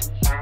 Bye.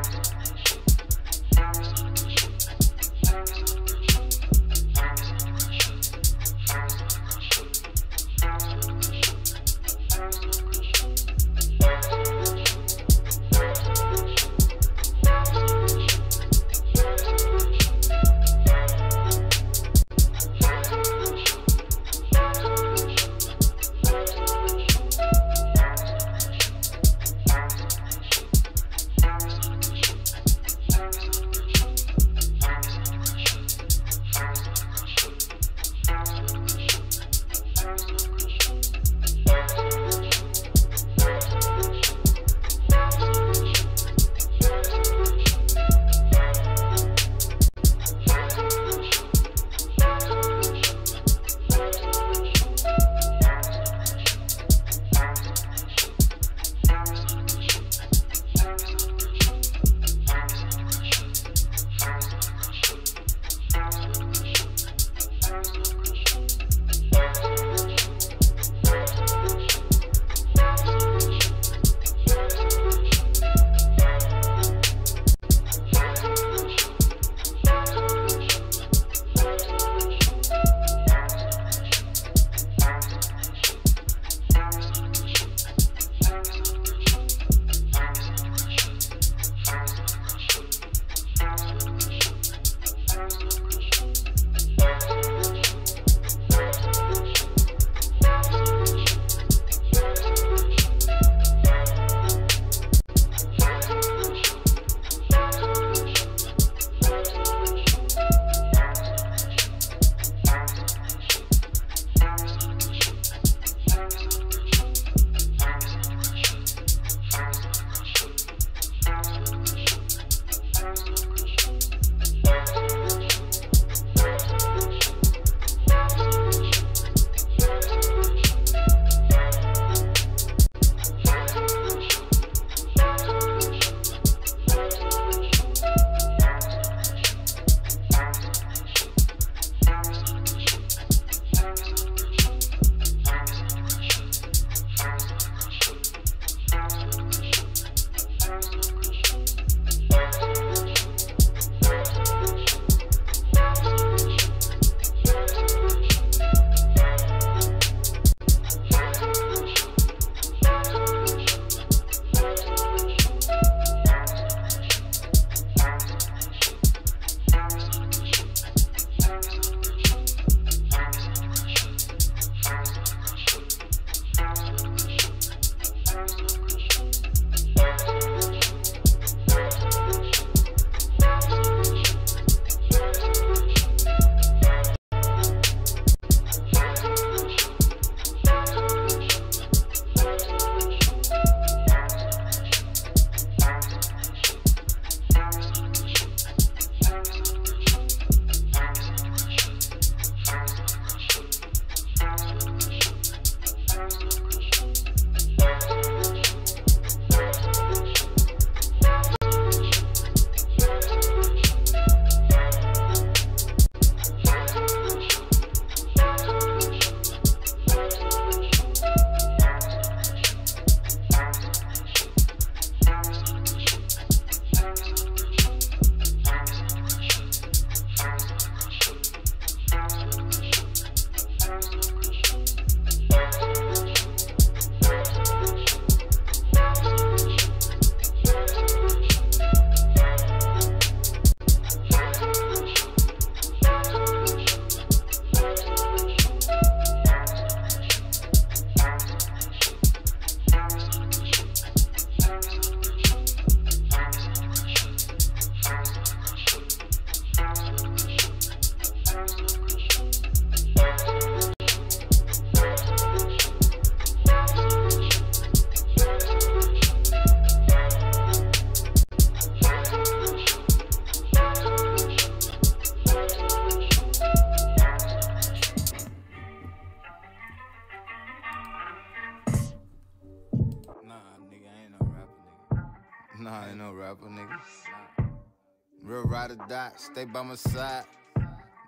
Stay by my side.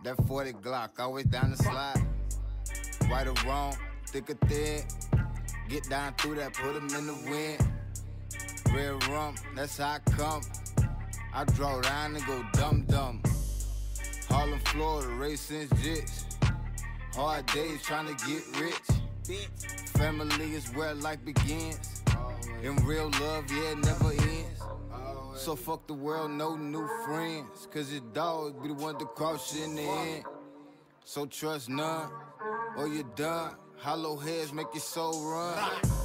That 40 Glock, always down the slide. Right or wrong, thick or thin. Get down through that, put 'em in the wind. Red rum, that's how I come. I draw down and go dum dum. Harlem, Florida, racing jits. Hard days trying to get rich. Family is where life begins. And real love, yeah, never ends. So fuck the world, no new friends. Cause your dog be the one to cross you in the end. So trust none, or you're done. Hollow heads make your soul run.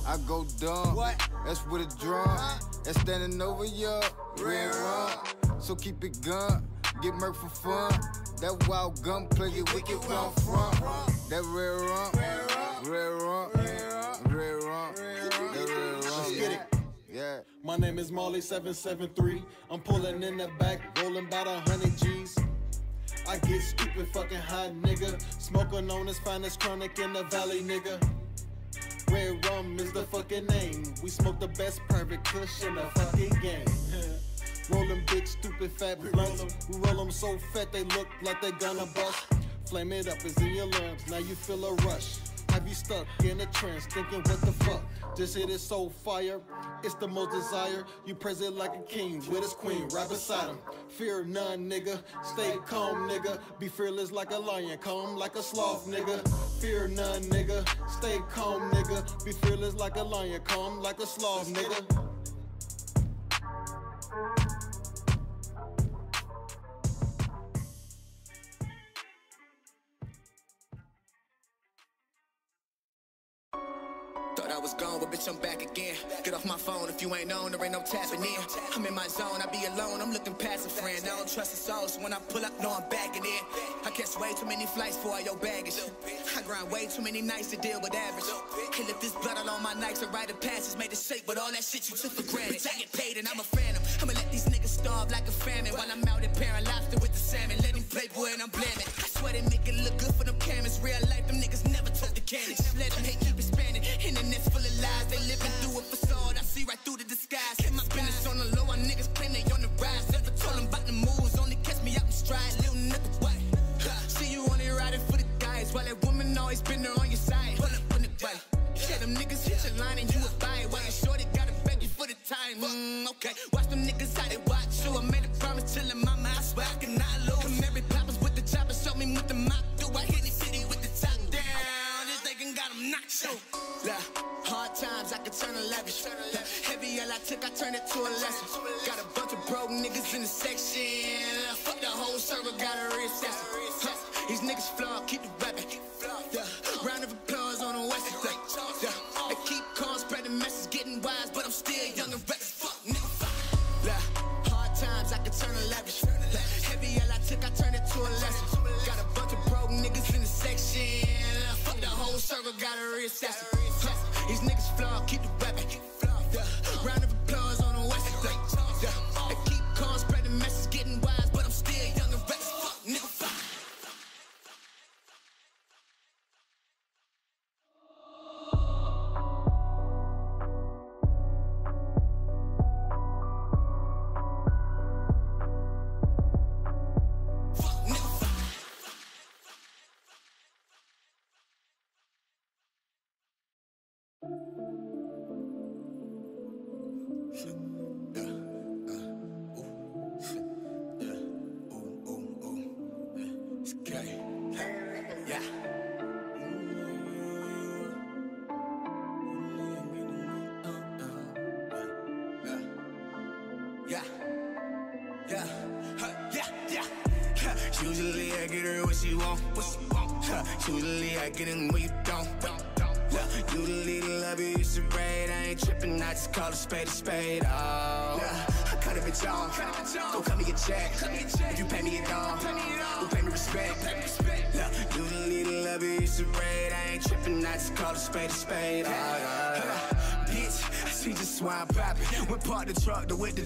I go dumb, that's with a drum. That's standing over your red run. So keep it gun, get murk for fun. That wild gun play it wicked run from. That red rum, red rum, My name is Marley773. I'm pulling in the back, rolling about a hundred G's. I get stupid fucking high, nigga. Smoking on this finest chronic in the valley, nigga. Red rum is the fucking name. We smoke the best perfect kush in the fucking game. Rolling big, stupid, fat blunts. We roll them so fat they look like they gonna bust. Flame it up, it's in your lungs. Now you feel a rush. Have you stuck in a trance thinking what the fuck? This hit is so fire, it's the most desire. You present like a king with his queen right beside him. Fear none, nigga. Stay calm, nigga. Be fearless like a lion, calm like a sloth, nigga. Fear none, nigga. Stay calm, nigga. Be fearless like a lion, calm like a sloth, nigga. Was gone, but bitch, I'm back again. Get off my phone if you ain't on, there ain't no tapping in. I'm in my zone, I be alone, I'm looking past a friend. I don't trust the soul, so when I pull up, know I'm backing in. I catch way too many flights for all your baggage. I grind way too many nights to deal with average. Can't lift this blood all on my nights and write a passage, made a shake, but all that shit you took for granted. I get paid and I'm a phantom. I'ma let these niggas starve like a famine while I'm out at Paran Lobster with the salmon. Let him play boy and I'm blaming. I swear they make it look good for them cameras. Real life, them niggas never took the cannon. Let them hate disguise. Keep my business on the low, our niggas claim they on the rise. Never told them about the moves, only catch me out in stride. Little nigga, what? See you on it riding for the guys, while that woman always been there on your side. Pull up on the bike. Yeah, them niggas hit your line and you a buy. While you shorty gotta beg you for the time. Mm, okay, watch them niggas how they watch you. I made a promise till in mama, I swear I cannot lose. Come every poppers with the chopper, show me what the mop do. I hit the city with the top down. This thinking got them out. Yeah, hard times, I can turn a lavish. Yeah, heavy all I took, I turned it to a lesson. Got a bunch of broke niggas in the section. Fuck the whole circle, gotta reassess it. Huh, These niggas flawed, keep the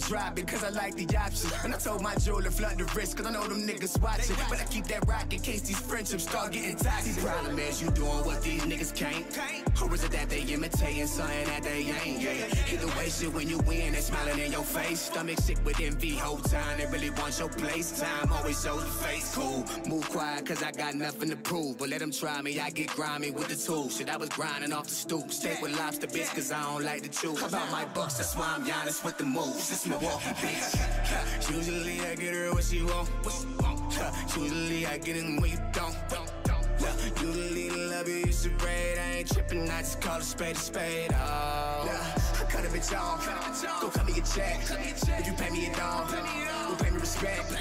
truck to with the driving, cause I like the option. Told my jeweler, flood the wrist, cause I know them niggas watching. But I keep that rock in case these friendships start getting toxic. The problem is you doing what these niggas can't. Or is it that they imitating something that they ain't? Yeah. Either way, shit, when you win, they smiling in your face. Stomach sick with envy, whole time. They really want your place. Time always shows the face. Cool, move quiet, cause I got nothing to prove. But let them try me, I get grimy with the tools. Shit, I was grinding off the stoop. Steak with lobster, bitch, cause I don't like the chew. About my bucks, that's why I'm honest with the moves. It's Milwaukee, bitch. Usually I get her what she want. Usually I get it when you don't. Yeah, usually love you used to braid. I ain't tripping, I just call a spade a spade. Oh, yeah. I cut a bitch off. Go cut me a check. If you pay me a dog, go pay me respect.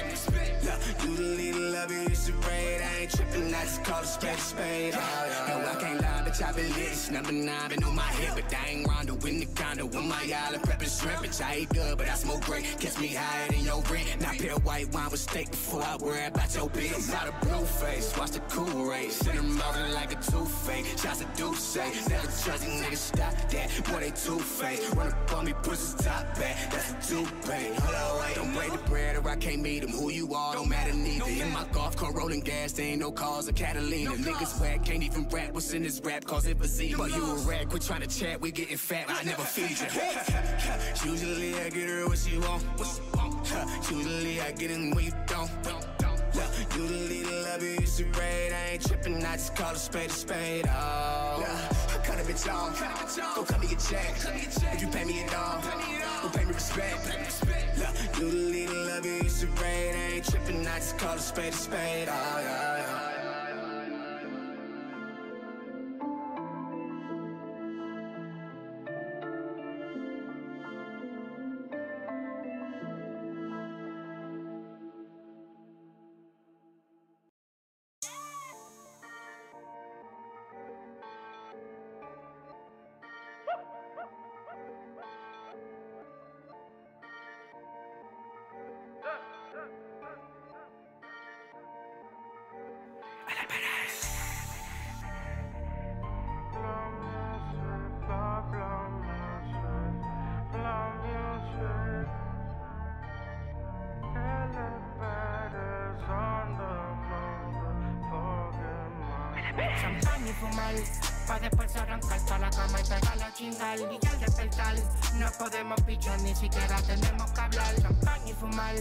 Yeah, usually the love you used to braid. I ain't tripping, I just call a spade a spade. Oh, yeah. No, I can't lie, bitch, I been lit. It's number nine, been on my hip, but I ain't rondo in the condo with my island prepping shrimp. Bitch, I eat good, but I smoke great. Catch me higher than your rent. Now pair white wine with steak before I worry about your bitch. Got a blue face, watch the cool race. Send her mouth like a toothache. Shots of do say, never trust these niggas, stop that. Boy, they two faced. Run up on me, push the top back. That's a two-pay. Hold on, wait, don't break the bread or I can't meet them. Who you are, don't matter neither. In my golf car, rolling gas, there ain't no cars or Catalina. Niggas whack, can't even rap. What's in this rap? Cause it was But you a rat, quit trying to chat. We getting fat, I never feed you. Usually I get her what she want. Usually I get it when you don't. Yeah, usually the love you used to braid. I ain't tripping, I just call a spade a spade. Oh, yeah. I cut a bitch off. Go cut me a check. If you pay me a dog, go pay me respect. Yeah, usually the love you used to braid. I ain't tripping, I just call a spade a spade. Oh, yeah, yeah. Champaña y fumar. Pa' después arrancar pa' la cama y pegar la chingal. Y al despertar no podemos pichar Ni siquiera tenemos que hablar. Champaña y fumar.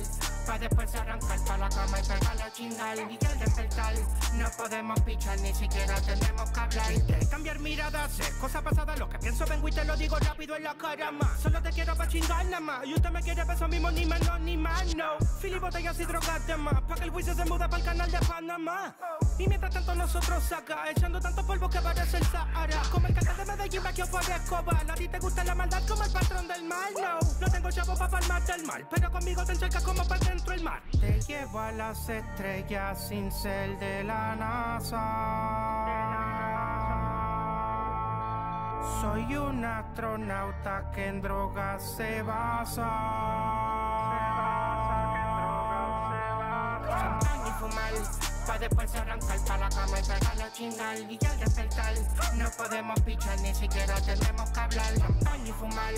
Pa' después arrancar pa' la cama y pegar la chingal. Y al despertar no podemos pichar Ni siquiera tenemos que hablar. Quieres cambiar miradas, es cosa pasada Lo que pienso vengo y te lo digo rápido en la cara más Solo te quiero pa' chingar nada más. Y usted me quiere para eso mismo ni menos ni más no Fili botellas y drogas de más Pa' que el juicio se mude para el canal de Panamá Y mientras tanto nosotros acá Echando tanto polvo que parece el Sahara. Como el canal de Medellín que por Escobar A ti te gusta la maldad como el patrón del mal No, no tengo chavo pa' palmar del mal Pero conmigo te encercas como para dentro el mar. Te llevo a las estrellas sin ser de la NASA. Soy un astronauta que en drogas se basa. Champaña y fumar Pa' después arrancar pa' la cama y pegar la chingal Y al despertar. No podemos pichar Ni siquiera tenemos que hablar Champaña y fumar.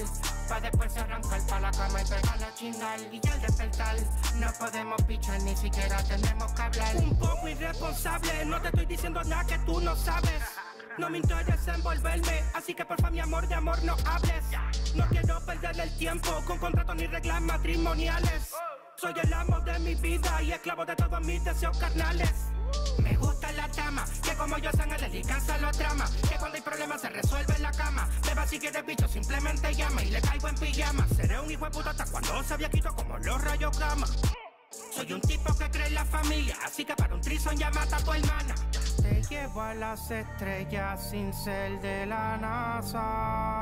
Pa' después arrancar pa' la cama y pegar la chingal Y al despertar. No podemos pichar Ni siquiera tenemos que hablar. Un poco irresponsable, no te estoy diciendo nada que tú no sabes. No me interesa envolverme, así que porfa mi amor de amor no hables. No quiero perder el tiempo con contratos ni reglas matrimoniales Soy el amo de mi vida y esclavo de todos mis deseos carnales. Me gusta la dama, que como yo sean el descansa lo trama Que cuando hay problemas se resuelve en la cama. Beba si quieres bicho, simplemente llama y le caigo en pijama. Seré un hijo de puta hasta cuando se quito como los rayos gamma. Soy un tipo que cree en la familia, así que para un trison ya mata a tu hermana. Te llevo a las estrellas sin ser de la NASA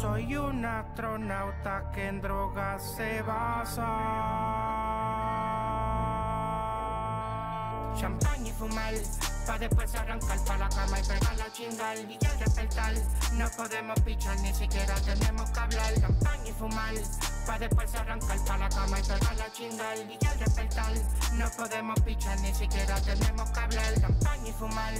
Soy un astronauta que en drogas se basa. Champaña y fumar Pa' después arrancar pa' la cama y pegar la chingal Y al despertar. No podemos pichar Ni siquiera tenemos que hablar. Champaña y fumar Pa' después arrancar pa' la cama y pegar la chingal Y al despertar. No podemos pichar Ni siquiera tenemos que hablar. Champaña y fumar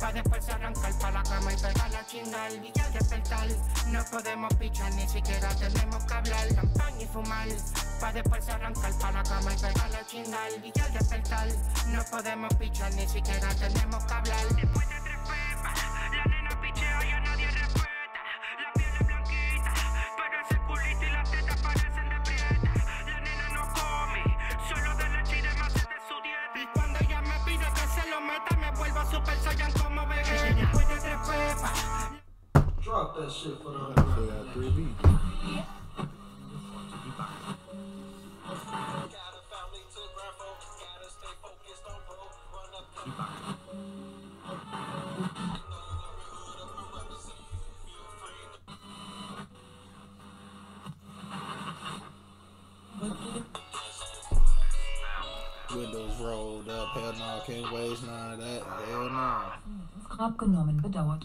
Pa' después arrancar pa' la cama y pegar la chingal Y al despertar. No podemos pichar Ni siquiera tenemos que hablar. Champaña y fumar Pa' después arrancar pa' la cama y pegar la chingal Y al despertar. No podemos pichar Ni siquiera tenemos que hablar. Después de tres pepas, la nena pichea y a nadie respeta. La piel es blanquita, pero ese culito y las tetas parecen de prieta. La nena no come, solo de leche y demás de su dieta. Y cuando ella me pide que se lo meta Me vuelvo super saiyan como Vegeta. Después de tres pepas. Shit for the. Up. Hell no, can't waste none of that. Hell no. Abgenommen bedauert.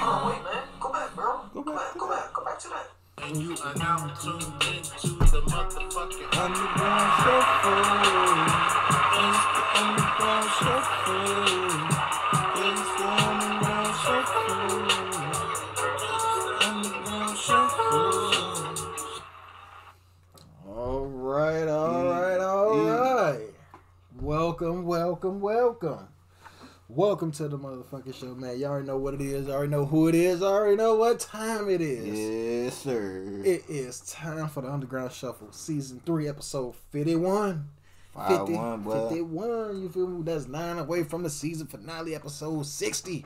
Hang on, wait, man. Go back, bro. Go back, go back, go back to that. And You are now tuned into the motherfucking Underground shuffle. It's the underground shuffle. Welcome to the motherfucking show, man. Y'all already know what it is. I Already know who it is. I Already know what time it is. Yes, sir. It is time for the Underground Shuffle, season three, episode fifty-one. Five 50, one, 51, you feel me? That's nine away from the season finale, episode 60.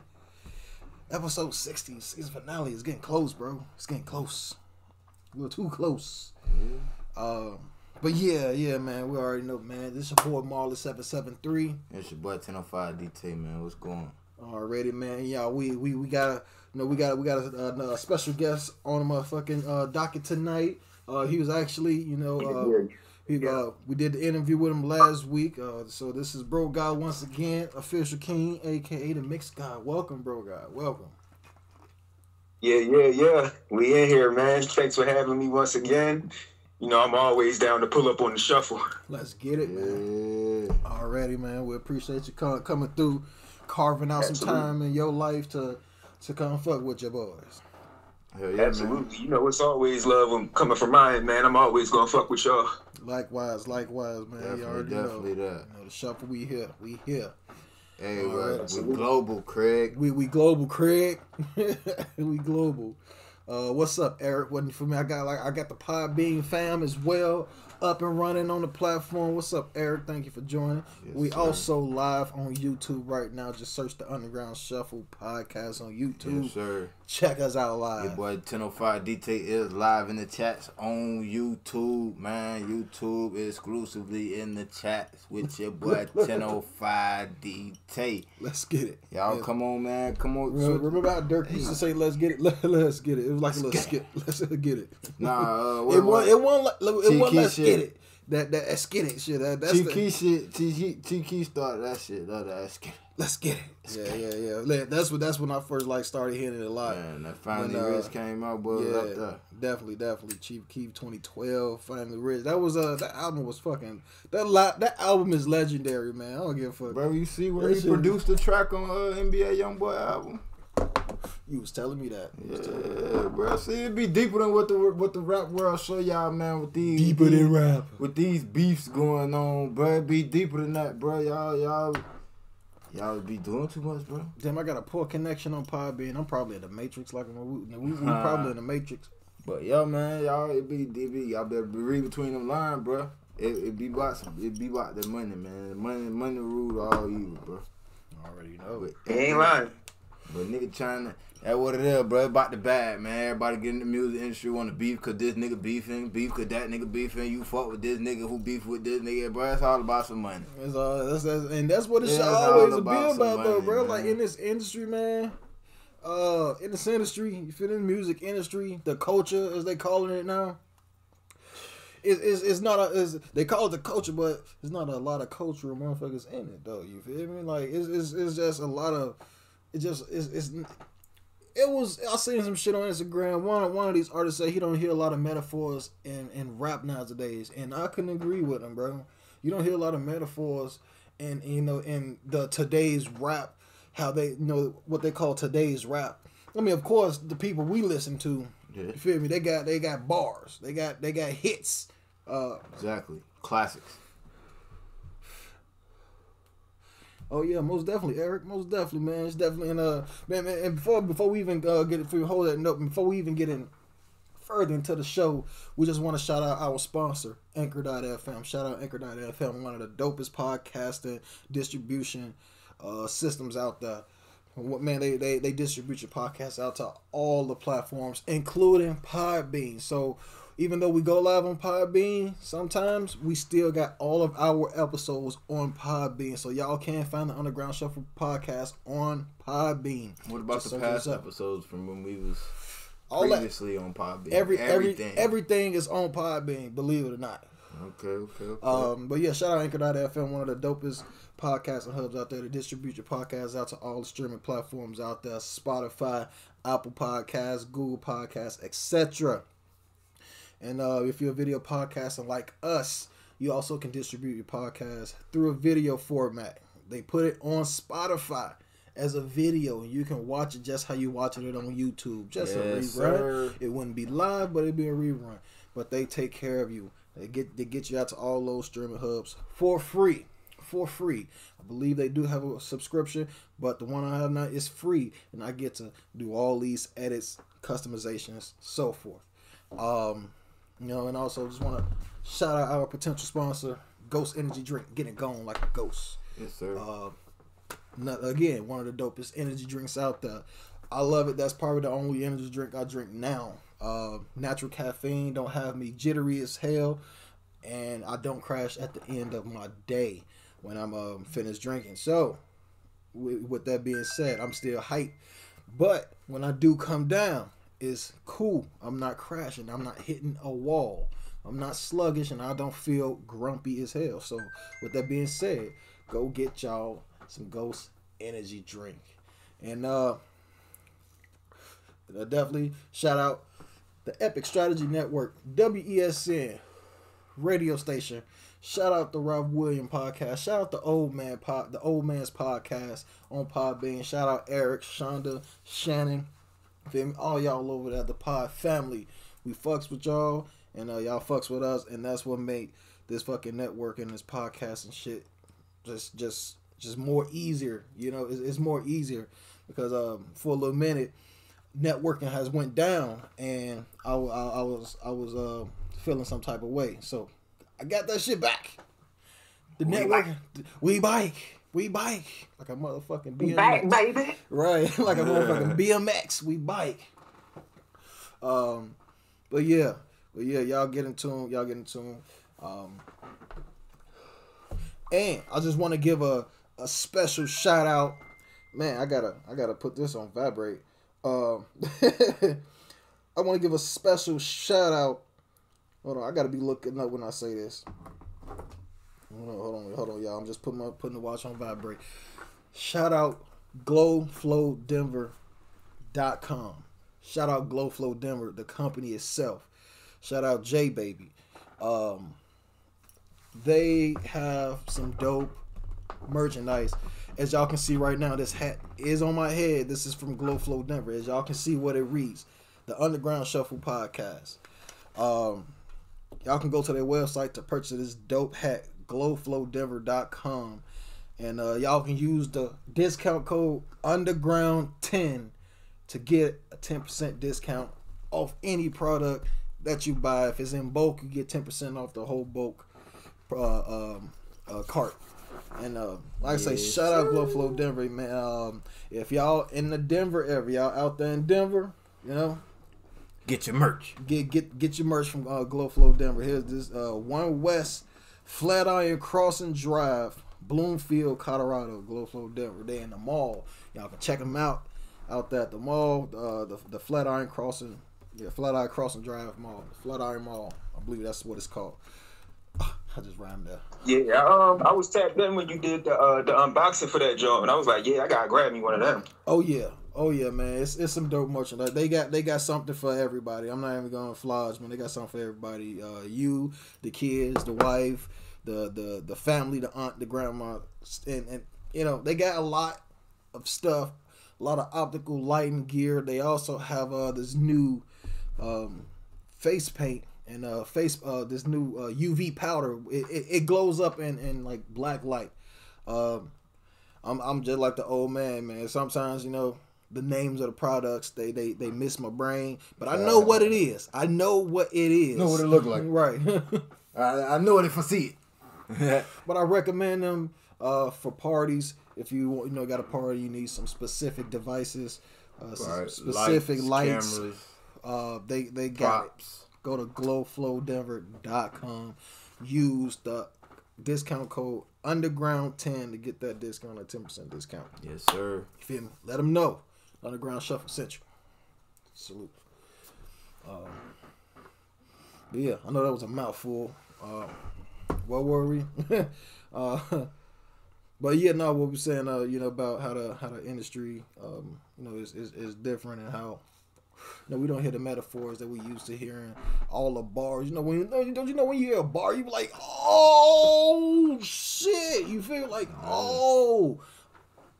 Episode 60, season finale is getting close, bro. It's getting close. A little too close. Um, but yeah, yeah, man. We already know, man. This is your boy Marley seven seven three. It's your boy 1005 DT, man. What's going on? Already, man. Yeah, we we we got a you know we got we got a, a, special guest on the motherfucking uh, docket tonight. Uh, he was actually you know uh, he uh, we did the interview with him last week. Uh, so this is Bro God once again, official king, aka the Mixed God. Welcome, Bro God. Welcome. Yeah, yeah, yeah. We in here, man. Thanks for having me once again. You know, I'm always down to pull up on the shuffle. Let's get it, man. Yeah. Already, man. We appreciate you com- coming through, carving out some time in your life to to come fuck with your boys. Hell yeah, man. Absolutely. You know, it's always love when coming from mine, man. I'm always gonna fuck with y'all. Likewise, likewise, man. you Definitely, already definitely know. that. You know, the shuffle we here, we here. Hey, All right. we global, Craig. We we global, Craig. we global. Uh, what's up, Eric? Wasn't for me. I got like I got the Podbean fam as well up and running on the platform. What's up, Eric? Thank you for joining. Yes, we sir. also live on YouTube right now. Just search the Underground Shuffle podcast on YouTube. Yes, sir. Check us out live. Your boy 1005 DT is live in the chats on YouTube, man. YouTube exclusively in the chats with your boy 1005 DT. Let's get it. Y'all Yeah. come on, man. Come on. Remember, remember how Dirk used to say, "Let's get it, Let, us get it." It was like a little skip. Let's get it. Nah, uh, it wasn't. It. Like, it Let's shit. get it. That that that it shit. That, that's Tiki the, shit. Tiki, Tiki started that shit. That, that. Let's get it. Yeah, yeah, yeah. That's what. That's when I first like started hearing it a lot. Man, that finally When, uh, Rich came out, boy. up Yeah, definitely, definitely. Chief Keef 2012, Finally Rich. That was uh that album was fucking that li- that album is legendary, man. I don't give a fuck. Bro, you see where That he shit- produced the track on uh, NBA YoungBoy album? You was telling me that. You was me Yeah, bro. See, it be deeper than what the what the rap world show y'all, man. With these Deeper than rap. with these beefs going on, bro. It be deeper than that, bro. Y'all, y'all, y'all be doing too much, bro. Damn, I got a poor connection on Podbean. I'm probably in the Matrix, like we, we, we probably in the Matrix. But yo, man, y'all, it be, it be y'all better be read between them lines, bro. It, it be about some, it be about the money, man. The money, money rule all evil, bro. I Already know. it. He ain't lying. But nigga trying to, that what it is, bro. About the bad, man. Everybody getting the music industry want to beef cause this nigga beefing, beef cause that nigga beefing. You fuck with this nigga who beef with this nigga, bro. It's all about some money. It's all, that's, that's, and that's what it should it's always be about about, though, bro. man. Like in this industry, man. Uh, in this industry, you feel in the music industry, the culture as they calling it now. It's, it's, it's not a it's, they call it the culture, but it's not a lot of cultural motherfuckers in it though. You feel me? Like it's, it's, it's just a lot of it just it's, it's it was I seen some shit on Instagram. One one of these artists said he don't hear a lot of metaphors in, in rap nowadays, and I couldn't agree with him, bro. You don't hear a lot of metaphors in you know in the today's rap, how they you know what they call today's rap. I mean, of course, the people we listen to, Yeah. you feel me? They got they got bars, they got they got hits. Uh, Exactly. Classics. Oh yeah, most definitely, Eric. Most definitely, man. It's definitely in uh man, man and before before we even uh, get it for hold that note, before we even get in further into the show, we just want to shout out our sponsor, Anchor.fm. Shout out Anchor.fm, one of the dopest podcasting distribution uh, systems out there. What man, they, they they distribute your podcast out to all the platforms, including Podbean. So even though we go live on Podbean, sometimes we still got all of our episodes on Podbean. So y'all can find the Underground Shuffle podcast on Podbean. What about Just the past episodes from when we was All that- previously on Podbean? Every everything. every everything is on Podbean, believe it or not. okay, okay, okay. Um, but yeah, shout out Anchor.fm, one of the dopest podcasts and hubs out there to distribute your podcasts out to all the streaming platforms out there Spotify, Apple Podcasts, Google Podcasts, etc. And uh, if you're a video podcaster like us, you also can distribute your podcast through a video format. They put it on Spotify as a video, and you can watch it just how you watching it on YouTube. Just a rerun. sir. It wouldn't be live, but it'd be a rerun. But they take care of you. They get they get you out to all those streaming hubs for free. For free. I believe they do have a subscription, but the one I have now is free, and I get to do all these edits, customizations, so forth. Um, you know, and also just want to shout out our potential sponsor, Ghost Energy Drink. Get it going like a ghost. yes, sir. Uh, not, again, one of the dopest energy drinks out there. I love it. That's probably the only energy drink I drink now. Uh, natural caffeine don't have me jittery as hell, and I don't crash at the end of my day when I'm um, finished drinking. So, with, with that being said, I'm still hyped. But when I do come down, it's cool. I'm not crashing. I'm not hitting a wall. I'm not sluggish, and I don't feel grumpy as hell. So, with that being said, go get y'all some Ghost Energy drink, and uh, uh, definitely shout out the Epic Strategy Network, WESN radio station. Shout out the Rob William podcast. Shout out the Old Man pod, the Old Man's podcast on Podbean. Shout out Eric, Shonda, Shannon, feel me? All y'all over there, the Pod family. We fucks with y'all, and uh, y'all fucks with us, and that's what made this fucking network and this podcast and shit just just just more easier. You know, it's, it's more easier because um for a little minute networking has went down, and I, I, I was I was uh feeling some type of way. So I got that shit back. The network, we bike, we bike like a motherfucking BMX, Back, baby. right? like a motherfucking BMX, we bike. Um, but yeah, but yeah, y'all get in tune, y'all get in tune. Um, and I just want to give a a special shout out. Man, I gotta I gotta put this on vibrate. Um, I want to give a special shout out. Hold on, I gotta be looking up when I say this. Hold on, hold on, hold on, y'all. I'm just putting my putting the watch on vibrate. Shout out glowflowdenver.com. Shout out Glowflow Denver, the company itself. Shout out J Baby. Um, they have some dope merchandise. As y'all can see right now, this hat is on my head. This is from Glowflow Denver. As y'all can see what it reads, the Underground Shuffle Podcast. Um, y'all can go to their website to purchase this dope hat, glowflowdenver.com. And uh, y'all can use the discount code Underground10 to get a 10% discount off any product that you buy. If it's in bulk, you get 10% off the whole bulk uh, um, uh, cart. And uh, like I say, Yes, shout out Glowflow Denver, man. Um, if y'all in the Denver area, y'all out there in Denver, you know, Get your merch. get get get your merch from uh, Glowflow Denver. Here's this uh, One West Flatiron Crossing Drive, Broomfield, Colorado. Glowflow Denver. They in the mall. Y'all can check them out out there at the mall. Uh, the the Flatiron Crossing, yeah, Flatiron Crossing Drive Mall, Flatiron Mall. I believe that's what it's called. I just rhymed there. Yeah, um, I was tapped in when you did the uh, the unboxing for that joint, and I was like, yeah, I gotta grab me one of them. Oh yeah, oh yeah, man. It's it's some dope merchandise. They got they got something for everybody. I'm not even going to flodge, man. They got something for everybody. Uh, you, the kids, the wife, the the the family, the aunt, the grandma, and and you know they got a lot of stuff. A lot of optical lighting gear. They also have uh this new um face paint and uh face uh this new uh, UV powder. It, it, it glows up in in like black light. Um I'm I'm just like the old man, man. Sometimes you know the names of the products. They they they miss my brain, but I know what it is. I know what it is. Know what it look like. right? I, I know it if I see it. but I recommend them uh, for parties. If you want- you know got a party, you need some specific devices, uh, Right. specific lights. cameras, Uh, they they got it. props. Go to glowflowdenver.com. Use the discount code underground 10 to get that discount a 10% discount. Yes, sir. You feel me? Let them know. Underground Shuffle you. Salute. Um, but yeah, I know that was a mouthful. Uh, what were we? uh, but yeah, no, what we're saying, uh, you know, about how the how the industry, um, you know, is, is is different and how, you know, we don't hear the metaphors that we used to hearing. All the bars, you know, when don't you know when you hear a bar, you be like, oh shit, you feel like, oh,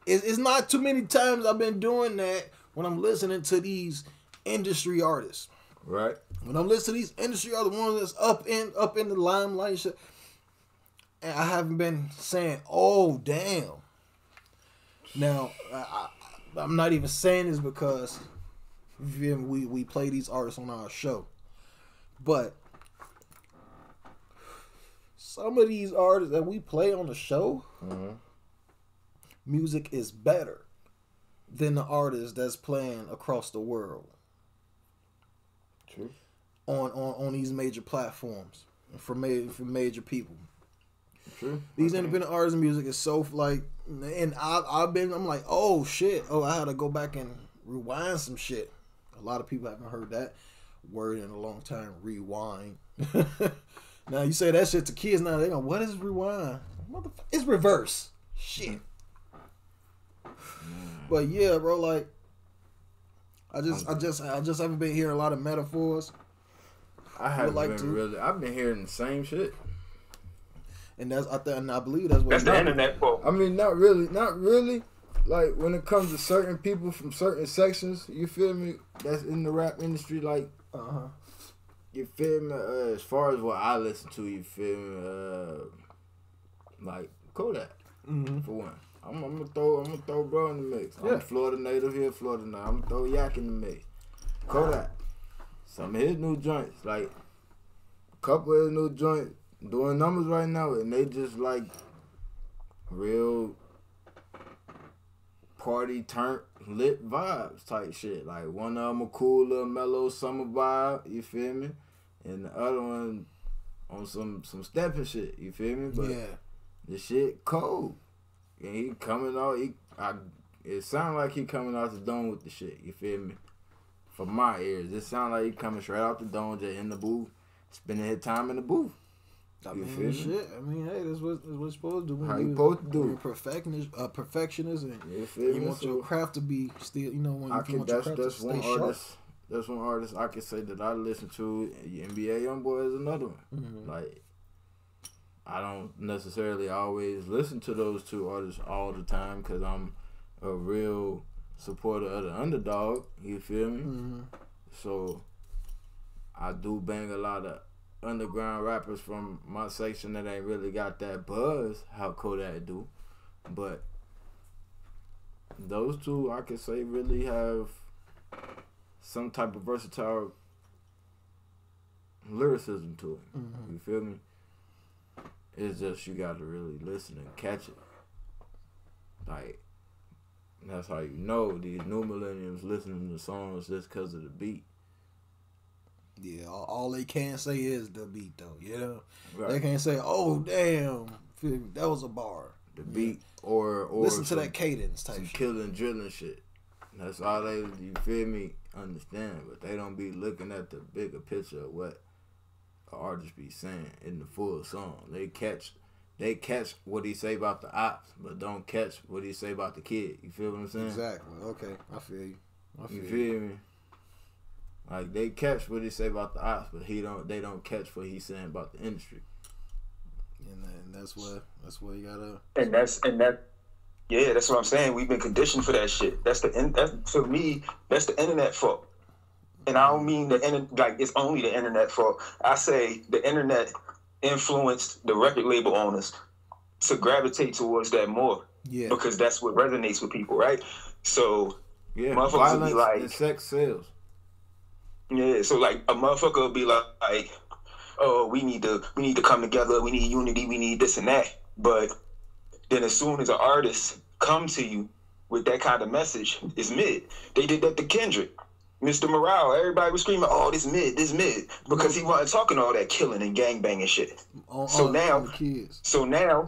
it's, it's not too many times I've been doing that when I'm listening to these industry artists. Right. When I'm listening to these industry artists, the ones that's up in up in the limelight, and shit, and I haven't been saying, "Oh, damn." Now, I, I, I'm not even saying this because we we play these artists on our show, but some of these artists that we play on the show, mm-hmm. Music is better than the artist that's playing across the world True. on on, on these major platforms for ma- for major people. True. These independent artists and music is so like, and I I've been I'm like, oh shit, oh I had to go back and rewind some shit. A lot of people haven't heard that word in a long time. Rewind. now you say that shit to kids now, they go, what is rewind? Motherfucker, it's reverse. Shit. But yeah, bro, like I just I just I just haven't been hearing a lot of metaphors. I haven't like been to. really. I've been hearing the same shit. And that's I th- and I believe that's what That's the internet fault. I mean, not really, not really. Like when it comes to certain people from certain sections, you feel me? That's in the rap industry. Like, Uh huh. you feel me? Uh, as far as what I listen to, you feel me? Uh, like Kodak, Mm-hmm. for one. I'm, I'm gonna throw, I'm gonna throw bro in the mix. I'm Yeah. a Florida native here, Florida now. I'm gonna throw Yak in the mix. Kodak, some of his new joints, like a couple of his new joints, doing numbers right now, and they just like real party turn lit vibes type shit. Like one of them a cool little mellow summer vibe, you feel me? And the other one on some some stepping shit, you feel me? But yeah. the shit cold. And he coming out he I it sound like he coming out the dome with the shit, you feel me? For my ears. It sound like he coming straight out the dome just in the booth, spending his time in the booth. I You mean, feel me? shit. I mean, hey, that's what, that's what you're supposed to do. when How you supposed to do. You're perfectionist, uh, perfectionist, and You feel you want your craft to be still. You know, when I you can want your that's craft that's to stay one sharp. artist. That's one artist I can say that I listen to. NBA YoungBoy is another one. Mhm. Like I don't necessarily always listen to those two artists all the time because I'm a real supporter of the underdog. You feel me? Mhm. So I do bang a lot of underground rappers from my section that ain't really got that buzz how Kodak do. But those two I could say really have some type of versatile lyricism to it. Mhm. You feel me? It's just you gotta really listen and catch it. Like that's how you know these new millennials listening to songs just because of the beat. Yeah, all, all they can say is the beat, though. You know, Right. they can't say, "Oh, damn, that was a bar." The beat or or Listen to that cadence type some shit. killing drilling shit. That's all they you feel me understand, but they don't be looking at the bigger picture of what an artist be saying in the full song. They catch they catch what he say about the ops, but don't catch what he say about the kid. You feel what I'm saying? Exactly. Okay, I feel you. I feel You you. me? Like they catch what he say about the ops, but he don't. They don't catch what he's saying about the industry. And, then that's what that's what you gotta. and that's and that yeah that's what i'm saying we've been conditioned for that shit that's the in that's for me that's the internet fault and i don't mean the internet like it's only the internet fault i say the internet influenced the record label owners to gravitate towards that more Yeah. because that's what resonates with people right so Yeah, Motherfuckers will be like, and sex sales. Yeah, so like a motherfucker will be like, like, oh, we need to we need to come together, we need unity, we need this and that. But then as soon as an artist come to you with that kind of message, it's mid. They did that to Kendrick. Mr. Morale, everybody was screaming, "Oh, this mid, this mid," because he wasn't talking all that killing and gangbanging shit. On, So on- now-. So now,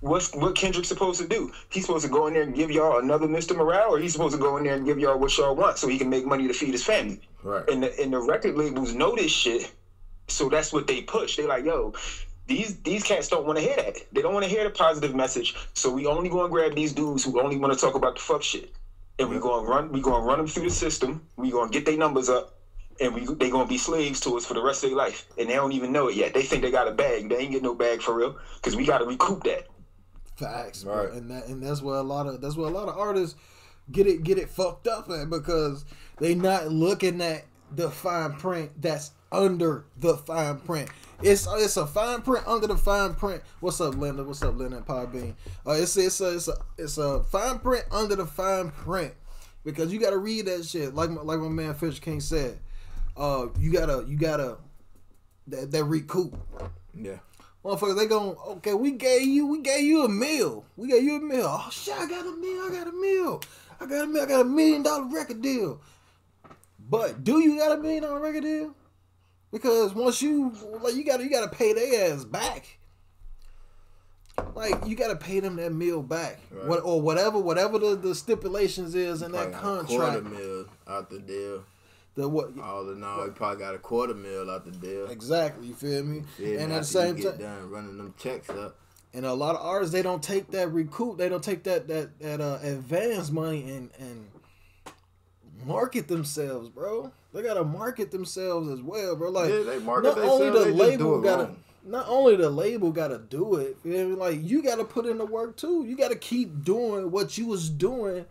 what's what Kendrick supposed to do? He's supposed to go in there and give y'all another Mr. Morale, or he's supposed to go in there and give y'all what y'all want so he can make money to feed his family. Right. And the and the record labels know this shit, so that's what they push. They like, yo, these these cats don't want to hear that. They don't want to hear the positive message. So we only going to grab these dudes who only want to talk about the fuck shit, and we going to run we going to run them through the system. We going to get their numbers up. And we they gonna be slaves to us for the rest of their life, and they don't even know it yet. They think they got a bag. They ain't get no bag for real, because we got to recoup that. Facts, bro. Right. And that and that's where a lot of that's where a lot of artists get it get it fucked up at because they not looking at the fine print that's under the fine print. It's it's a fine print under the fine print. What's up, Linda? What's up, Linda and Podbean? Uh, it's it's a, it's a it's a fine print under the fine print because you got to read that shit. Like my, like my man Fish King said, uh, you gotta you gotta that, that recoup. Yeah. Motherfuckers, they going okay. We gave you, we gave you a meal. We gave you a meal. Oh shit, I got a meal. I got a meal. I got a meal. I got a million dollar record deal. But do you got a million dollar record deal? Because once you like, you gotta you gotta pay their ass back. Like you gotta pay them that meal back, Right. what or whatever whatever the, the stipulations is in that got a quarter contract. out the deal. The what All in all, he probably got a quarter mil out the deal. exactly? You feel me? Yeah, and at the you same get time, done running them checks up. And a lot of artists they don't take that recoup, they don't take that that that uh, advance money and and market themselves, bro. They gotta market themselves as well, bro. Like Yeah, they market not only the they label gotta wrong. not only the label gotta do it, you know, like you gotta put in the work too. You gotta keep doing what you was doing.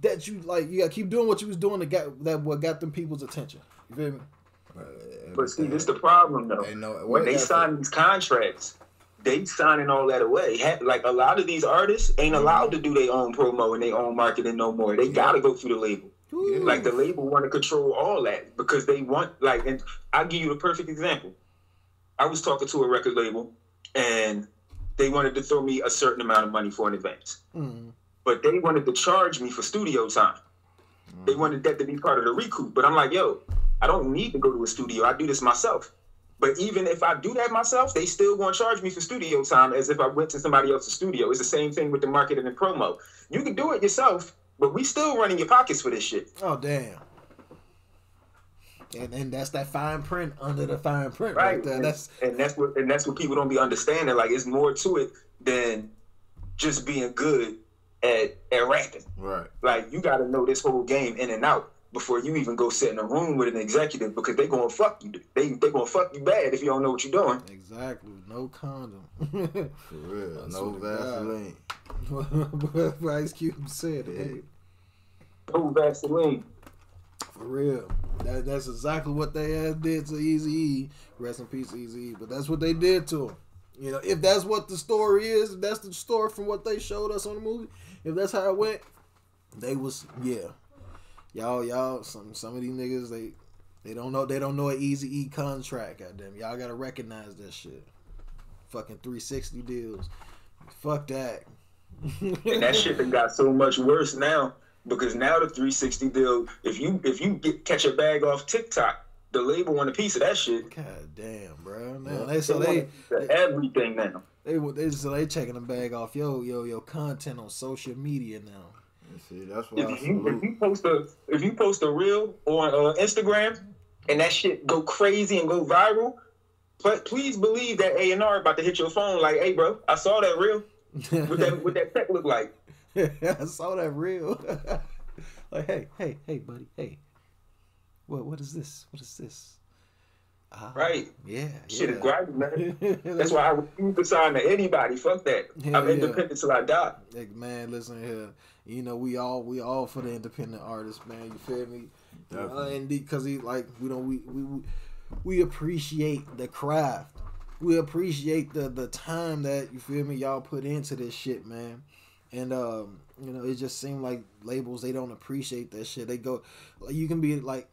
That you like, you gotta keep doing what you was doing to get that what got them people's attention. You feel me? But see, this the problem though. No- when they what sign these contracts, they signing all that away. Like a lot of these artists ain't Mm-hmm. allowed to do their own promo and their own marketing no more. They gotta go through the label. Like the label want to control all that because they want like. And I'll give you a perfect example. I was talking to a record label, and they wanted to throw me a certain amount of money for an advance, Mm. but they wanted to charge me for studio time. They wanted that to be part of the recoup. But I'm like, yo, I don't need to go to a studio. I do this myself. But even if I do that myself, they still going to charge me for studio time as if I went to somebody else's studio. It's the same thing with the marketing and promo. You can do it yourself, but we still running your pockets for this shit. Oh damn. And and that's that fine print under the fine print right, Right. there. And That's and that's what and that's what people don't be understanding. Like it's more to it than just being good at at rapping. Right. Like you got to know this whole game in and out before you even go sit in a room with an executive because they gonna fuck you. They they gonna fuck you bad if you don't know what you're doing. exactly no condom. For real. I no swear to God. Vaseline. what Ice Cube said, hey, No Vaseline. for real. That, that's exactly what they did to Eazy E. Rest in peace, Eazy E. But that's what they did to him. You know, if that's what the story is, if that's the story from what they showed us on the movie, if that's how it went, they was yeah. Y'all, y'all, some some of these niggas they they don't know they don't know an Eazy E contract. Goddamn, y'all gotta recognize that shit. Fucking three sixty deals. Fuck that. and that shit done got so much worse now because now the 360 deal, if you if you get catch a bag off TikTok, the label want a piece of that shit. God damn, bro. Now they so they want the- everything now. they they so they checking the bag off yo yo yo content on social media now. See, that's why I If you, if you post a if you post a reel on uh, Instagram and that shit go crazy and go viral, but please believe that A and R about to hit your phone like, hey bro, I saw that reel. What that what that tech look like? I saw that real. like, hey, hey, hey, buddy, hey. What what is this? What is this? Ah, Right. Yeah. Shit yeah. is grimy, man. That's why I refuse to sign to anybody. Fuck that. Hell I'm yeah. independent till I die. Like, man, listen here. You know, we all we all for the independent artists, man. You feel me? Uh, and because he like we don't we, we we we appreciate the craft. We appreciate the the time that you feel me y'all put into this shit, man. and um, you know, it just seemed like labels they don't appreciate that shit. They go, like, you can be like,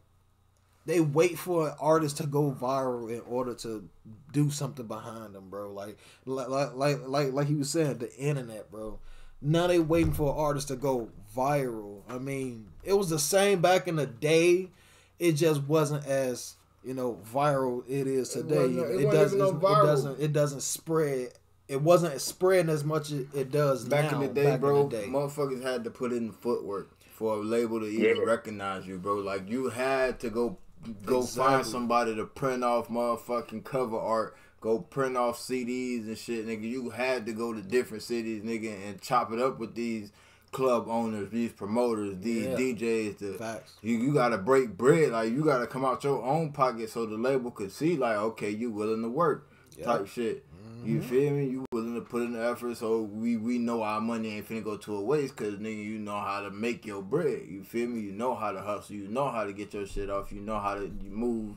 they wait for an artist to go viral in order to do something behind them, bro. Like, like, like, like, like he was saying, the internet, bro. Now they waiting for an artist to go viral. I mean, it was the same back in the day. It just wasn't as you know viral it is today. wasn't- It, it wasn't doesn't. even no It doesn't. It doesn't spread. It wasn't spreading as much as it does Back now. in the day, back bro, In the day. motherfuckers had to put in the footwork for a label to even Yeah. recognize you, bro. Like you had to go go Exactly. find somebody to print off motherfucking cover art, go print off CDs and shit, nigga. You had to go to different cities, nigga, and chop it up with these club owners, these promoters, these Yeah. DJs. To, Facts. You you gotta break bread, like you gotta come out your own pocket so the label could see, like, okay, you willing to work, type shit. You Mm-hmm. feel me? You willing to put in the effort so we we know our money ain't finna go to a waste because nigga you know how to make your bread. You feel me? You know how to hustle. You know how to get your shit off. You know how to you move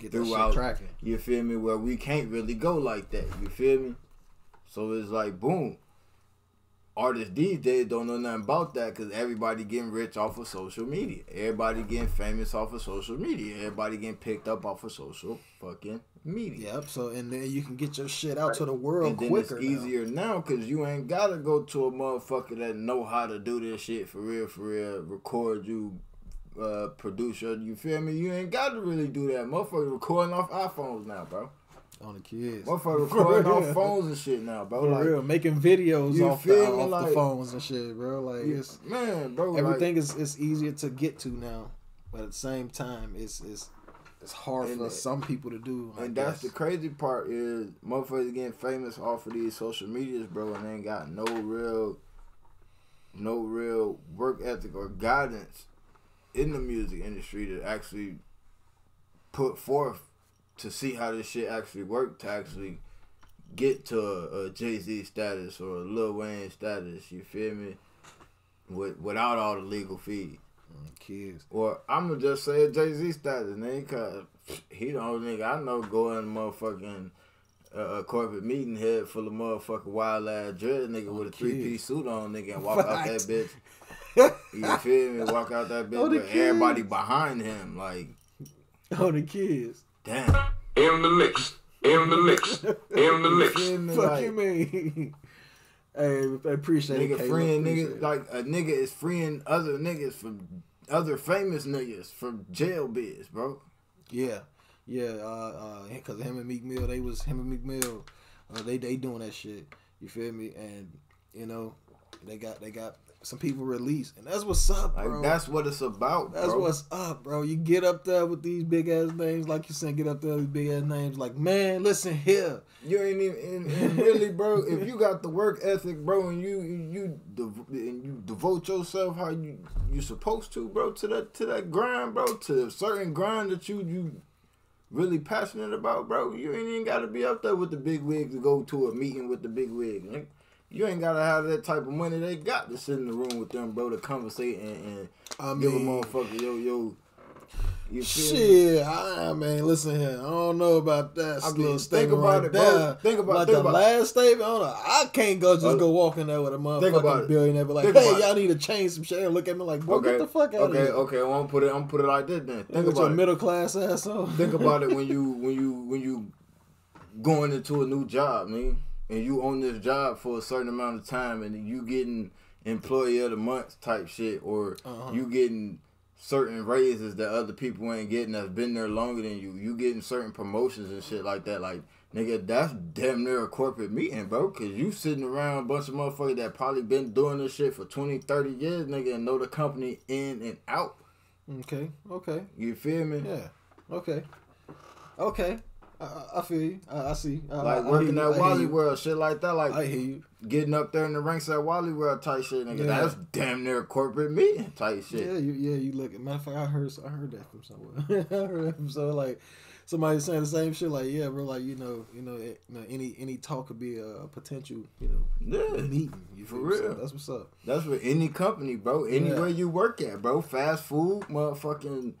Get throughout. cracking. You feel me? Where we can't really go like that. You feel me? So it's like boom. Artists these days don't know nothing about that because everybody getting rich off of social media. Everybody getting famous off of social media. Everybody getting picked up off of social fucking media. Yep. So and then you can get your shit out to the world And then quicker. it's easier now because you ain't gotta go to a motherfucker that know how to do this shit for real, for real. Record you, uh, produce your. You feel me? You ain't got to really do that. Motherfucker recording off iPhones now, bro. on the kids. Motherfucker recording off phones and shit now, bro. For like, real, making videos off, the, off Like- the phones and shit, bro. Like it's man, bro. everything like, is is easier to get to now, but at the same time, it's it's it's hard for that- some people to do. And that's the crazy part is motherfuckers getting famous off of these social medias, bro, and they ain't got no real, no real work ethic or guidance in the music industry to actually put forth to see how this shit actually work to actually get to a, a Jay Z status or a Lil Wayne status. You feel me? With, without all the legal fees. kids. Or I'm gonna just say a Jay Z status, nigga, cause he the only nigga I know going motherfucking uh, a corporate meeting head full of motherfucking wild ass dread nigga with a three piece suit on, nigga, and walk out that bitch. You feel me? Walk out that bitch Oh, the with everybody behind him, like, Oh, the kids. damn. In the mix. In the mix. In the You mix. feel me? Fuck Like, you mean? hey, I appreciate it. nigga Caleb. freeing Appreciate niggas it. like a nigga is freeing other niggas from other famous niggas from jail biz, bro. Yeah, yeah. Uh, uh, because him and Meek Mill, they was him and Meek Mill, uh, they they doing that shit. You feel me? And you know, they got they got some people release, and that's what's up, Like bro. that's what it's about, That's bro. what's up, bro. You get up there with these big ass names, like you said, get up there with big ass names. Like, man, listen here. You ain't even and, really, bro. If you got the work ethic, bro, and you you and you devote yourself how you you supposed to, bro, to that to that grind, bro, to a certain grind that you you really passionate about, bro. You ain't even got to be up there with the big wigs to go to a meeting with the big wig. You ain't gotta have that type of money they got to sit in the room with them, bro, to conversate and, and I give a motherfucker yo yo. You me? Shit, I man, listen here. I don't know about that I mean, little think statement about right it, bro. Think about- like think the about- last statement. I, don't know, I can't go just Uh, go walk in there with a about motherfucking it. billionaire, But like, Think hey, y'all need to change some shit. And look at me like, boy, okay, get the fuck out okay, of here. okay. I'm gonna put it. I'm gonna put it like this then. Think with your about it. middle class ass on. Think about it when you when you when you going into a new job, man, and you on this job for a certain amount of time, and you getting employee of the month type shit, or Uh-huh. you getting certain raises that other people ain't getting that's been there longer than you. You getting certain promotions and shit like that. Like nigga, that's damn near a corporate meeting, bro. Cause you sitting around a bunch of motherfuckers that probably been doing this shit for 20, 30 years, nigga, and know the company in and out. Okay, okay, You feel me? yeah, okay, okay. I- I, feel you. I, I see. I, Like working at Wally. World, shit like that. Like I hear you. getting up there in the ranks at Wally World type shit, nigga. Yeah. That's damn near corporate meeting type shit. Yeah, you, yeah, you look. Matter of fact, I heard, I heard that from somewhere. I heard that from somewhere. Like somebody saying the same shit. Like, yeah, bro. Like, you know, you know, it, you know any any talk could be a, potential, you know, Yeah. meeting. You For me? So real. that's what's up. That's with any company, bro. Anywhere Yeah. you work at, bro. Fast food, motherfucking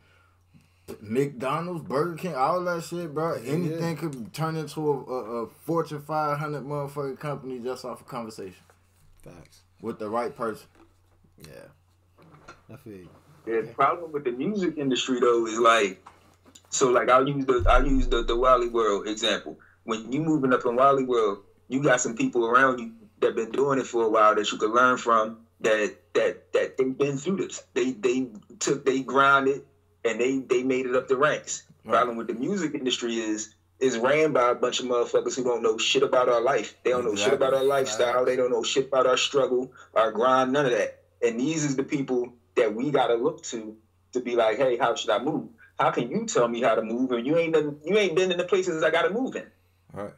McDonald's, Burger King, all that shit, bro. Anything yeah. could turn into a, a, a Fortune 500 motherfucking company just off a conversation. Facts, with the right person. Yeah. I feel you. Yeah, the problem with the music industry though is like, so like I'll use the I'll use the the Wally World example. When you moving up in Wally World, you got some people around you that been doing it for a while that you could learn from. That that that they've been through this. They they took they grinded and they they made it up the ranks. Problem with the music industry is is ran by a bunch of motherfuckers who don't know shit about our life. They don't know shit about our lifestyle. They don't know shit about our struggle, our grind, none of that. And these is the people that we gotta look to to be like, hey, how should I move? How can you tell me how to move and you ain't done, you ain't been in the places I gotta move in? Right.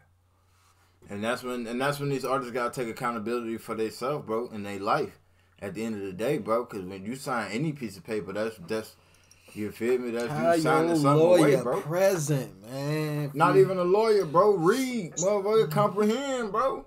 And that's when and that's when these artists gotta take accountability for themselves, bro, and their life. At the end of the day, bro, because when you sign any piece of paper, that's that's you feel me? That's How you signing something lawyer away, bro. present, man. Not even a lawyer, bro. Read, motherfucker, comprehend, bro.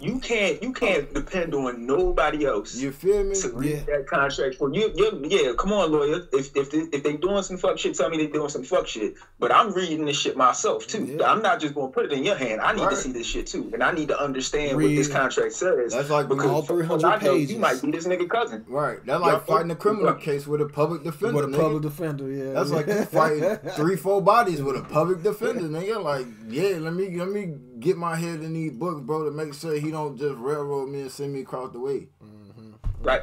You can't you can't depend on nobody else. You feel me? To read that contract for you. you yeah, come on, lawyer. If if they, if they doing some fuck shit, tell me they doing some fuck shit. But I'm reading this shit myself too. I'm not just gonna put it in your hand. I need Right. to see this shit too, and I need to understand what this contract says. That's like because all 300 all pages. You might be this nigga cousin. Right. That's like fighting a criminal case with a public defender. With a nigga. public defender, yeah. That's like fighting three, four bodies with a public defender, nigga. Like, yeah, let me let me get my head in these books, bro, to make sure he don't just railroad me and send me across the way. Mm-hmm. Right.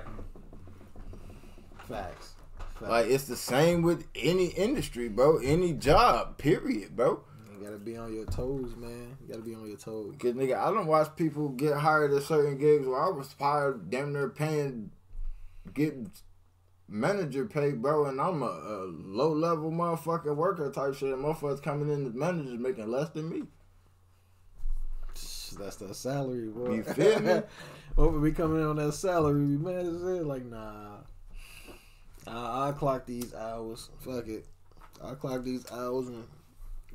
Facts. Like it's the same with any industry, bro. Any job, period, bro. You gotta be on your toes, man. You gotta be on your toes. Cause nigga, I don't watch people get hired at certain gigs where I was hired damn near paying, getting manager pay, bro, and I'm a, a low level motherfucking worker type shit. And motherfuckers coming in as managers making less than me. That's the salary, boy. You feel me? Would be coming in on that salary? Man, is it like nah? I I clock these hours. Fuck it. I clock these hours and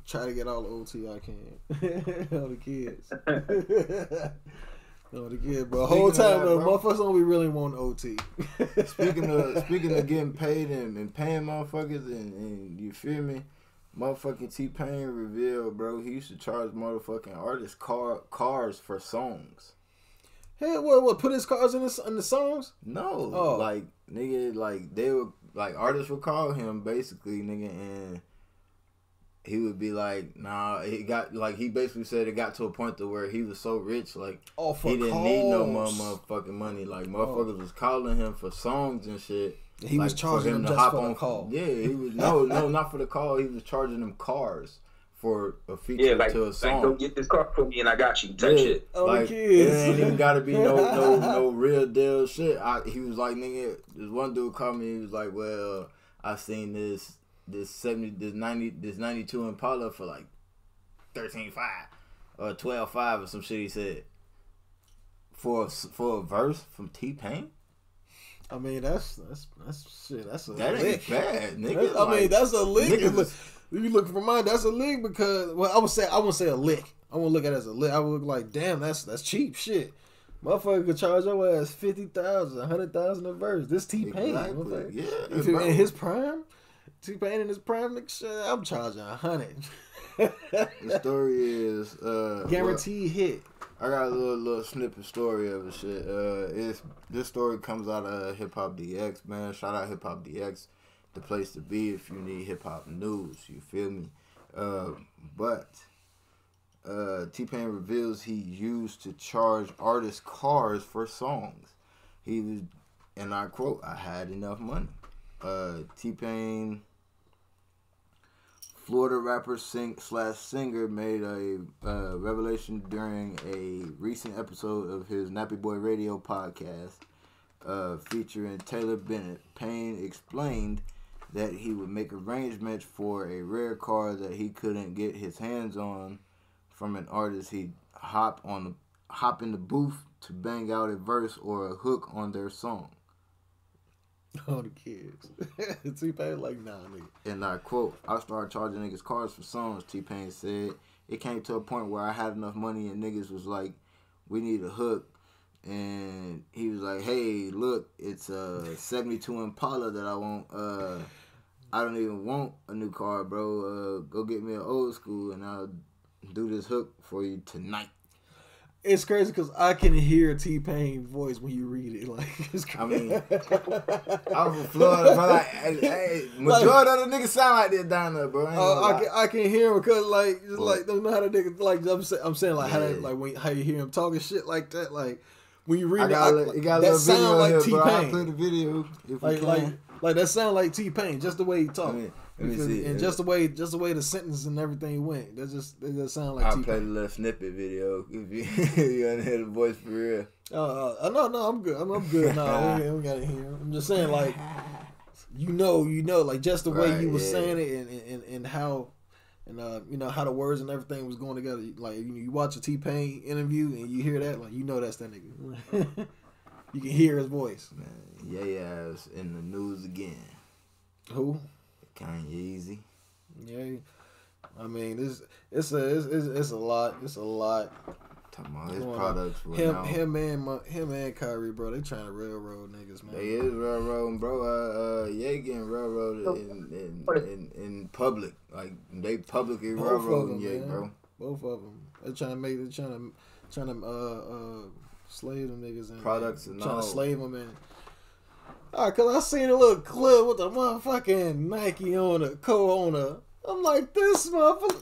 try to get all the OT I can. all the kids. all the kids, but the whole time that, though, bro. motherfuckers don't be really want OT. speaking of speaking of getting paid and, and paying motherfuckers and, and you feel me, motherfucking T Pain revealed, bro, he used to charge motherfucking artists car cars for songs. Hey, what? What? Put his cars in the in the songs? No, Oh. like nigga, like they would like artists would call him basically, nigga, and he would be like, nah, he got like he basically said it got to a point to where he was so rich, like Oh, he didn't need no more motherfucking money. Like oh. motherfuckers was calling him for songs and shit. He was like, charging them just for the call. Yeah, he was no, no, not for the call. He was charging them cars for a feature Yeah, like, to a like song. go get this car for me and I got you type shit. Oh, like, It ain't even gotta be no no no real deal shit. I, he was like, nigga, this one dude called me. He was like, well, I seen this this seventy this ninety this ninety two Impala for like thirteen five or twelve five or some shit. He said for a, for a verse from T Pain. I mean, that's that's that's shit. That's a That ain't bad, nigga. I mean, that's a lick. niggas If you look for mine, that's a lick because well, I would say I wouldn't say a lick. I wouldn't look at it as a lick. I would look like, damn, that's that's cheap shit. Motherfucker could charge your ass fifty thousand, a hundred thousand a verse. This T Pain, Exactly. Yeah, if in his prime, T Pain in his prime, nigga, shit, I'm charging a hundred. The story is uh, Guaranteed hit. I got a little little snippet story of it. Shit, uh, it's this story comes out of Hip Hop DX, man. Shout out Hip Hop DX, the place to be if you need hip hop news. You feel me? Uh, but uh, T Pain reveals he used to charge artists cars for songs. He was, and I quote, "I had enough money." Uh, T Pain. Florida rapper sing slash singer made a uh, revelation during a recent episode of his Nappy Boy Radio podcast uh, featuring Taylor Bennett. Pain explained that he would make arrangements for a rare car that he couldn't get his hands on from an artist. He'd hop on the hop in the booth to bang out a verse or a hook on their song. All the kids. T Pain like, nah, nigga. And I quote, I started charging niggas cars for songs, T Pain said. It came to a point where I had enough money and niggas was like, we need a hook. And he was like, hey, look, it's a 72 Impala that I want. Uh, I don't even want a new car, bro. Uh, go get me an old school and I'll do this hook for you tonight. It's crazy because I can hear T Pain voice when you read it. Like, it's I mean, I'm from Florida, but like, hey, majority of the niggas sound like this down there, bro. I, Uh, I can I can hear him because like just like don't know how to nigga like I'm saying I'm saying like how they, like when how you hear him talking shit like that like when you read I it got, I, a, li- you got that sound like T Pain. Play the video if like like like that sound like T Pain just the way he talk Let me, let me Because- see. and just the way just the way the sentence and everything went that just that just sound like I'll T play the Pain. little snippet video if you you want to hear the voice for real. Uh, uh, no no I'm good I'm, I'm good no we, ain't- we gotta hear. I'm just saying like you know you know like just the way Right, you were yeah. saying it and, and and how and uh, you know how the words and everything was going together. Like you, you watch a T Pain interview and you hear that, like you know that's that nigga. you can hear his voice. Man, yeah, it's in the news again. Who? Kanye Easy. Yeah, I mean this it's a it's, it's, it's a lot. It's a lot. Talking about his products were Him now. him and my, him and Kyrie, bro. They trying to railroad niggas, man. They is railroading, bro. Uh, uh, yeah, getting railroaded in, in, in, in public. Like they publicly Both railroading, them, yeah, man. bro. Both of them. They trying to make. They trying to trying to uh uh slave them niggas and Products and trying all. to slave them and. Alright, cause I seen a little clip with the motherfucking Nike owner, co-owner. I'm like, this motherfucker,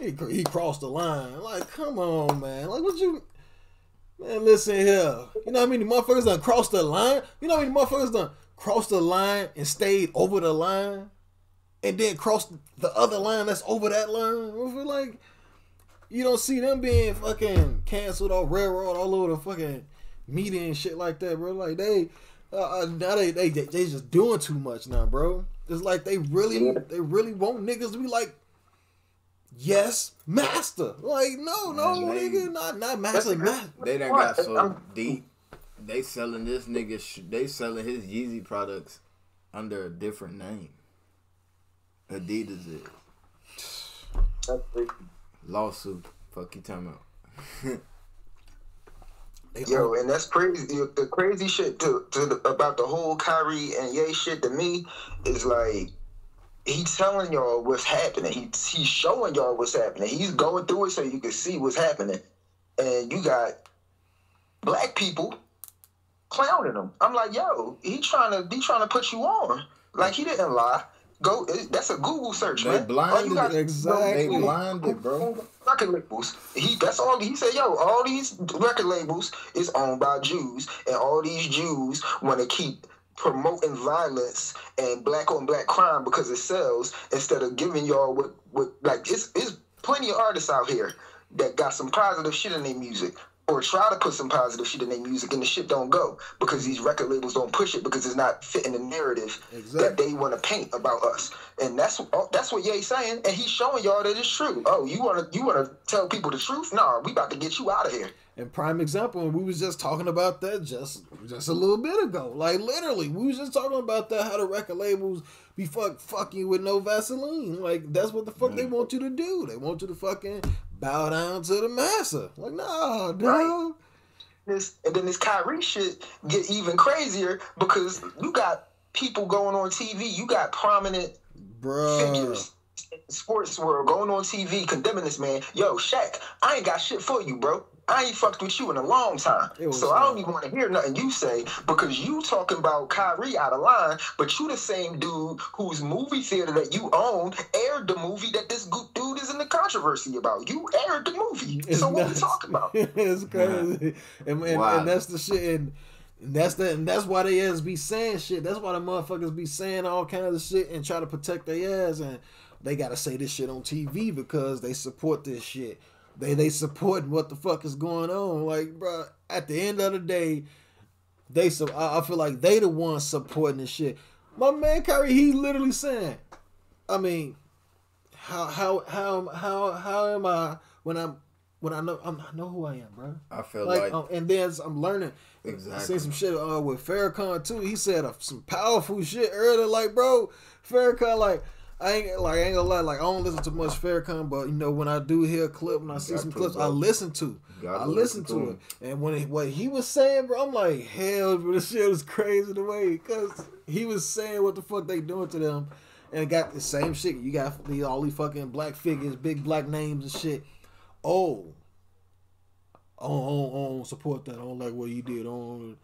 he, he crossed the line. Like, come on, man. Like, what you, man? Listen here. You know how I many motherfuckers done crossed the line? You know how many motherfuckers done crossed the line and stayed over the line, and then crossed the other line that's over that line? Like you don't see them being fucking canceled or railroad all over the fucking media and shit like that, bro. Like they uh, uh, now they, they they they just doing too much now, bro. It's like they really they really want niggas to be like, yes, master. Like no, no, they- nigga, not not master, master. They done got so deep. They selling this nigga. Sh- they selling his Yeezy products under a different name. Adidas is lawsuit. Fuck you talking about? Yo, and that's crazy. The crazy shit to, to the, about the whole Kyrie and Ye shit to me is like he's telling y'all what's happening. He, he's showing y'all what's happening. He's going through it so you can see what's happening. And you got black people clowning him. I'm like, yo, he trying to he trying to put you on. Like he didn't lie. Go. That's a Google search, They man. Blinded gotta- They blinded, bro. Record labels. He that's all he said, yo, all these record labels is owned by Jews, and all these Jews want to keep promoting violence and black on black crime because it sells instead of giving y'all what what like it's it's plenty of artists out here that got some positive shit in their music. Or try to put some positive shit in their music and the shit don't go because these record labels don't push it because it's not fitting the narrative that they want to paint about us. And that's oh, that's what Ye's saying, and he's showing y'all that it's true. Oh, you wanna you wanna tell people the truth? Nah, we about to get you out of here. And prime example, and we was just talking about that just just a little bit ago. Like literally, we was just talking about that how the record labels be fuck fucking with no Vaseline. Like that's what the fuck they mm. want you to do. They want you to fucking bow down to the massa. Like nah, dog. This and then this Kyrie shit get even crazier because you got people going on TV. You got prominent Bruh. figures in the sports world going on TV condemning this man. Yo, Shaq, I ain't got shit for you, bro. I ain't fucked with you in a long time. was So I don't even want to hear nothing you say because you talking about Kyrie out of line, but you the same dude whose movie theater that you own aired the movie that this good dude is in the controversy about. You aired the movie. so what we nuts. talking about? it's crazy, and, and, Wow. and that's the shit, and, and that's the and that's why they ass be saying shit. That's why the motherfuckers be saying all kinds of shit and try to protect their ass, and they gotta say this shit on TV because they support this shit. They they support what the fuck is going on. Like, bro, at the end of the day, they so I, I feel like they the ones supporting this shit. My man Kyrie, he literally saying, I mean, how how how how how am I when I'm when I know I'm, I know who I am, bro. I feel Like, like, um, and then I'm learning. Exactly. I seen some shit uh, with Farrakhan too. He said uh, some powerful shit earlier. Like, bro, Farrakhan, like, I ain't like I ain't gonna lie. Like, I don't listen to much Farrakhan, but you know when I do hear a clip, when I see some clips. I listen to. I listen listen to to it, and when it, what he was saying, bro, I'm like, hell, bro, this shit was crazy the way because he was saying what the fuck they doing to them, and it got the same shit. You got these all these fucking black figures, big black names and shit. Oh, I don't, I don't, I don't support that. I don't like what you did. I don't.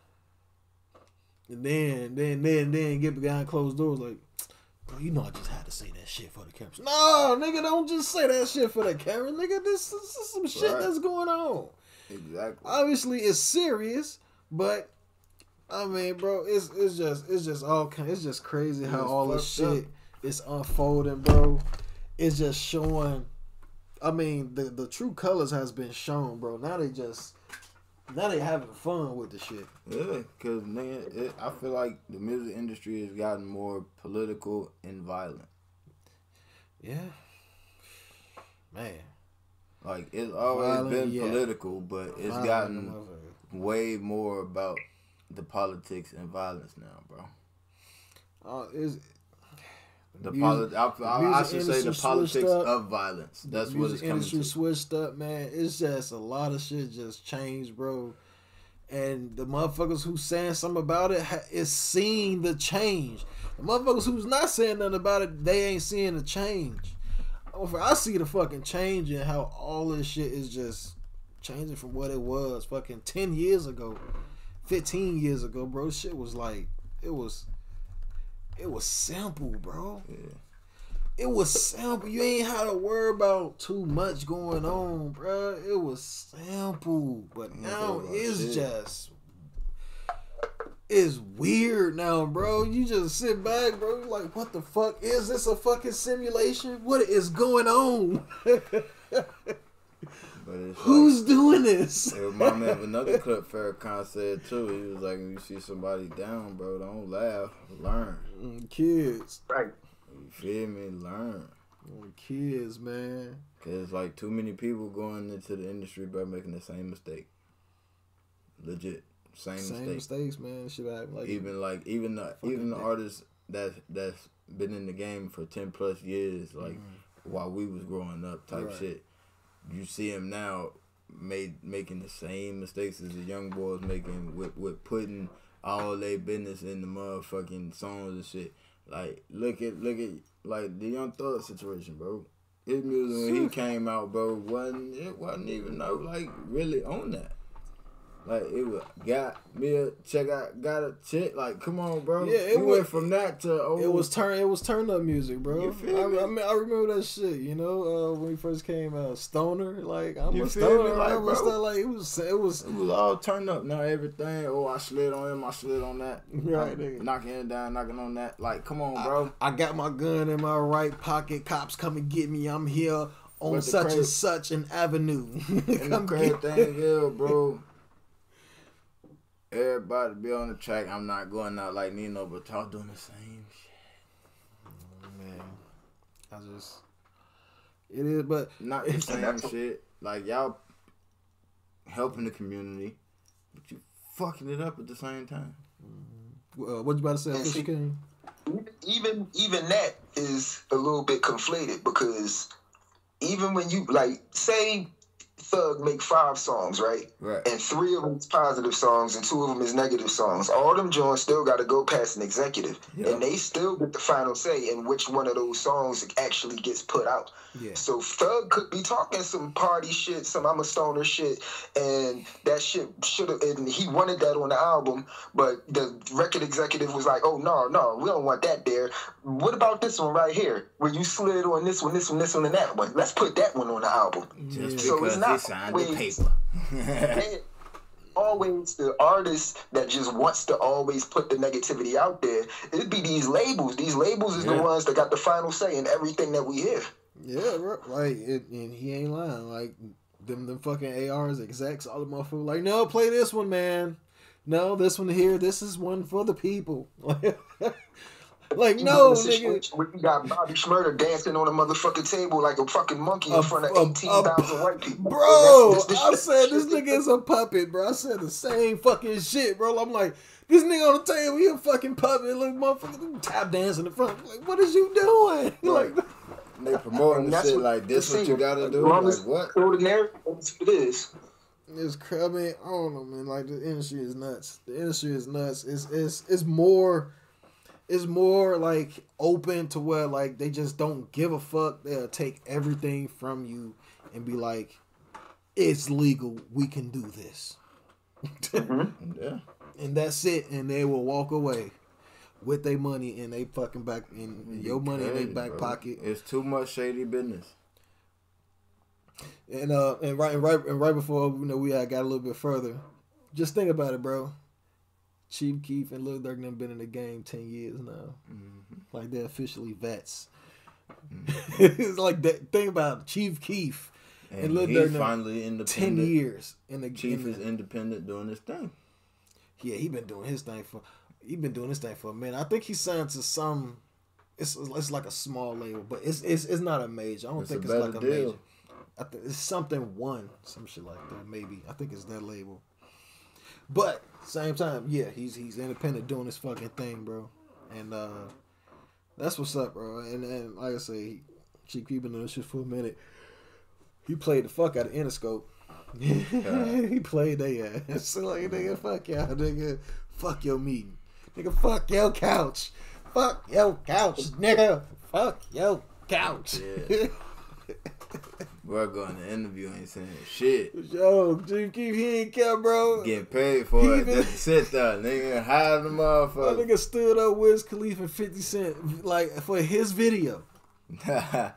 And then, then, then, then get behind closed doors like, bro, you know I just had to say that shit for the cameras. No, nigga, don't just say that shit for the camera, nigga. This, this is some shit Right. that's going on. Exactly. Obviously, it's serious, but I mean, bro, it's it's just it's just all kind. It's just crazy how all this fucked up. shit is unfolding, bro. It's just showing. I mean, the the true colors has been shown, bro. Now they just now they having fun with the shit. Yeah, cause nigga, it, I feel like the music industry has gotten more political and violent. Yeah, man. Like it's always Violent, been yeah. political, but it's Violent, gotten way more about the politics and violence now, bro. Uh, is The music- poli- I, I, I should say the politics of violence. That's the what it's coming industry to. switched up, man. It's just a lot of shit just changed, bro. And the motherfuckers who saying something about it ha- is seeing the change. The motherfuckers who's not saying nothing about it, they ain't seeing the change. I see the fucking change in how all this shit is just changing from what it was fucking ten years ago, fifteen years ago, bro. Shit was like it was, it was simple, bro Yeah. it was simple. You ain't had to worry about too much going on, bro. It was simple. But now it's shit. just it's weird now, bro. You just sit back, bro. you like, what the fuck? Is this a fucking simulation? What is going on? But it's Who's doing this? It remind me of another clip Farrakhan said too. He was like, "If you see somebody down, bro, don't laugh. Learn. Mm, Kids. Right. You feel me? Learn. Mm, Kids, man. Cause like too many people going into the industry, by making the same mistake. Legit, same, Same mistake. mistakes, man. Shit happen. Like even like even the even the dick. artists that that's been in the game for ten plus years, like while we was growing up, type. Right. shit. You see him now, made making the same mistakes as the young boys making with with putting all their business in the motherfucking songs and shit. Like look at look at like the Young Thug situation, bro. His music when he came out, bro, wasn't it wasn't even no like really on that. Like it was got me a check out got a check like come on bro Yeah, it was- went from that to oh It was turn. It was turn up music, bro. You feel I, me? I mean, I remember that shit. You know, uh, when we first came out, Stoner. Like I'm You a feel me? stoner. Like, I'm a bro. stoner. Like it was. It was. it was all turned up now everything oh I slid on him I slid on that Right, knocking it down knocking on that like come on bro I got my gun in my right pocket. Cops come and get me. I'm here on such crazy- and such an avenue. and the crazy get- thing is bro everybody be on the track I'm not going out like Nino but y'all doing the same shit Man, I just. It is, but not the same shit like y'all helping the community but you fucking it up at the same time uh, what you about to say, And King? even even that is a little bit conflated because even when you like say Thug make five songs, right? Right. And three of them is positive songs and two of them is negative songs. All them joints still got to go past an executive, Yeah. and they still get the final say in which one of those songs actually gets put out. Yeah. So Thug could be talking some party shit, some I'm a stoner shit, and that shit should have. And he wanted that on the album, but the record executive was like, "Oh no, no, we don't want that there. What about this one right here, where you slid on this one, this one, this one, and that one? Let's put that one on the album." just So because it's not he signed the always- paper always the artist that just wants to always put the negativity out there. It'd be these labels. These labels is Yeah. the ones that got the final say in everything that we hear. Yeah, bro. Like, it, and he ain't lying. Like, them, them fucking ARs, execs, all the motherfuckers, like, no, play this one, man. No, this one here, this is one for the people. like, You no, nigga. where you got Bobby Shmurda dancing on a motherfucking table like a fucking monkey in front of a- 18,000 white people. Bro, that's the I said this nigga is a puppet, bro. I said the same fucking shit, bro. I'm like, this nigga on the table, he a fucking puppet. Look, motherfucker, tap dancing in the front. Like, what is you doing? Like, they promoting And the shit what- like this see, what you gotta do long like what Ordinary. the narrative, that's what it is. It's cra- I mean, I don't know, man. Like the industry is nuts. The industry is nuts. It's it's it's more, it's more like open to where like they just don't give a fuck. They'll take everything from you and be like, it's legal. We can do this. Mm-hmm. Yeah. and that's it. And they will walk away with their money in they fucking back in your money in their back bro. pocket. It's too much shady business. And uh and right and right and right before you know we got a little bit further, just think about it, bro. Chief Keef and Lil Durk done been in the game ten years now. Like they're officially vets. it's like that. Think about it. Chief Keef and, And Lil Durk finally ten years in the Chief in is independent doing his thing. Yeah, he been doing his thing for he been doing this thing for a minute. I think he signed to some. It's it's like a small label, but it's it's, it's not a major. I don't It's think it's like a deal. major. I think it's something one, some shit like that. Maybe I think it's that label. But same time, yeah, he's he's independent doing his fucking thing, bro. And uh that's what's up, bro. And and like I say, Chief been doing this shit for a minute. He played the fuck out of Interscope. he played they ass. Like nigga, fuck y'all, nigga. Fuck your meeting. Nigga, fuck your couch. Fuck your couch, nigga. Fuck your couch. Yeah. Bro, going to interview ain't saying shit. Yo, Keef, he ain't care, bro. Getting paid for He it. even- Just to sit there, nigga. Hide the That motherfucker. nigga stood up Wiz Khalifa and 50 Cent like for his video.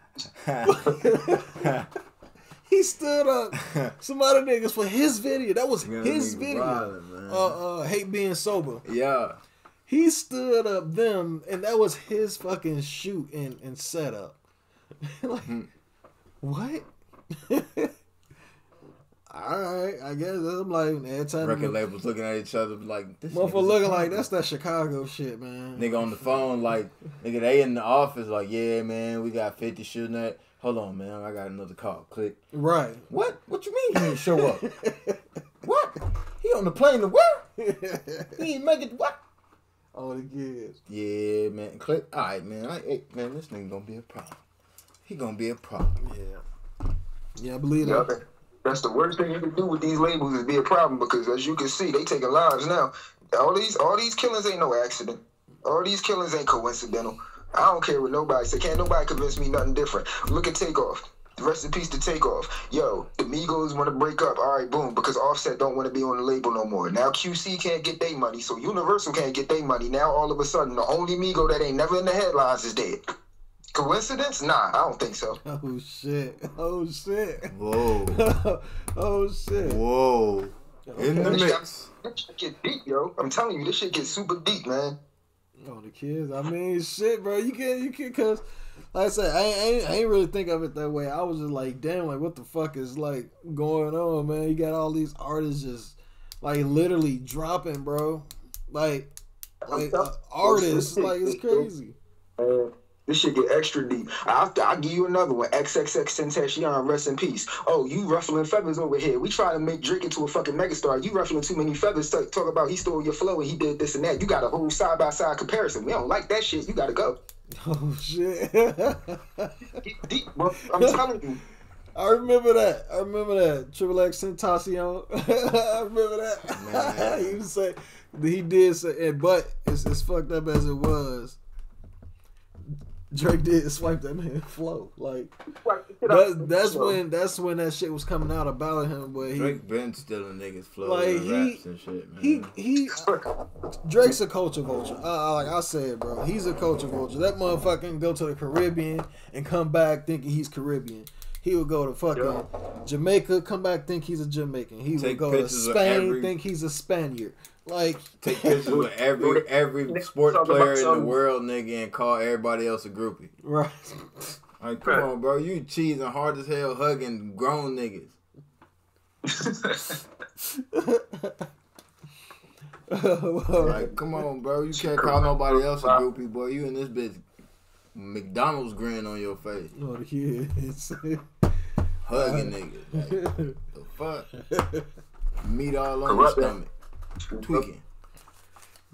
He stood up some other niggas for his video. That was his video. uh, uh, hate being sober. yeah. He stood up them, and that was his fucking shoot and, and setup. like, Hmm. what? All right, I guess I'm like every time Record labels looking at each other like this. motherfucker looking like that's that Chicago shit, man. Nigga on the phone, like, nigga, they in the office, like, yeah, man, we got 50 shooting at. Hold on, man, I got another call. Click. Right. What? What you mean he didn't show up? what? He on the plane to where? He ain't make it what? All the kids. Yeah, man. Click. All right, man. I, hey, man, this nigga gonna be a problem. He gonna be a problem. Yeah. Yeah, I believe Yeah, that. that's the worst thing you can do with these labels is be a problem because as you can see, they taking lives now. All these all these killings ain't no accident. All these killings ain't coincidental. I don't care what nobody say. Can't nobody convince me nothing different. Look at Takeoff. Rest in peace to Takeoff. Yo, the Migos want to break up. All right, boom, because Offset don't want to be on the label no more. Now QC can't get their money, so Universal can't get their money. Now all of a sudden, the only Migo that ain't never in the headlines is dead. Coincidence? Nah, I don't think so. Oh shit. Oh shit. Whoa. oh shit. Whoa. In the This mix. shit- This shit get deep, yo. I'm telling you, this shit gets super deep, man. Oh, the kids. I mean, shit, bro. You can't, you can't, cause, like I said, I ain't, I ain't, really think of it that way. I was just like, damn, like what the fuck is like going on, man? You got all these artists just like literally dropping, bro. Like, like uh, artists, like it's crazy. Man, this shit get extra deep. I'll, I'll give you another one. XXX Tentacion, rest in peace. Oh, you ruffling feathers over here. We try to make Drake into a fucking megastar. You ruffling too many feathers. Talk, talk about he stole your flow and he did this and that. You got a whole side by side comparison. We don't like that shit. You gotta go. Oh shit. Get deep, bro. I'm telling you. I remember that. I remember that. Triple X Tentacion. I remember that. he was say he did say, and but it's as fucked up as it was. Drake did swipe that man flow like that, that's when that's when that shit was coming out about him. But he Drake been stealing niggas flow Like, he- raps and shit, man. he he Drake's a culture vulture. Uh, like I said, bro, he's a culture vulture. That motherfucker can go to the Caribbean and come back thinking he's Caribbean. He would go to fucking Jamaica, come back think he's a Jamaican. He would go to Spain, every- think he's a Spaniard. Like Take pictures with every every sports player in the world, nigga, and call everybody else a groupie. right. Like, come on, bro. You cheesing hard as hell, hugging grown niggas. Like, come on, bro. You can't call nobody else a groupie, boy. You in this bitch. McDonald's grin on your face, Oh, the kids. hugging niggas. Like, the fuck? Meat all on your stomach, tweaking.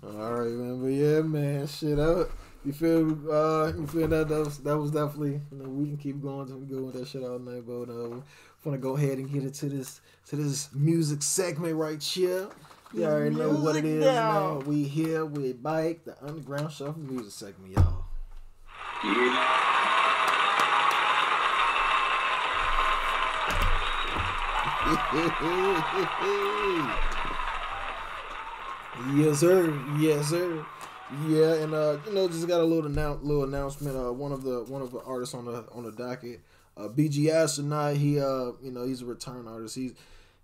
All right, man. But yeah, man. Shit up. You feel? Uh, you feel that that was that was definitely. You know, we can keep going to go with that shit all night, but uh, we want to go ahead and get into this to this music segment right here. You already know what it is, man. We here with Bike, the Underground Shuffle Music segment, y'all. yes, sir. Yes, sir. Yeah, and uh, you know, just got a little annou- little announcement. Uh, one of the one of the artists on the on the docket, uh, BG Astronaut. He uh, you know, he's a return artist. He's,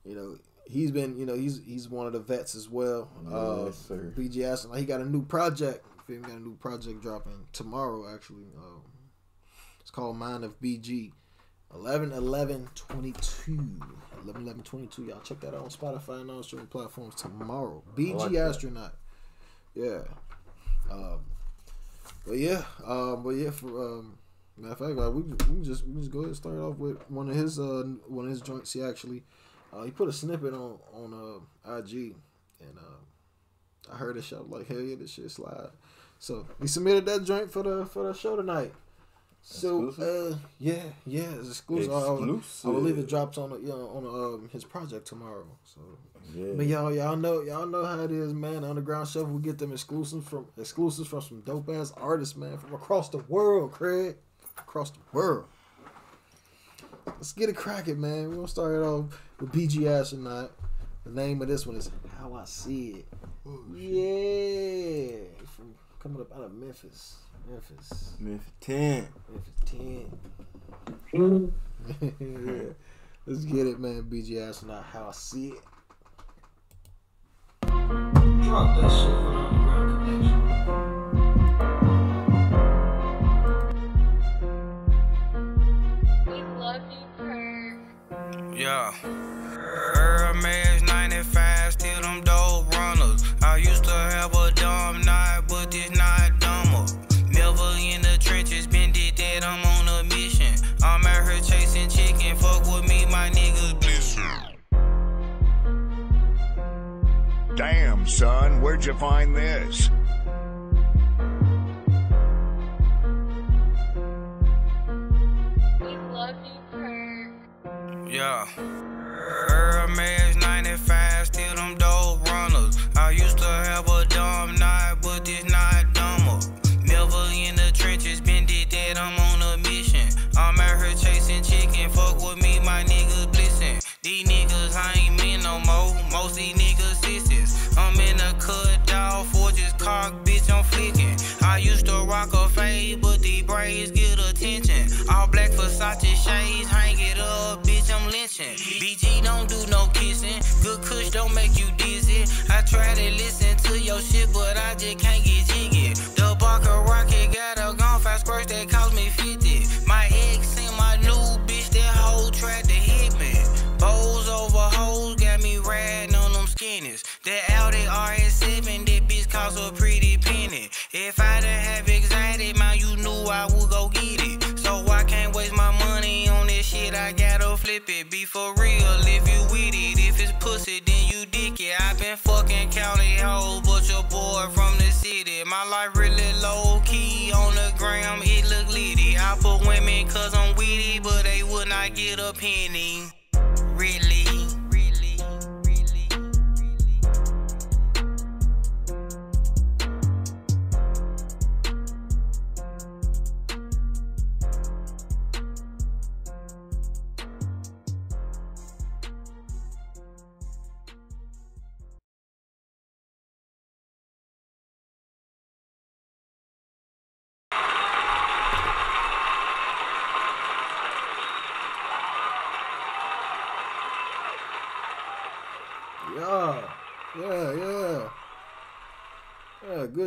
you know, he's been, you know, he's he's one of the vets as well. Uh, Yes, sir. BG Astronaut. He got a new project. He? Got a new project dropping tomorrow. Actually, um, it's called Mind of BG. 11 11 22 11 11 22 y'all. Check that out on spotify and all streaming platforms tomorrow. Bg like that. astronaut. Yeah. Um but yeah um but yeah for um matter of fact like, we, we just we just go ahead and start off with one of his uh one of his joints. He actually uh he put a snippet on on uh ig and uh i heard it show like hell yeah this shit slide. So he submitted that joint for the for the show tonight so uh yeah yeah it's exclusive. I- I, I believe it drops on the, you know, on um, his project tomorrow. So Yeah. but y'all y'all know y'all know how it is, man. Underground Shuffle we get them exclusives from exclusives from some dope ass artists, man, from across the world, Craig, across the world. Let's get it cracking, man. We're gonna start it off with BG Astronaut. The name of this one is How I See It. Oh, yeah, from coming up out of Memphis, Memphis. Memphis 10. Memphis 10. yeah. Let's get it, man. BG Astronaut, How I See It. Drop that shit for the underground connection. Yeah. Hermes son, where'd you find this? We love you, Kurt. Yeah. I used to rock a fade, but these braids get attention. All black Versace shades, hang it up, bitch, I'm lynching. BG don't do no kissing. Good kush don't make you dizzy. I try to listen to your shit, but I just can't get jiggy. For real if you with it. If it's pussy, then you dick it. i been fucking county hoes, but your boy from the city. My life really low key on the gram, it look litty. I put women cause I'm witty, but they would not get a penny.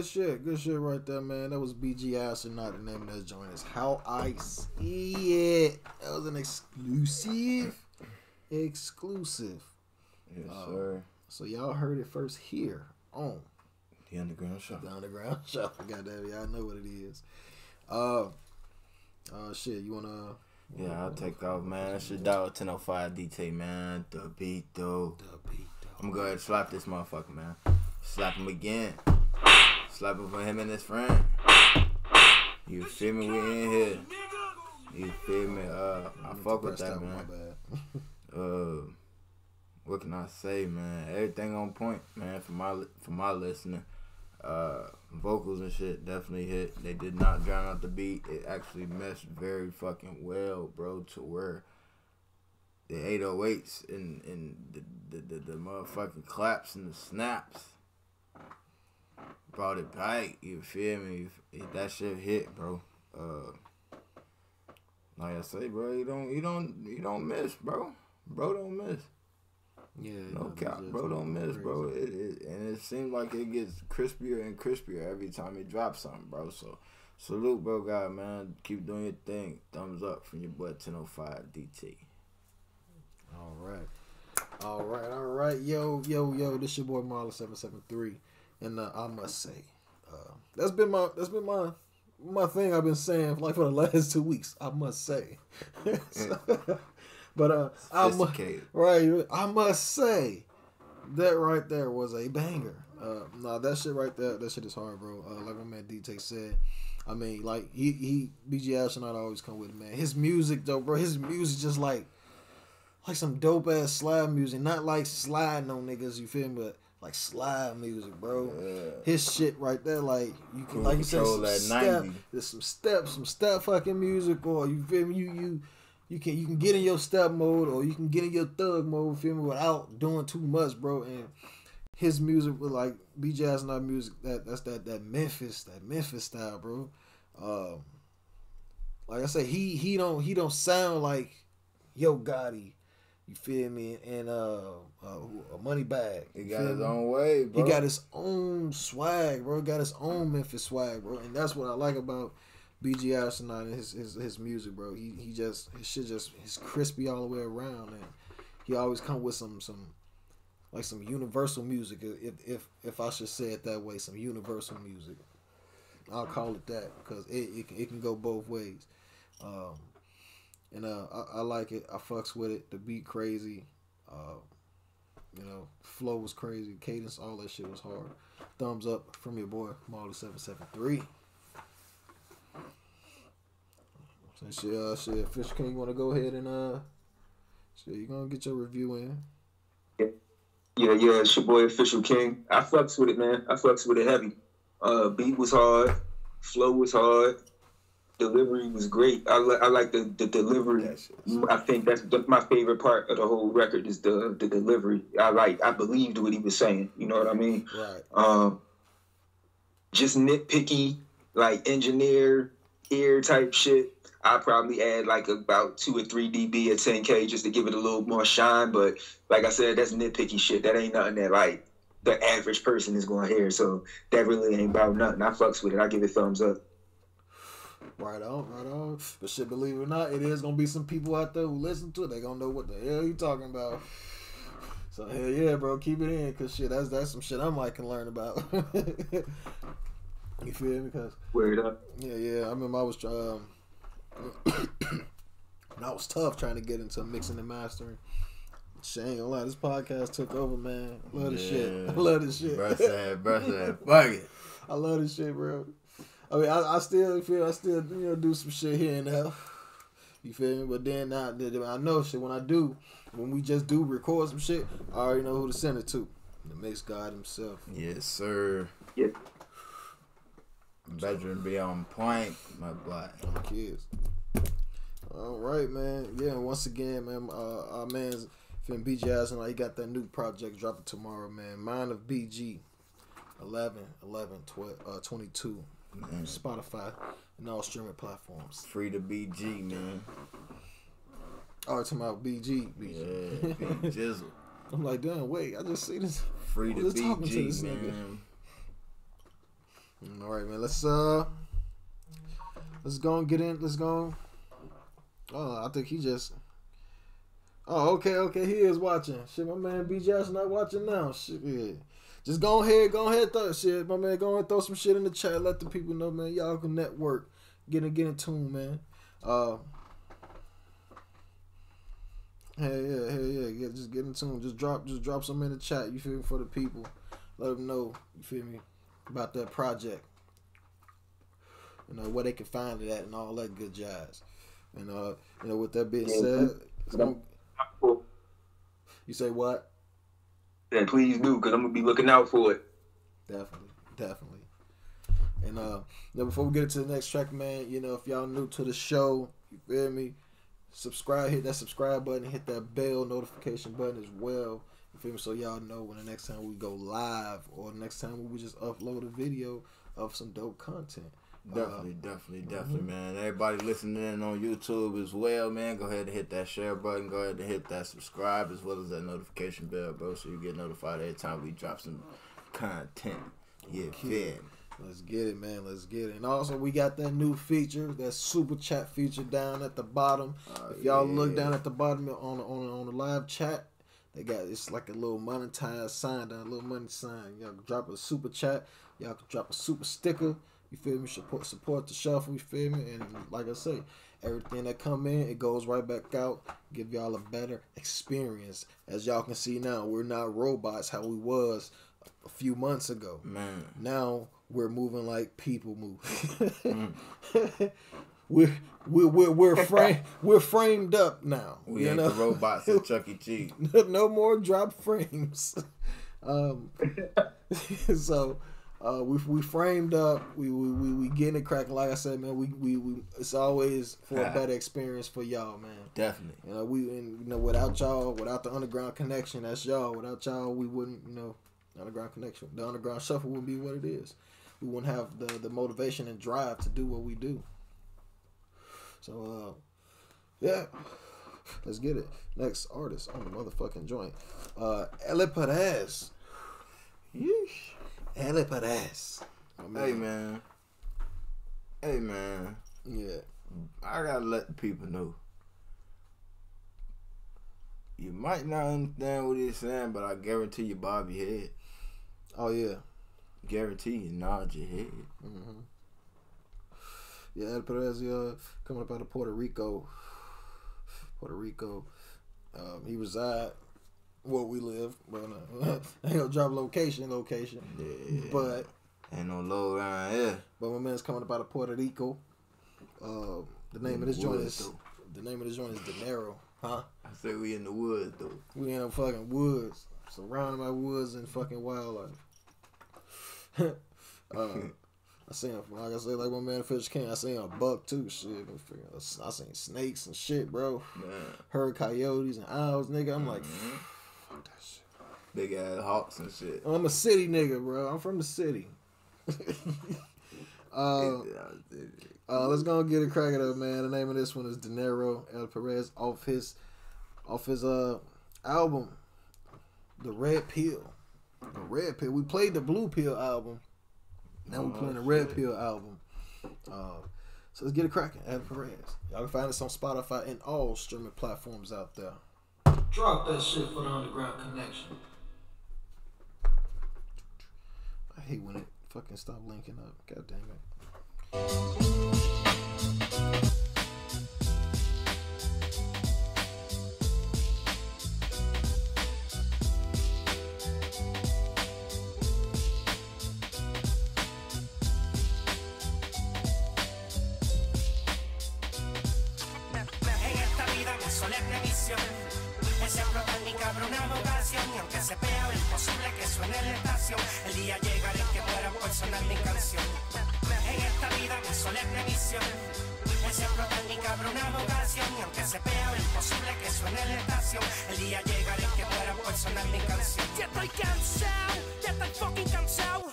Good shit. Good shit right there, man. That was BG Astronaut. The name of that joint is How I See It. That was an exclusive. Exclusive. Yes, Uh, sir. So y'all heard it first here on The Underground Show. The Underground Show. Goddamn, y'all know what it is. Uh, uh, shit. You wanna? Yeah, I'll take off, man. That's your dog 1005 DT, man. The beat, though. The beat, though. I'm gonna go ahead and slap this motherfucker, man. Slap him again. Slap him for him and his friend. You feel me? We in here. You feel me? Uh, I fuck with that, man. Uh, what can I say, man? Everything on point, man. For my for my listening, uh, vocals and shit definitely hit. They did not drown out the beat. It actually meshed very fucking well, bro. To where the 808s and and the the, the, the motherfucking claps and the snaps brought it back. You feel me? If That shit hit, bro. Uh, like I say, bro, you don't you don't you don't miss, bro. Bro don't miss. Yeah, no cap, bro don't miss, bro. It, it and it seems like it gets crispier and crispier every time he drops something, bro. So salute, bro, God, man. Keep doing your thing. Thumbs up from your boy 1005 DT. All right. All right, all right, yo, yo, yo. This your boy Marley seven seven three, and uh, I must say, uh, that's been my that's been my my thing I've been saying like for the last two weeks. I must say, so, but uh, I must right. I must say that right there was a banger. Uh, nah, that shit right there, that shit is hard, bro. Uh, like my man DJ said, I mean, like he he BG Astronaut always come with it, man. His music though, bro. His music just like like some dope ass slide music, not like sliding on niggas. You feel me? But like slide music, bro. Yeah. His shit right there, like you can, like you said, some that step, there's some step, some step fucking music, or you feel me? You you you can you can get in your step mode, or you can get in your thug mode, feel me, without doing too much, bro. And his music was like B Jazz not music that that's that that Memphis that Memphis style, bro. Um, like I said, he he don't he don't sound like Yo Gotti. You feel me? And uh, uh a money bag. He got his me? own way, bro. He got his own swag, bro. He got his own Memphis swag, bro. And that's what I like about BG Astronaut and his, his his music, bro. He he just his shit just is crispy all the way around, and he always come with some some like some universal music, if if if I should say it that way, some universal music. I'll call it that because it it can, it can go both ways. Um, and uh, I, I like it. I fucks with it. The beat crazy. Uh, you know, flow was crazy. Cadence, all that shit was hard. Thumbs up from your boy Marley seven seven three. Since you uh, shit, Fish King, you want to go ahead and uh, shit, you gonna get your review in? Yeah, yeah, it's your boy Official King. I fucks with it, man. I fucks with it heavy. Uh, beat was hard, flow was hard, delivery was great. I, li- I like the, the delivery. I think that's the, my favorite part of the whole record is the the delivery. I like. I believed what he was saying. You know what I mean? Right. Um, just nitpicky, like engineer ear type shit. I probably add like about two or three dB at 10k just to give it a little more shine. But like I said, that's nitpicky shit. That ain't nothing that like the average person is going to hear. So that really ain't about nothing. I fucks with it. I give it thumbs up. Right on, right on. But shit, believe it or not, it is gonna be some people out there who listen to it. They gonna know what the hell you talking about. So hell yeah, bro, keep it in, cause shit, that's that's some shit I might can learn about. you feel me? Cause Word up. yeah, yeah. I remember I was um, and I was tough trying to get into mixing and mastering. Shit, ain't gonna lie, this podcast took over, man. I love this shit. I love this shit. Bruh said, bruh said, fuck it. I love this shit, bro. I mean, I, I still feel I still you know do some shit here and there. You feel me? But then I, I know shit when I do, when we just do record some shit, I already know who to send it to. The mix God himself. Yes, sir. Yeah. Veteran be on point, my boy. Kids. All right, man. Yeah, and once again, man, uh, our man's Finn BG Aston, he got that new project dropping tomorrow, man. Mind of BG. 11, 11, 12, uh, 22. Spotify and all streaming platforms. Free to BG, man. Oh, talking about BG. BG. Yeah, B Jizzle. I'm like, damn, wait, I just see this. Free to talking to BG, this man. Mm, All right, man. Let's uh, let's go and get in. Let's go. Oh, I think he just. Oh, okay, okay. He is watching. Shit, my man B. Johnson not watching now. Shit, yeah. Just go ahead, go ahead, throw shit, my man. Go ahead, throw some shit in the chat. Let the people know, man. Y'all can network, get in, get in tune, man. Uh, Hell yeah, hell yeah, yeah. Just get in tune. Just drop, just drop some in the chat. You feel me for the people. Let them know. You feel me about that project. You know where they can find it at and all that good jazz. And uh, you know, with that being said, you say what? And please do, because I'm to be looking out for it. Definitely, definitely. And uh, now before we get into the next track, man, you know, if y'all new to the show, you feel me? subscribe, hit that subscribe button, hit that bell notification button as well. You feel me? So y'all know when the next time we go live or next time we just upload a video of some dope content. Definitely, uh, definitely, definitely, mm-hmm. man. Everybody listening in on YouTube as well, man. Go ahead and hit that share button. Go ahead and hit that subscribe as well as that notification bell, bro, so you get notified every time we drop some content. Yeah, okay. Let's get it, man. Let's get it. And also, we got that new feature, that super chat feature down at the bottom. Uh, if y'all yeah. look down at the bottom on on on the live chat, they got it's like a little monetized sign down, a little money sign. Y'all can drop a super chat. Y'all can drop a super sticker. You feel me? Support support the shuffle. You feel me? And like I say, everything that come in, it goes right back out. Give y'all a better experience. As y'all can see now, we're not robots how we was a few months ago. Man. Now we're moving like people move. mm. we're we're we're we're, we're framed up now. We ain't know? the robots at Chuck E. Cheese. no more drop frames. Um, so uh, we we framed up. We we we, we getting it cracking. Like I said, man, we, we we it's always for a better experience for y'all, man. Definitely. You know, we and you know without y'all, without the underground connection, that's y'all. Without y'all, we wouldn't you know underground connection. The underground shuffle wouldn't be what it is. We wouldn't have the the motivation and drive to do what we do. So uh, yeah. Let's get it. Next artist on the motherfucking joint. Uh Ele Perez. Yeesh. Ele Perez. Hey man. Hey man. Yeah. I gotta let the people know. You might not understand what he's saying, but I guarantee you bob your head. Oh yeah. Guarantee you nod your head. Mm-hmm. Yeah, El Perez uh, coming up out of Puerto Rico. Puerto Rico. Um, he reside where we live, but uh, ain't no drop location, location. Yeah. But ain't no low around here. But my man's coming up out of Puerto Rico. Uh, the name in of this joint is though. the name of this joint is Dinero, huh? I say we in the woods though. We in the fucking woods, surrounded by woods and fucking wildlife. uh, I seen, like I said, like my man Fish King, I seen a buck too. Shit, I seen snakes and shit, bro. Man. Heard coyotes and owls, nigga. I'm like, mm-hmm. Fuck that shit. Big ass hawks and shit. I'm a city nigga, bro. I'm from the city. uh, uh, let's go and get it cracking up, man. The name of this one is Dinero El Perez off his off his uh album, The Red Pill. The Red Pill. We played the Blue Pill album now we're playing the Red Pill album. Uh, so let's get it cracking. Ed Perez. Y'all can find us on Spotify and all streaming platforms out there. Drop that shit for the underground connection. I hate when it fucking stop linking up. God damn it. El día llegará en que puedan personal mi canción. En esta vida que solo es previsión. Ese explotar mi cabrón una vocación. Y aunque se vea imposible que suene la estación. El día llegará en que puedan personal mi canción. Ya estoy cansado, ya estoy fucking cansado.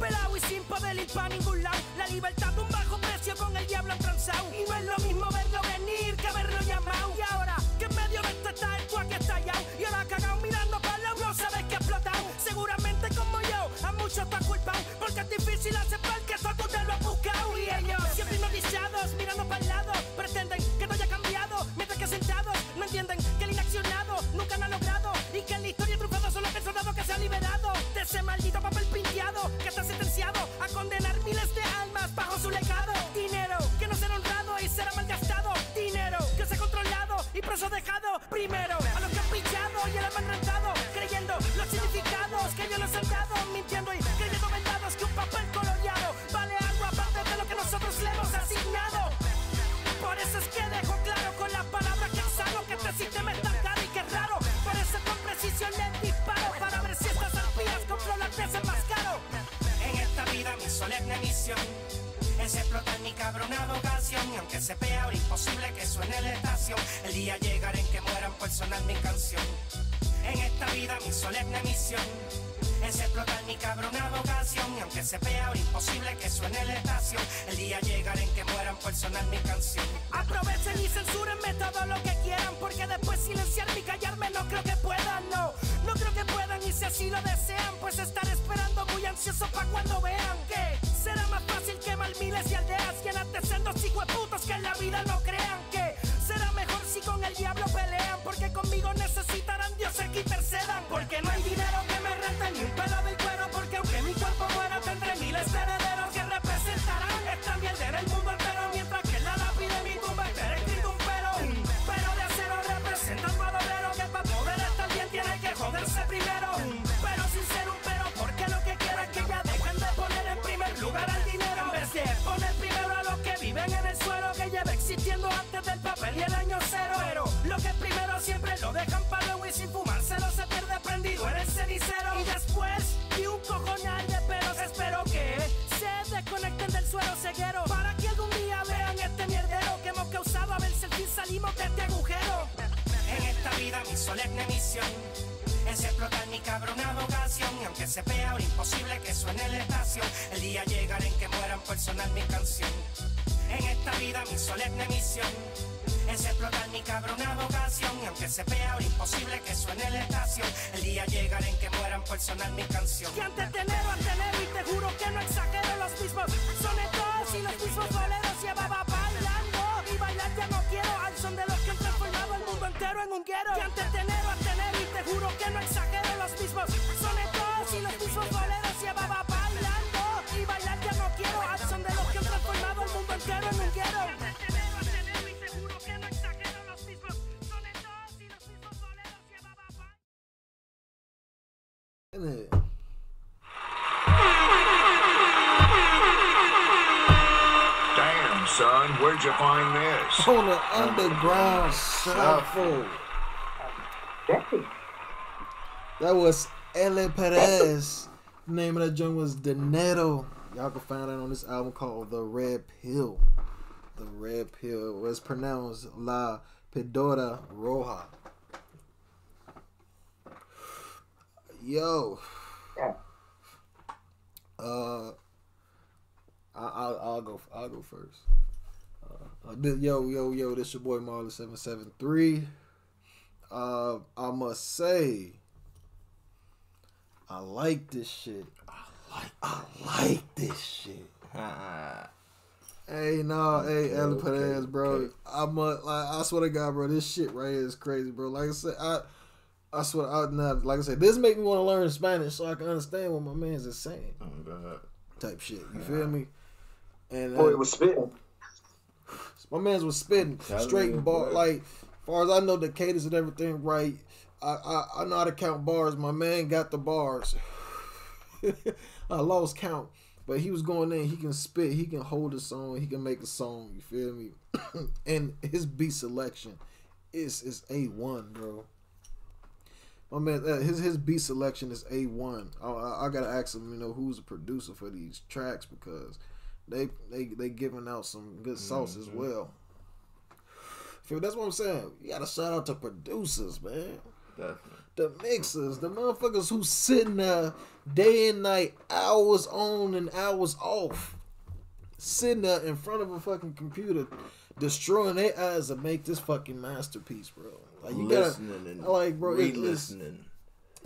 Pelado y sin poder ir para ningún lado. La libertad de un bajo precio con el diablo transado. Y no es lo mismo verlo venir que verlo llamado. Y ahora que en medio de este está el cuaque estallado. Y ahora cagado que es difícil aceptar que eso tú te lo has buscado y ellos siempre hipnotizados, mirando para el lado, pretenden que no haya cambiado, mientras que sentados no entienden que el inaccionado nunca lo ha logrado. Y que en la historia triunfado solo es el soldado que se ha liberado de ese maldito papel pinteado que está sentenciado a condenar miles de almas bajo su legado. Dinero que no será honrado y será malgastado, dinero que se ha controlado y preso dejado primero a los que han pillado y el amarrantado Es explotar mi cabrona vocación y aunque se vea ahora imposible que suene la estación, el día llegará en que mueran por sonar mi canción. En esta vida mi solemne misión es explotar mi cabrona vocación y aunque se vea ahora imposible que suene la estación, el día llegará en que mueran por sonar mi canción. Aprovechen y censúrenme todo lo que mi solemne misión. Es explotar mi cabrona vocación y aunque se ahora imposible que suene la estación el día llegará en que mueran por sonar mi canción. Que antes de enero a enero y te juro que no exagero los mismos sonetos y los mismos boleros was Dinero. Y'all can find it on this album called The Red Pill. The Red Pill was pronounced La Pedora Roja. Yo. Uh, I, I'll, I'll go. I'll go first. Uh, uh, yo, yo, yo! This is your boy Marley seven seven three. Uh, I must say, I like this shit. I like. I like this shit. Hey, no, hey, Okay, Ellen Perez, okay, bro. okay. I'm a, like, I swear to God, bro, this shit right here is crazy, bro. Like I said, I, I swear, I not like I said, this make me want to learn Spanish so I can understand what my man's is saying. Oh God. Type shit. You feel me? And Boy, uh, it was spitting. my man's was spitting straight you, and bar. boy. Like, far as I know, the cadence and everything right. I, I I know how to count bars. My man got the bars. I lost count, but he was going in. He can spit. He can hold a song. He can make a song. You feel me? and his beat selection is is a one, bro. My man, uh, his his beat selection is a one. I, I, I gotta ask him, you know, who's the producer for these tracks because they they they giving out some good sauce as well. Feel that's what I'm saying. You gotta shout out to producers, man. Definitely. The mixers, the motherfuckers who sitting there day and night, hours on and hours off, sitting there in front of a fucking computer, destroying their eyes to make this fucking masterpiece, bro. Like you Listening gotta, and like, bro, it- re-listening.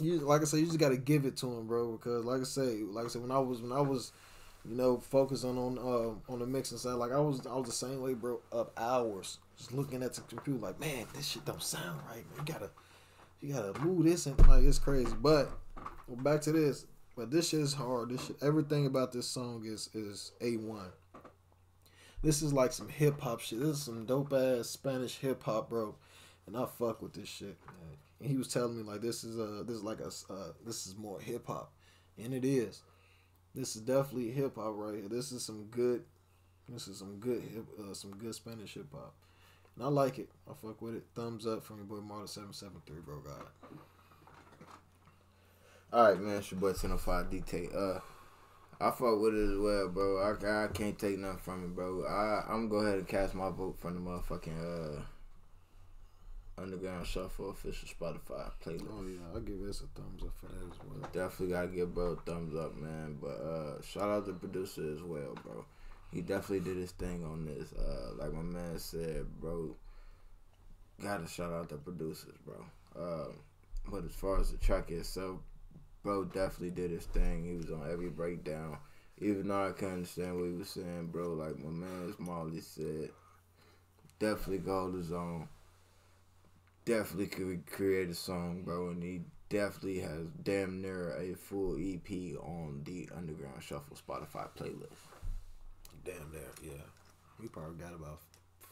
you like I said, you just got to give it to him, bro. Because like I say, like I said, when I was when I was, you know, focusing on uh, on the mixing side, like I was I was the same way, bro. Up hours just looking at the computer, like man, this shit don't sound right. Man. You gotta you gotta move this and like it's crazy. But well, back to this. But this shit is hard. This shit, everything about this song is is a one. This is like some hip hop shit. This is some dope ass Spanish hip hop, bro. And I fuck with this shit. And he was telling me like this is uh this is like a uh, this is more hip hop, and it is. This is definitely hip hop right here. This is some good. This is some good hip, uh, some good Spanish hip hop, and I like it. I fuck with it. Thumbs up from your boy Marta seven seven three, bro. God. All right, man. It's your boy 1005 DK. Uh, I fuck with it as well, bro. I, I can't take nothing from it, bro. I I'm gonna go ahead and cast my vote for the motherfucking uh Underground Shuffle official Spotify playlist. Oh yeah, I'll give this a thumbs up for that as well. Definitely gotta give bro a thumbs up, man. But uh shout out to the producer as well, bro. He definitely did his thing on this. Uh like my man said, bro. Gotta shout out the producers, bro. Uh, but as far as the track itself, bro definitely did his thing. He was on every breakdown. Even though I can understand what he was saying, bro. Like my man Marley said, definitely go to zone. Definitely could create a song, bro, and he definitely has damn near a full EP on the Underground Shuffle Spotify playlist. Damn there, yeah. We probably got about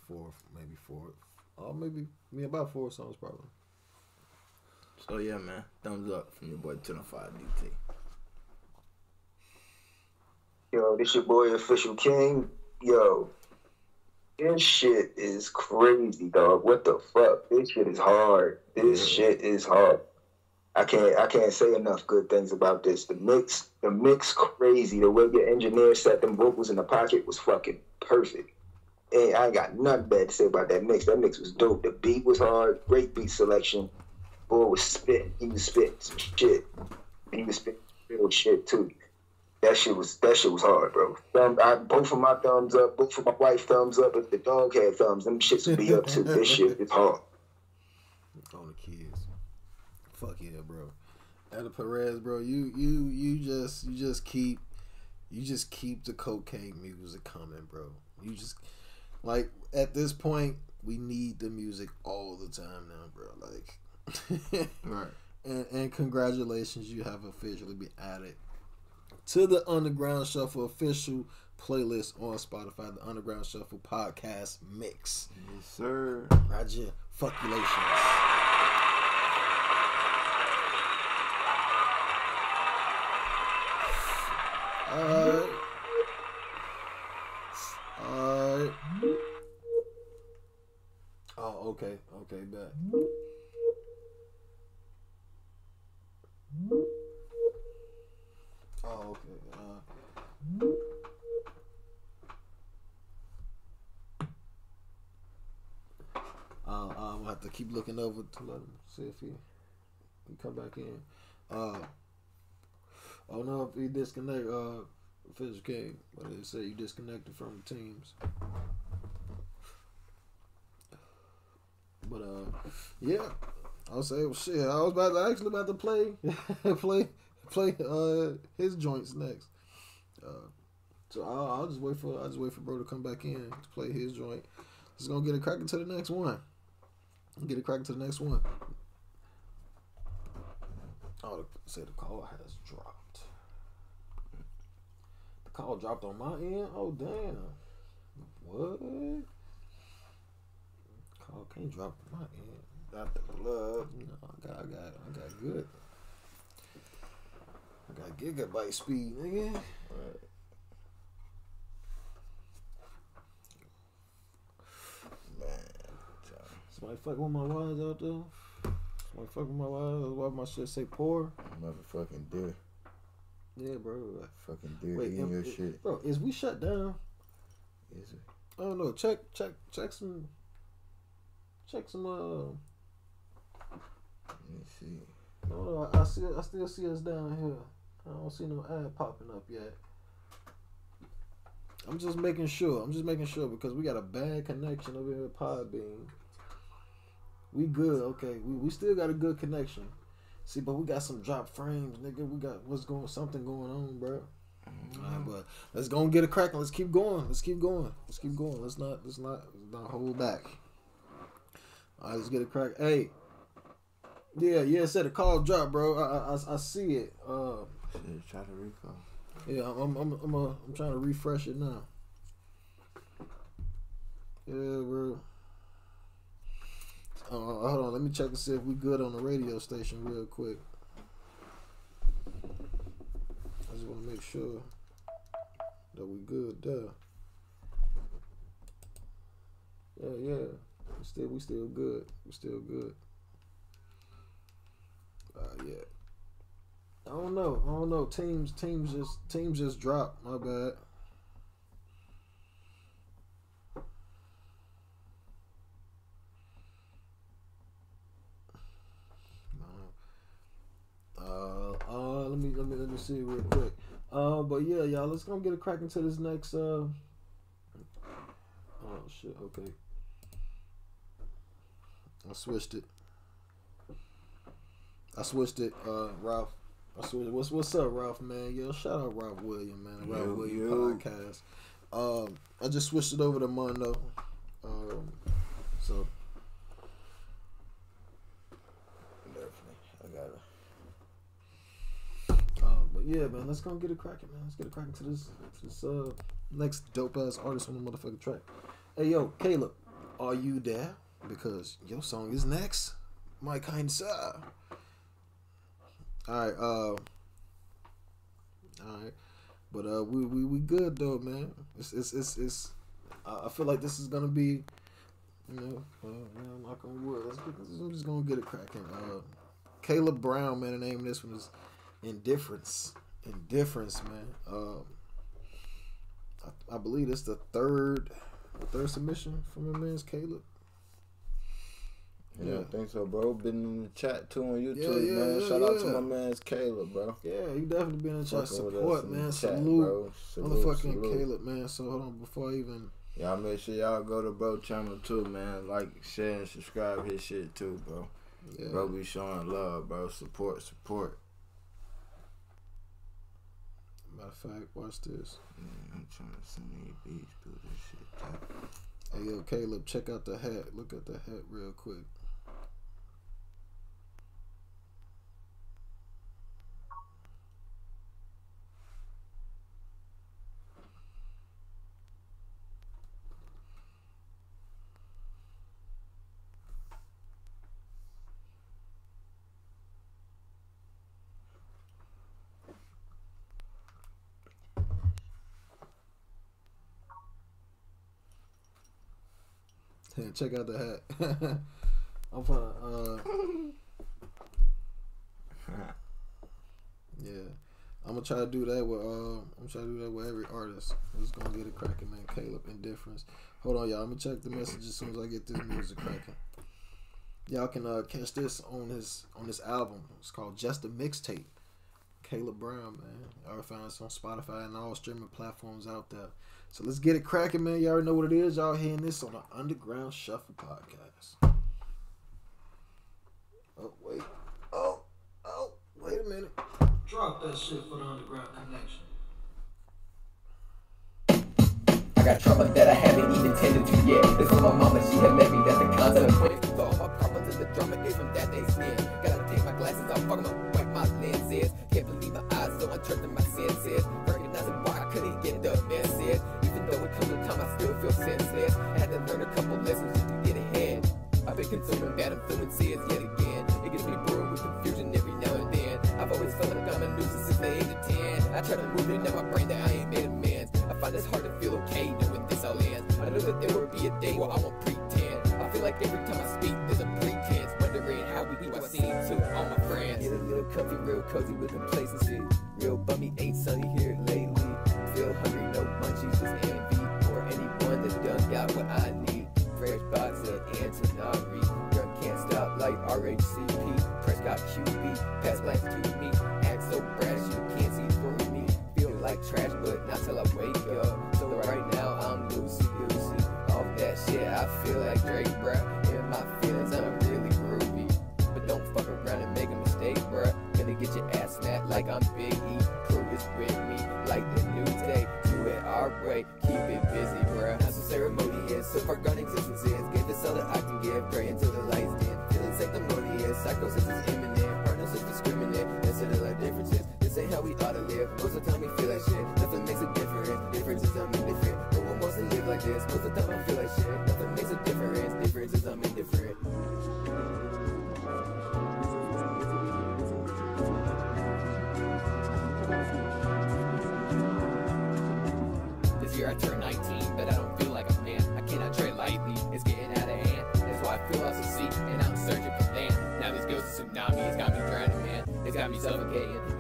four, maybe four, oh maybe me about four songs probably. So yeah, man, thumbs up from your boy 25 DT. Yo, this your boy Official King. Yo, this shit is crazy, dog. What the fuck? This shit is hard. This shit is hard. I can't I can't say enough good things about this. The mix, the mix crazy. The way your engineer set them vocals in the pocket was fucking perfect. And I ain't got nothing bad to say about that mix. That mix was dope. The beat was hard. Great beat selection. Oh, Boy was spitting. He was spitting some shit. He was spitting real shit too. That shit was that shit was hard, bro. Thumb, I, both of my thumbs up, both of my wife thumbs up. If the dog had thumbs, them shits would be up too. This shit is hard. On the kids. Fuck yeah, bro. Ella Perez, bro, you you you just you just keep you just keep the cocaine music coming, bro. You just like at this point we need the music all the time now, bro. Like Right. and, and congratulations, you have officially been added to the Underground Shuffle official playlist on Spotify, the Underground Shuffle podcast mix. Yes, sir. Roger, fuckulations. Alright. Alright. Oh, okay. Okay, bet. Oh, okay. Uh, uh, I'm gonna have to keep looking over to let him see if he, he come back in. Uh, don't know if he disconnect. Uh, Fish King, but they say you disconnected from the teams. But uh, yeah, I'll say well, shit. I was about to, actually about to play, play, play uh his joints next. Uh, so I'll, I'll just wait for I'll just wait for bro to come back in to play his joint. Just gonna get a crack into the next one. Get a crack into the next one. Oh, say the call has dropped. The call dropped on my end. Oh damn. What? Call can't drop on my end. Got the blood. No, I got, I got, I got good. I got gigabyte speed, nigga. Right. Man, Somebody fucking with my wires out there. Somebody fucking with my wires. Why my shit say poor? motherfucking deer. Yeah, bro. Fucking deer Wait, eating your i- shit. bro, is we shut down? Is it? I don't know. Check, check, check some, check some. Uh, Let me see. no, I, I see, I still see us down here. I don't see no ad popping up yet. I'm just making sure. I'm just making sure because we got a bad connection over here at Podbean. We good, okay. We, we still got a good connection. See, but we got some drop frames, nigga. We got what's going something going on, bro. Alright, mm-hmm. but let's go and get it cracking. Let's keep going. Let's keep going. Let's keep going. Let's not let's not let's not hold back. All right, let's get a crack. Hey, yeah, yeah. It said a call drop, bro. I I, I- see it. Uh, Shit, try to recall. yeah, I'm I'm I'm uh, I'm trying to refresh it now. Yeah, bro. Uh, hold on, let me check and see if we good on the radio station real quick. I just want to make sure that we good there. Yeah, yeah. We still we still good. We still good. Yeah. I don't know. I don't know. Teams, teams just teams just dropped. My bad. Uh, uh, let me let me let me see real quick. Uh, but yeah, y'all, let's go get a crack into this next. Uh, oh shit. Okay. I switched it. I switched it, uh, Ralph. I switched. What's what's up, Ralph? Man, yo, shout out Ralph William, man. Ralph Yo, William yo. podcast. Um, I just switched it over to Mondo. Um, so Definitely. I got it. Uh, but yeah, man, let's go and get it cracking, man. Let's get it cracking to this to this uh next dope ass artist on the motherfucking track. Hey yo, Caleb, are you there? Because your song is next, my kind sir. All right, uh, all right, but uh, we we we good though, man. It's it's it's, it's I feel like this is gonna be, you know, uh, man, knock on wood. I'm just gonna get it cracking. Uh, Caleb Brown, man. The name of this one is Indifference. Indifference, man. Um, I, I believe it's the third, third submission from my man's Caleb. Yeah, I think so, bro. Been in the chat too on YouTube, Yeah, yeah, man. yeah, Shout out to my man's Caleb, bro. Yeah, you definitely been in the chat. Support, man. chat, salute, bro. Salute, motherfucking salute. Caleb, man. So hold on, before I even Y'all make sure y'all go to bro channel too, man. Like, share, and subscribe his shit too, bro. Yeah. Bro be showing love, bro. Support, support. matter of fact, watch this. Man, I'm trying to send these beats through this shit. Hey yo, Caleb, check out the hat. Look at the hat real quick. Check out the hat. I'm gonna uh Yeah. I'm gonna try to do that with uh I'm trying to do that with every artist. I'm just gonna get it cracking, man. Caleb Indifference. Hold on, y'all. I'm gonna check the message as soon as I get this music cracking. Y'all can uh catch this on his on this album. It's called Just a Mixtape. Caleb Brown, man. Y'all find us on Spotify and all streaming platforms out there. So let's get it cracking, man. Y'all already know what it is. Y'all hearing this on the Underground Shuffle podcast. Oh wait. Oh, oh, wait a minute. Drop that shit for the underground connection. I got trauma that I haven't even tended to yet. It's from my mama, she had met me, that's the consequence. With all my problems and the drama is from that they skin. Gotta take my glasses off, fuck 'em up, wipe my lenses. Can't believe my eyes, so I trust in my senses. Recognizing why I couldn't get the message. Still feel senseless. Had to learn a couple lessons just to get ahead. I've been consuming bad influences yet again. It gets me bored with confusion every now and then. I've always felt like I'm a nuisance since the age of 10. I try to move it in my brain that I ain't made amends. I find it's hard to feel okay knowing this all ends. I know that there will be a day where I won't pretend. I feel like every time I speak, there's a pretense. Wondering how we do I seem to all my friends. Get a little comfy, real cozy with complacency. Real bummy ain't sunny RHCP. Prescott QB. Pass blanks to me. Act so brash you can't see through me. Feel like trash, but not till I wake up. So right now I'm loosey goosey. Off that shit, I feel like Drake, bruh. In my feelings, I'm really groovy. But don't fuck around and make a mistake, bruh. Gonna get your ass smacked like I'm Big E. Crew is with me, like the new day. Do it our way, keep it busy, bruh. Not so ceremonious, so far gone existence is. Give this all that I can give, pray until psychosis is imminent. Partners is discriminate, of like differences. This ain't how we ought to live. Most of the time we feel like shit, nothing makes a difference. Difference is I'm indifferent. No one wants to live like this. Most of the time I feel like shit,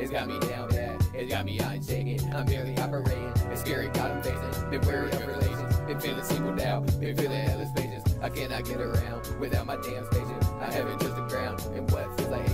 It's got me down bad, it's got me out shaking. I'm barely operating, it's scary, God I'm facing. Been wary of relations, been feeling singled out, been feeling endless patience. I cannot get around without my damn station. I haven't touched the ground, and what feels like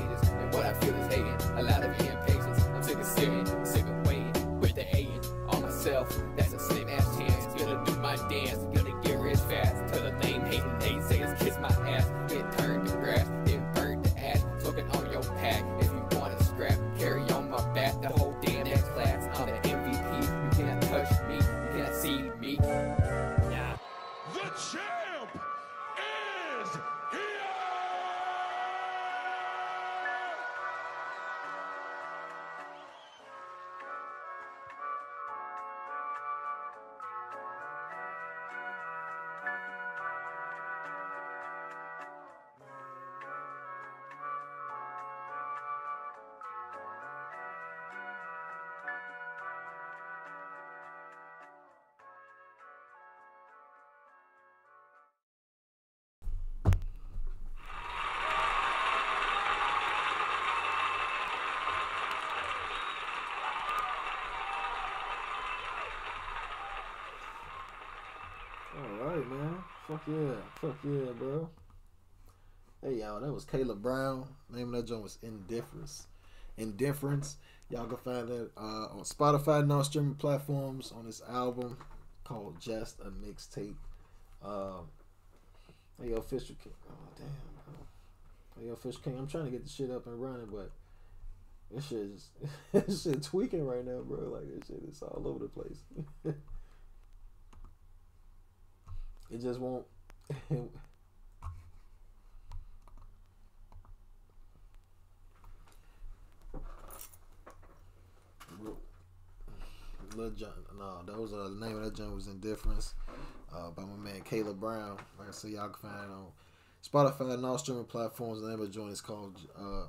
Fuck yeah. Fuck yeah, bro. Hey, y'all. That was Caleb Brown. Name of that joint was Indifference. Indifference. Y'all can find that uh, on Spotify and all streaming platforms on this album called Just a Mixtape. Um, hey, yo, Fisher King. Oh, damn, bro. Hey, yo, Fisher King. I'm trying to get the shit up and running, but this shit is this shit tweaking right now, bro. Like, this shit is all over the place. It just won't. Lil John, no, that was uh, the name of that joint was Indifference, uh, by my man Caleb Brown. Like I said, y'all can find it on Spotify and all streaming platforms. The name of the joint is called. Uh,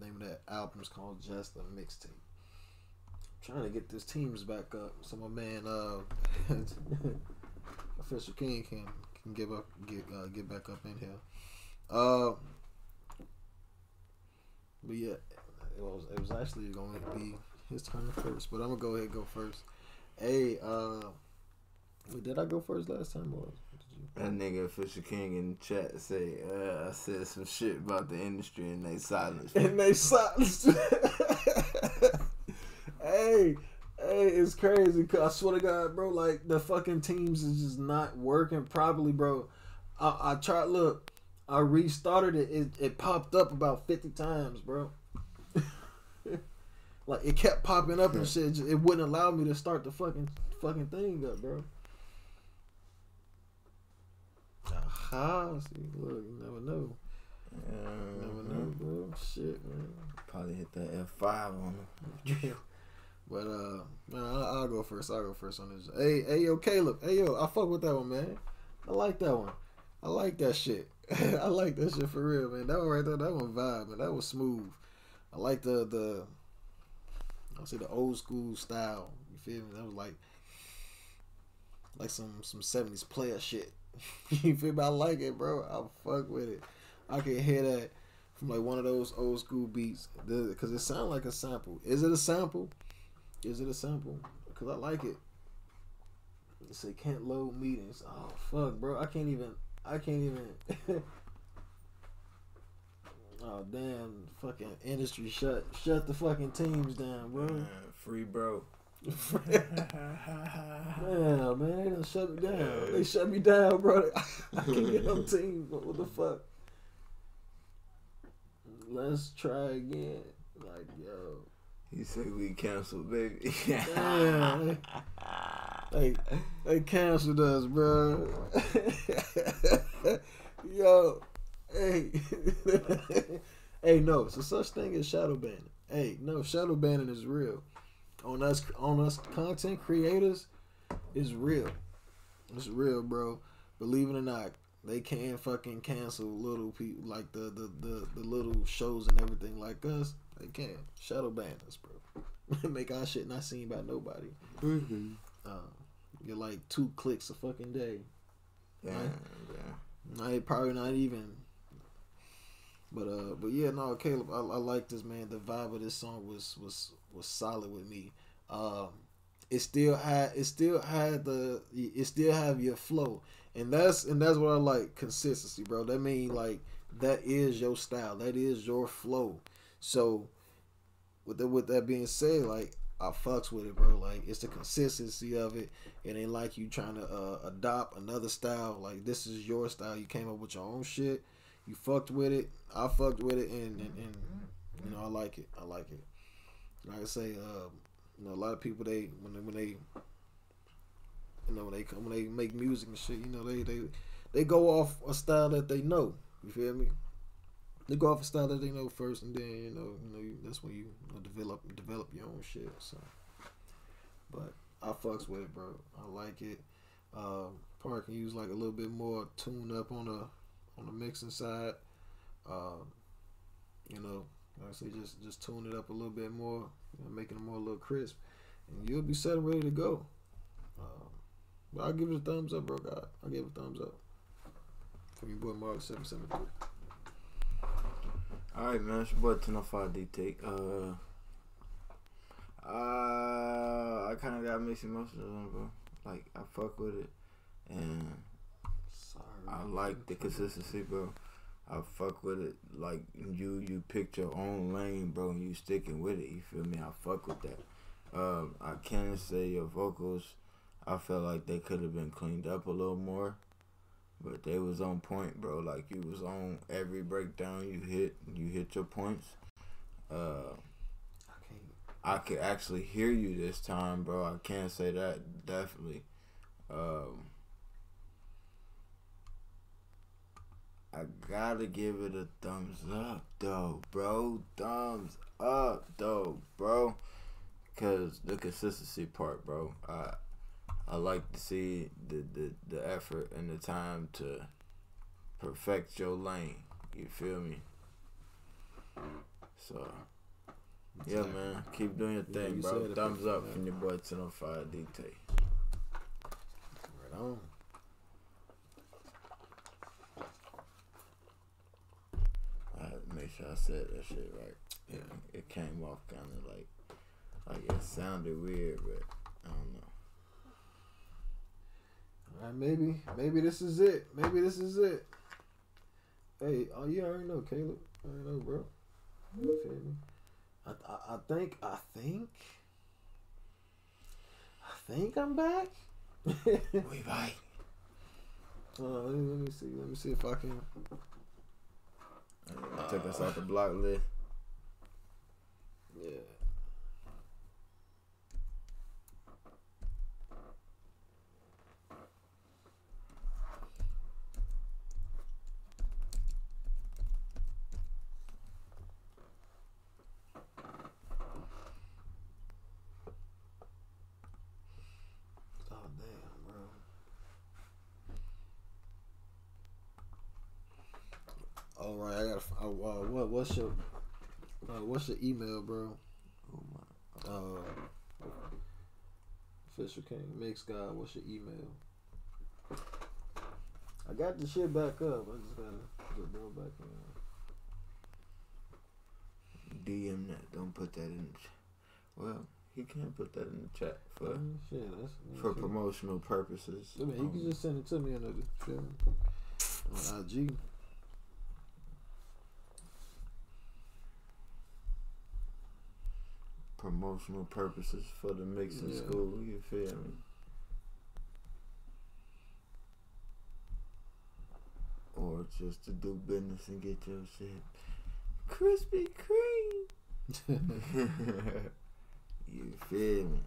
name of that album is called Just a Mixtape. Trying to get this teams back up, so my man uh, Official King can can give up get uh, get back up in here. Uh, but yeah, it was it was actually going to be his turn first, but I'm gonna go ahead and go first. Hey, uh, did I go first last time or? That nigga Fisher King in the chat say, uh, I said some shit about the industry and they silenced me." and they silenced. hey, hey, it's crazy. 'cause I swear to God, bro, like the fucking teams is just not working properly, bro. I, I tried. Look, I restarted it. It, it popped up about fifty times, bro. like it kept popping up and shit. It wouldn't allow me to start the fucking fucking thing up, bro. Aha, see, look, you never know. You never know, bro. Shit, man. Probably hit that F five on him. But uh, man, I'll, I'll go first. I'll go first on this. Hey, hey, yo, Caleb. Hey, yo, I fuck with that one, man. I like that one. I like that shit. I like that shit for real, man. That one right there, that one vibe, man. That was smooth. I like the the. I'll say the old school style. You feel me? That was like like some some seventies player shit. you feel me? I like it, bro. I fuck with it. I can hear that from like one of those old school beats because it sounds like a sample. Is it a sample? Is it a sample? Because I like it. It say can't load meetings. Oh fuck, bro. I can't even. I can't even. oh damn! Fucking industry shut shut the fucking teams down, bro. free bro. Man, man, they done shut me down. They shut me down, bro. I can't get on team. What the fuck? Let's try again. Like, yo. He said we canceled, baby. Damn. They, they canceled us, bro. Yo, hey, hey, no, so such thing as shadow banning. Hey, no, shadow banning is real. On us, on us, content creators, is real. It's real, bro. Believe it or not, they can fucking cancel little people like the the the, the little shows and everything like us. They can shadow ban us, bro. Make our shit not seen by nobody. Mm-hmm. Uh, get like two clicks a fucking day. Yeah, Right? yeah. Not probably not even. But uh, but yeah, no, Caleb, I, I like this man. The vibe of this song was was was solid with me. Um, it still had it still had the it still have your flow, and that's and that's what I like consistency, bro. That mean like that is your style, that is your flow. So with that with that being said, like I fucks with it, bro. Like it's the consistency of it. It ain't like you trying to uh, adopt another style. Like this is your style. You came up with your own shit. You fucked with it. I fucked with it, and and, and you know I like it. I like it. Like I say, um, you know, a lot of people they when they when they you know when they come when they make music and shit, you know they they they go off a style that they know. You feel me? They go off a style that they know first, and then you know you know you, that's when you, you know, develop develop your own shit. So, but I fucks with it, bro. I like it. Um, probably can use like a little bit more tune up on the on the mixing side. Um, you know, like I say, just just tune it up a little bit more, you know, making it more a little crisp, and you'll be set and ready to go. Um, but I'll give it a thumbs up, bro. God, I'll give it a thumbs up. From your boy Mark seven seven three. All right, man. It's your boy 1005 D Tay. Uh, uh, I kind of got mixed emotions on it, bro. Like, I fuck with it. And Sorry. I like the consistency, bro. I fuck with it. Like, you you picked your own lane, bro, and you sticking with it. You feel me? I fuck with that. Um, I can say your vocals, I felt like they could have been cleaned up a little more. But they was on point, bro. Like you was on every breakdown you hit, you hit your points. Uh, I could actually hear you this time, bro. I can't say that definitely. Um, I gotta give it a thumbs up though, bro. Thumbs up though, bro. Cause the consistency part, bro. I I like to see the, the, the effort and the time to perfect your lane. You feel me? So, yeah, man. Keep doing your Yeah, thing, you bro. Thumbs up man. from your boy 1005 DT. Right on. I had to make sure I said that shit right. Yeah, it came off kind of like, like it sounded weird, but I don't know. Right, maybe maybe this is it. Maybe this is it. Hey, oh you already know, Caleb. I already know, bro. You feel me? I, I, I think I think I think I'm back. we back. Uh, let, me, let me see. Let me see if I can. Take us off the block list. Yeah. Oh damn, bro. All right, I gotta. Uh, what? What's your? Uh, what's your email, bro? Oh my. Uh, Official King Mix God. What's your email? I got the shit back up. I just gotta get bro back in. DM that. Don't put that in. The ch- well, he can't put that in the chat for Mm, shit, that's for shit. promotional purposes. I mean, you can Um, just send it to me on the feel on IG. Promotional purposes for the mixing Yeah. school. You feel me? Or just to do business and get your shit Krispy Kreme. you feel me?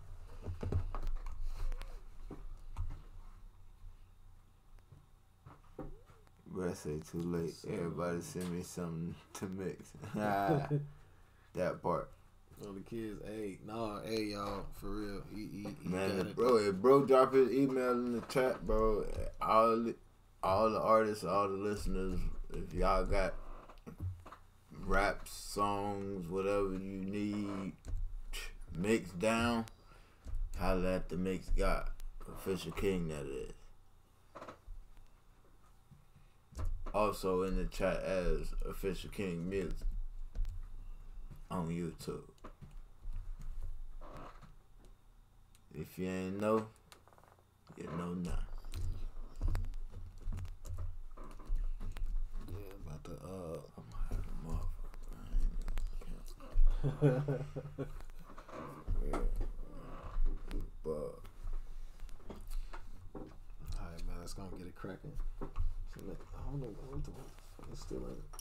But I say too late. Everybody send me something to mix. that part. On the kids, hey, nah, hey, y'all, for real. He, he, he Man, bro, if bro drop his email in the chat, bro, all the- all the artists, all the listeners, if y'all got rap songs, whatever you need mix down, holla at the mix got official king that is. also in the chat as Official King Music on YouTube. If you ain't know, you know now. Yeah, about to uh yeah. But Alright man, let's go and get it cracking. I don't know what the fuck is still in it.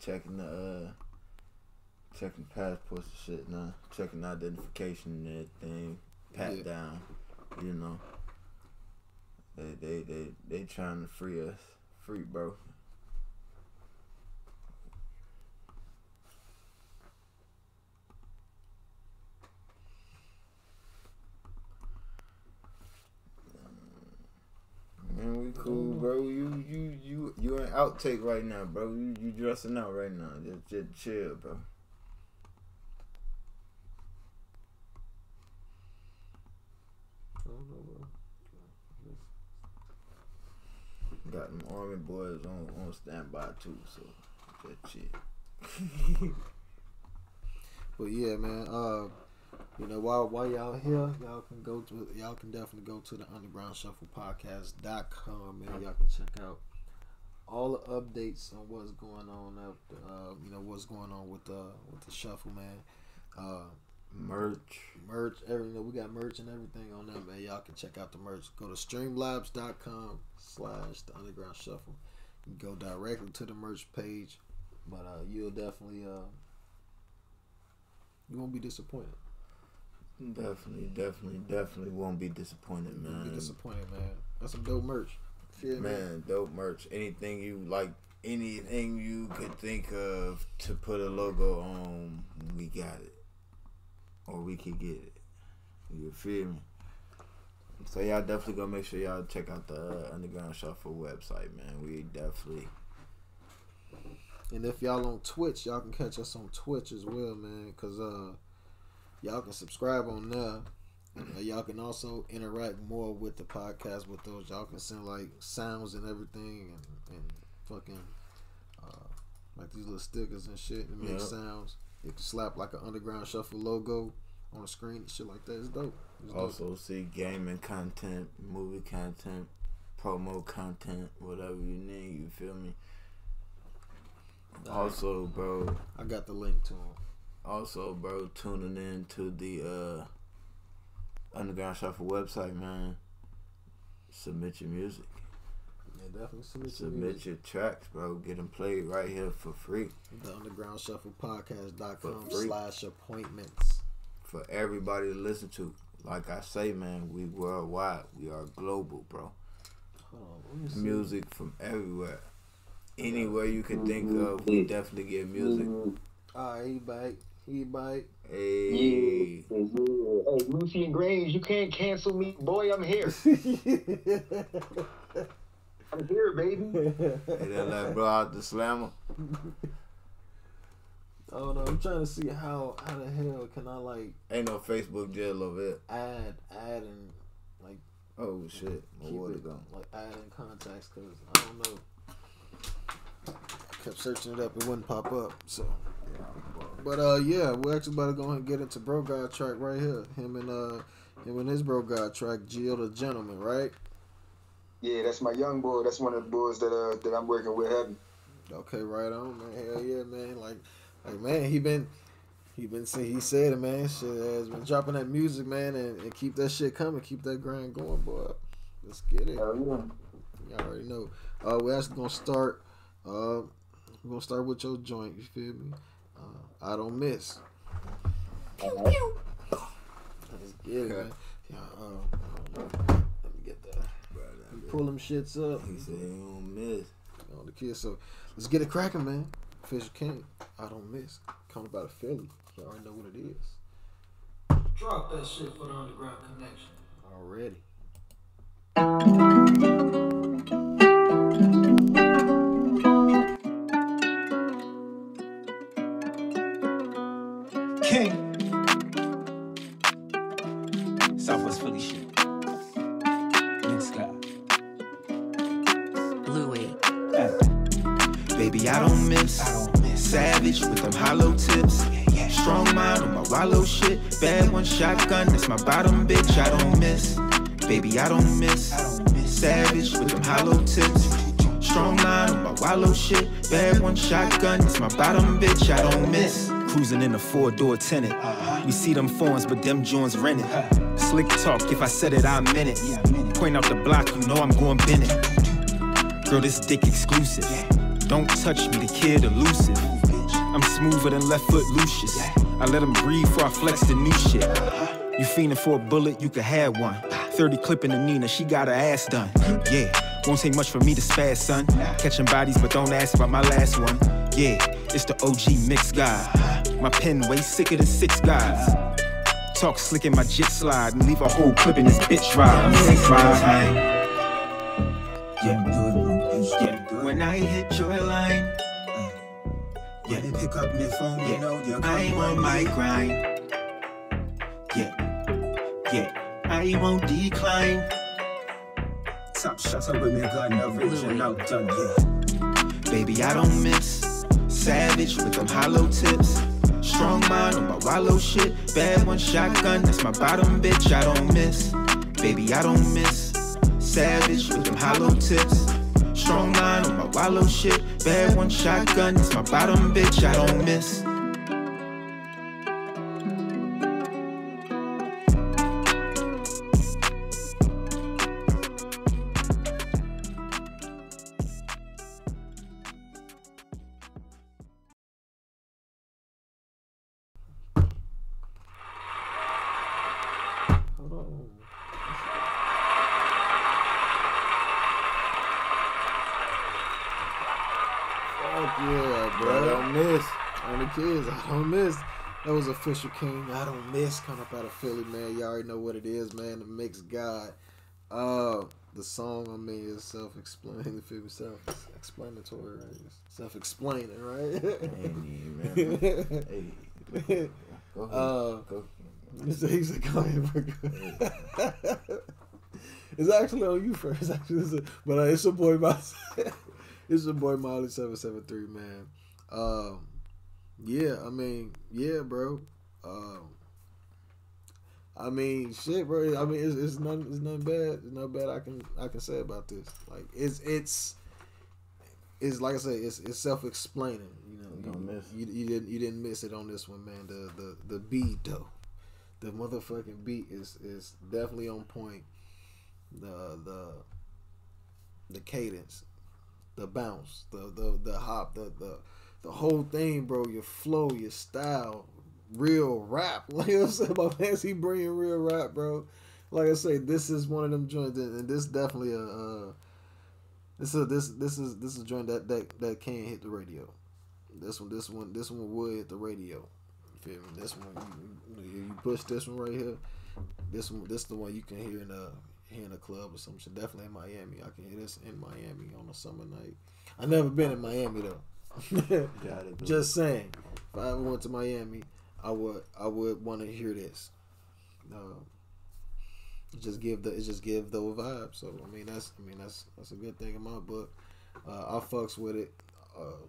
Checking the uh checking passports and shit now. Checking identification and everything. Pat Yeah. down. You know. They they they they trying to free us. Free bro. Man, we cool, bro. You you you an outtake right now, bro. You you dressing out right now. Just just chill, bro. Got them army boys on on standby too, so just chill. But yeah, man. Uh, you know, while while y'all here, y'all can go to y'all can definitely go to the Underground Shuffle Podcast.com, and Y'all can check out all the updates on what's going on up. Uh, you know what's going on with the with the shuffle, man. Uh, merch, merch. Everything we got merch and everything on there, man. Y'all can check out the merch. Go to streamlabs.com slash the Underground Shuffle. You can go directly to the merch page, but uh, you'll definitely uh, you won't be disappointed. Definitely, definitely, definitely won't be disappointed, You won't man. be disappointed, man. That's some dope merch. Man, dope merch. Anything you like, anything you could think of to put a logo on, we got it, or we could get it. You feel me? So y'all definitely gonna make sure y'all check out the uh, Underground Shuffle website, man. We definitely And if y'all on Twitch, y'all can catch us on Twitch as well, man. Cause uh, y'all can subscribe on there. Y'all can also interact more with the podcast with those. Y'all can send like sounds and everything, and, and fucking uh, like these little stickers and shit, and make sounds. You can slap like an underground shuffle logo on the screen and shit like that. It's dope. It's dope. also see gaming content, movie content, promo content, whatever you need. You feel me? Also, bro. I got the link to him. Also, bro, tuning in to the uh, Underground Shuffle website, man. Submit your music. Yeah, definitely submit, your Submit music. your tracks, bro. Get them played right here for free. The Underground Shuffle Podcast.com For free. slash appointments. For everybody to listen to. Like I say, man, we worldwide. We are global, bro. Hold on, let see. Music from everywhere. Anywhere you can think of, we mm-hmm. definitely get music. Alright, he bite. He bite. Hey. Yeah, yeah. Hey, Lucy and Grange, you can't cancel me, boy. I'm here. I'm here, baby. Hey, that like bro out the slammer. Oh no, I'm trying to see how how the hell can I like Ain't no Facebook jail over it. add add and like Oh shit. My water it gone. like add in contacts because I don't know. I kept searching it up, it wouldn't pop up. So, but uh, yeah, we're actually about to go ahead and get into Bro God track right here. Him and uh, him and his Bro God track, Jill the Gentleman, right? Yeah, that's my young boy. That's one of the boys that uh that I'm working with heavy. Okay, right on, man. Hell yeah, man. Like, like man, he been, he been saying, he said it, man. Shit has been dropping that music, man, and, and keep that shit coming, keep that grind going, boy. Let's get it. Hell yeah. You already know. Uh, we're actually gonna start. Uh, we're gonna start with your joint. You feel me? I don't miss. Let's get it, man. Yeah, uh, let me get that. You pull them shits up. He said he don't miss. On the kids. So let's get it cracking, man. Fisher King. I don't miss. Coming about a Philly. You already know what it is. Drop that shit for the underground connection. Already. My bottom bitch. I don't miss. Baby, I don't miss. Savage with them hollow tips. Strong line on my wallow shit. Bad one shotgun, it's my bottom bitch. I don't miss. Cruising in a four door tenant. We see them phones, but them joints rented. Slick talk, if I said it, I meant it. Point out the block, you know I'm going Bennett. Girl, this dick exclusive. Don't touch me, the kid elusive. I'm smoother than left foot Lucius. I let him breathe before I flex the new shit. You fiending for a bullet, you could have one. 30 clipping the Nina, she got her ass done. Yeah, won't take much for me to spaz, son. Catching bodies, but don't ask about my last one. Yeah, it's the OG mix guy. My pen way sicker than six guys. Talk slick in my jit slide and leave a whole clip in this bitch ride. Yeah. When I hit your line, yeah, pick up my phone, you know you're I'm on my grind. Yeah, yeah, I won't decline. Top shots up with me, gun out done, yeah. Baby, I don't miss. Savage with them hollow tips. Strong mind on my wallow shit. Bad one shotgun, that's my bottom bitch. I don't miss. Baby, I don't miss. Savage with them hollow tips. Strong mind on my wallow shit. Bad one shotgun, that's my bottom bitch. I don't miss. On. Fuck yeah, bro. I don't miss. On the kids, I don't miss. That was official king. I don't miss. Coming up out of Philly, man. Y'all already know what it is, man. The mix god. Uh, the song I mean is self-explanatory. The film self-explanatory, right? Self-explaining, right? Hey, go ahead. Uh, Go. He said, he said, "Come here, for good." it's actually on you first, actually, it's a- but uh, it's your boy Marley. it's your boy Marley seven seven three, man. Um, yeah, I mean, yeah, bro. Um, I mean, shit, bro. I mean, it's, it's nothing. It's nothing bad. It's nothing bad. I can I can say about this. Like, it's it's it's like I say, it's it's self explaining. You know, Don't you, miss. You, you didn't you didn't miss it on this one, man. The the the beat though, the motherfucking beat is is definitely on point. The the the cadence, the bounce, the the the hop, the the the whole thing, bro. Your flow, your style, real rap. Like I'm saying, my fans, he bringing real rap, bro. Like I say, this is one of them joints, and this definitely a. This is this this is this is a joint that that that can't hit the radio. This one, this one, this one would hit the radio. Feel me? This one, you, you, push this one right here. This one, this is the one you can hear in a in a club or some shit. Definitely in Miami. I can hear this in Miami on a summer night. I never been in Miami though. Just saying, if I ever went to Miami, I would I would want to hear this. Um, just give the it just give the vibe. So I mean that's I mean that's that's a good thing in my book. Uh, I fucks with it. Um,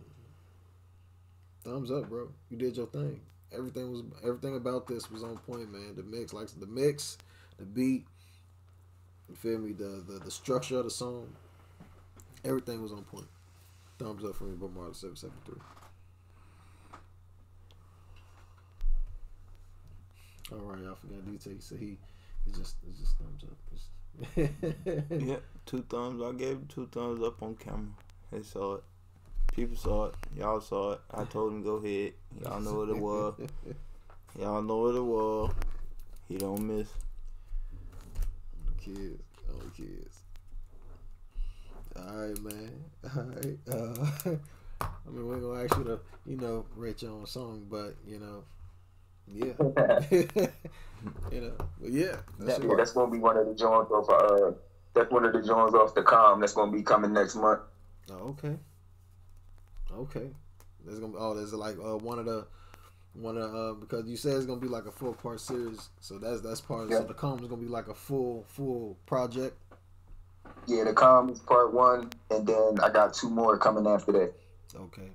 thumbs up, bro. You did your thing. Everything was everything about this was on point, man. The mix, like the mix, the beat. You feel me? The the, the structure of the song. Everything was on point. Thumbs up for me, Bob Marley seven seven three. All right, I forgot detail. So he, he just, it's just thumbs up. It's- Yeah, two thumbs. I gave two thumbs up on camera. They saw it. People saw it. Y'all saw it. I told him go ahead. Y'all know what it was. Y'all know what it was. He don't miss. kids, all the kids. All right, man. All right. Uh, I mean, we're gonna ask you to, you know, rate your own song, but you know, yeah, you know, but yeah, that's Yeah, that's gonna be one of the joints off. Uh, that's one of the joints off the com. That's gonna be coming next month. Oh, okay. Okay. There's gonna be oh, there's like uh, one of the one of uh because you said it's gonna be like a four part series, so that's that's part. Of, So the com is gonna be like a full full project. Yeah, the com is part one, and then I got two more coming after that. Okay.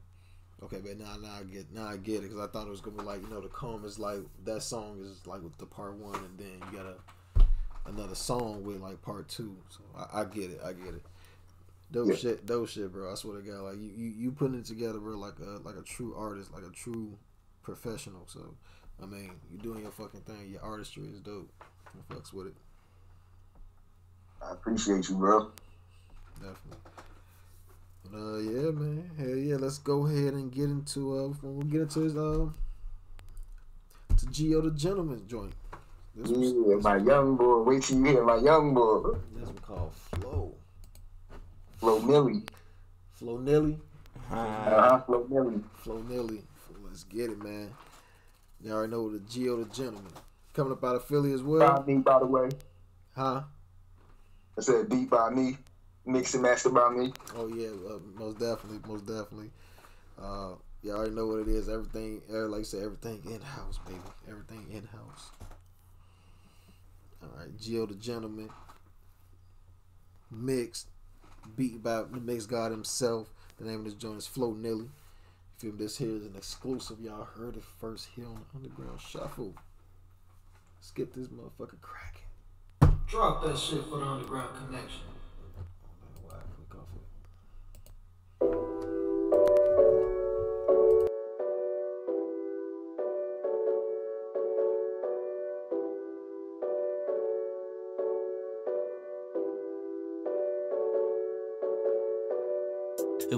Okay, but now, now I get, now I get it because I thought it was gonna be like, you know, the comb is like that song is like with the part one, and then you got a another song with like part two. So I, I get it, I get it. Dope Yeah. shit, dope shit, bro. I swear to God, like you, you, you putting it together, bro, like a like a true artist, like a true professional. So, I mean, you doing your fucking thing. Your artistry is dope. I fucks with it, I appreciate you, bro. definitely. But, uh, yeah, man. Hell yeah, let's go ahead and get into uh, we'll get into his uh, to Geo the Gentleman joint. This was, Yeah, my young boy. Wait till you hear my young boy. this one called Flow. Flo Millie. Flo Nilly. Uh-huh, Flo Millie. Flo Nilly. Let's get it, man. You already know the Geo the Gentleman. Coming up out of Philly as well. By well. me, by the way. Huh? I said beat by me. Mix and master by me. Oh yeah, uh, most definitely, most definitely. Uh, you already know what it is. Everything, uh, like I said, everything in house, baby. Everything in house. All right, Geo the Gentleman. Mixed, beat by the mix God himself. The name of this joint is Flo Nilly. Me? This here is an exclusive. Y'all heard it first here on the Underground Shuffle. Let's get this motherfucker cracking. Drop that shit for the underground connection.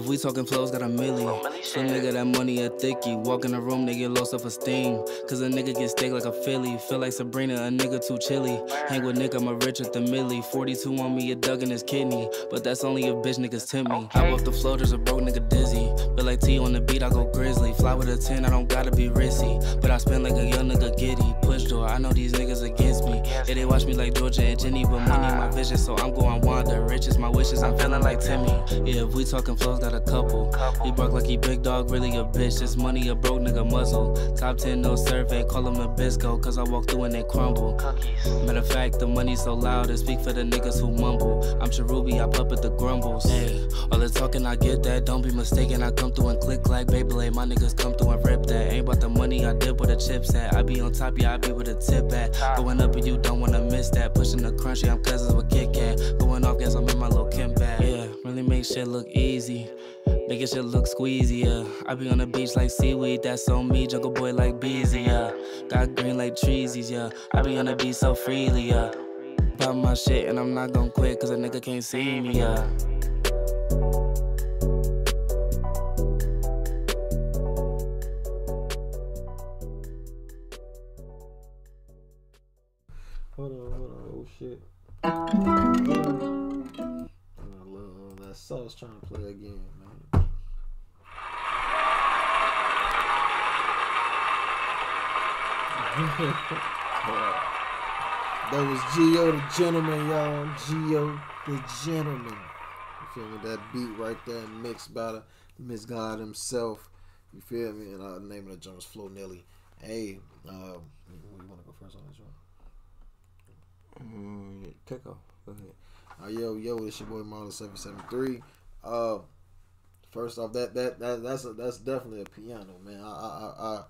We talking flows, got a milli. Some nigga that money a thicky. Walk in the room, they get low self esteem. Cause a nigga get steak like a Philly. Feel like Sabrina, a nigga too chilly. Hang with Nick, I'm a Richard the Millie. 42 on me, a dug in his kidney. But that's only if bitch niggas tempt me. I off the floor, there's a broke nigga dizzy. But like T on the beat, I go grizzly. Fly with a 10, I don't gotta be risky. But I spend like a young nigga giddy. Push door, I know these niggas against me. Yeah, they watch me like Georgia and Jenny. But money my vision, so I'm going Wanda. Riches, my wishes, I'm feeling like Timmy. Yeah, if we talking flows, got a couple. He broke like he big dog, really a bitch. This money a broke nigga muzzle. Top 10, no survey, call him a bisco. Cause I walk through and they crumble. Matter of fact, the money so loud, it speak for the niggas who mumble. I'm Cherubi, I puppet the grumbles. Hey, all the talking, I get that. Don't be mistaken, I come through and click like Beyblade. My niggas come through and rip that. Ain't about the money, I dip with the chips at. I be on top, yeah, I be with a tip at. Going up and you don't wanna miss that. Pushing the crunchy, I'm cousins with Kit Kat. Going off gas, I'm in my little Kim bag. Yeah, really make shit look easy. Making shit look squeezy, yeah. I be on the beach like seaweed, that's on me. Jungle boy like Beezy, yeah. Got green like treesies, yeah. I be on the beach so freely, yeah. Pop my shit and I'm not gon' quit cause a nigga can't see me, yeah. Shit. Uh, little, uh, that sauce trying to play again, man. that was Geo the gentleman, y'all. Geo the gentleman. You feel me? That beat right there mixed by the Miss God himself. You feel me? And uh, the name of the joint was Flo Nelly. Hey, um, you want to go first on this one? Mm, take off. Go ahead. Uh, yo, yo, it's your boy Marlon seven seven three. Uh, first off, that that, that that's a, that's definitely a piano, man. I, I, I, I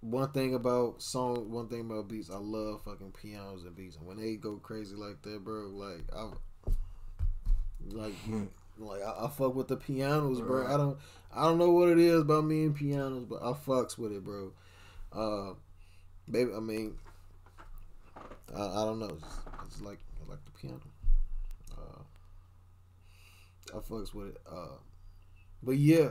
one thing about song, one thing about beats, I love fucking pianos and beats. And when they go crazy like that, bro, like I, like, like I, I fuck with the pianos, bro. I don't, I don't know what it is about me and pianos, but I fucks with it, bro. Uh, baby, I mean, I, I don't know. It's, it's like I like the piano. Uh, I fucks with it. Uh, but yeah,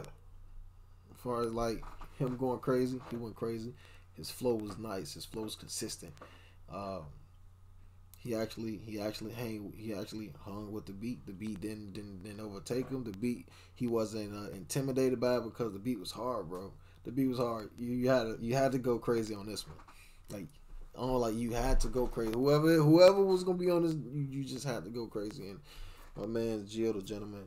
as far as like him going crazy, he went crazy. His flow was nice. His flow was consistent. Um, he actually he actually hang he actually hung with the beat. The beat didn't didn't, didn't overtake him. The beat he wasn't uh, intimidated by because the beat was hard, bro. The beat was hard. You, you had to, you had to go crazy on this one. Like I don't know, like you had to go crazy. Whoever whoever was gonna be on this, you, you just had to go crazy. And my man Gio, the gentleman,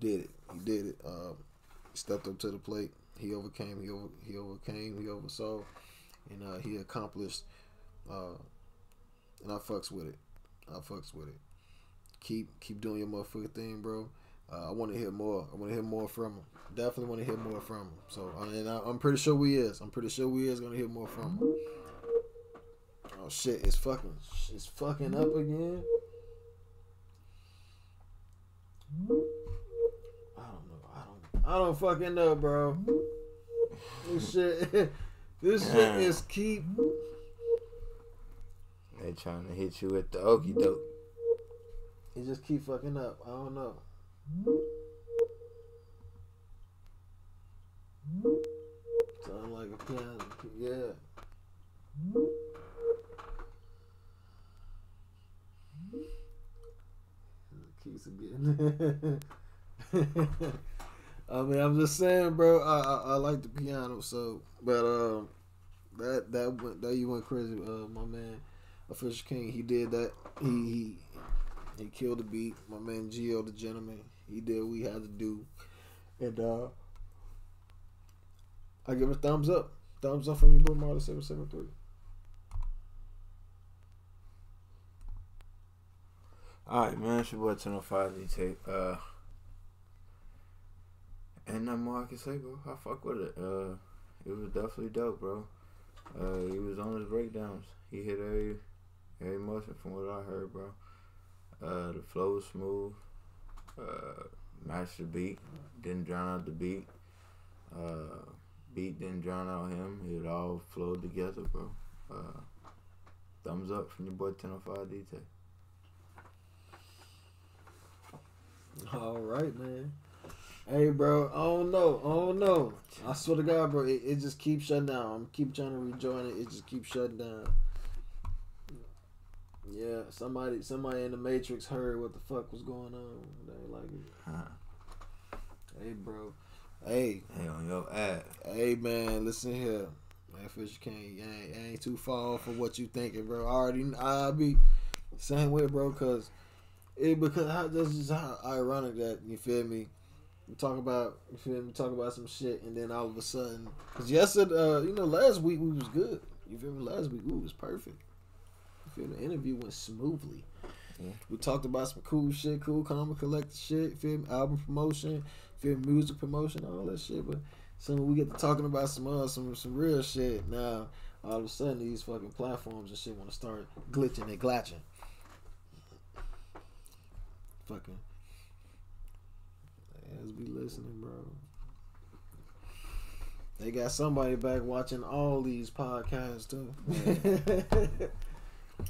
did it. He did it. Uh, stepped up to the plate. He overcame. He over, he overcame. He oversaw, and uh, he accomplished. Uh, and I fucks with it. I fucks with it. Keep keep doing your motherfucking thing, bro. Uh, I want to hear more. I want to hear more from him. Definitely want to hear more from him. So, and I, I'm pretty sure we is. I'm pretty sure we is gonna hear more from him. Oh shit! It's fucking. It's fucking up again. I don't know. I don't. I don't fucking know, bro. This shit. this shit is keep. They trying to hit you with the okey doke. It just keep fucking up. I don't know. Sound like a piano. Yeah. Keeps again. I mean, I'm just saying, bro. I, I I like the piano, so but um, that that went that you went crazy. Uh, my man, Official King, he did that. He he he killed the beat. My man Gio, the gentleman, he did what he had to do, and uh, I give a thumbs up. Thumbs up from you, bro. Marley seven seven three. Alright, man, it's your boy 1005 D Tay. Uh, ain't nothing more I can say, bro. I fuck with it. Uh, it was definitely dope, bro. Uh, he was on his breakdowns. He hit every every motion from what I heard, bro. Uh, the flow was smooth. Uh, matched the beat. Didn't drown out the beat. Uh, beat didn't drown out him. It all flowed together, bro. Uh, thumbs up from your boy 1005 D Tay. All right, man. Hey, bro. I don't know. I don't know. I swear to God, bro. It, it just keeps shutting down. I'm keep trying to rejoin it. It just keeps shutting down. Yeah, somebody, somebody in the Matrix heard what the fuck was going on. They like it. Huh. Hey, bro. Hey. Hey, on your ass. Hey, man. Listen here. Man, Fisher King, you ain't, you ain't too far off of what you thinking, bro. I already, I'll be same way, bro. Cause it because how that's just how ironic that you feel me. You talk about you feel me. Talk about some shit, and then all of a sudden, cause yesterday, uh, you know, last week we was good. You feel me? Last week we was perfect. Feel? The interview went smoothly. We talked about some cool shit, cool comic collector shit, feel me? Album promotion, feel me? Music promotion, all that shit. But soon we get to talking about some uh, some some real shit. Now all of a sudden these fucking platforms and shit want to start glitching and glatching. Fucking. As we listening, bro. They got somebody back watching all these podcasts too.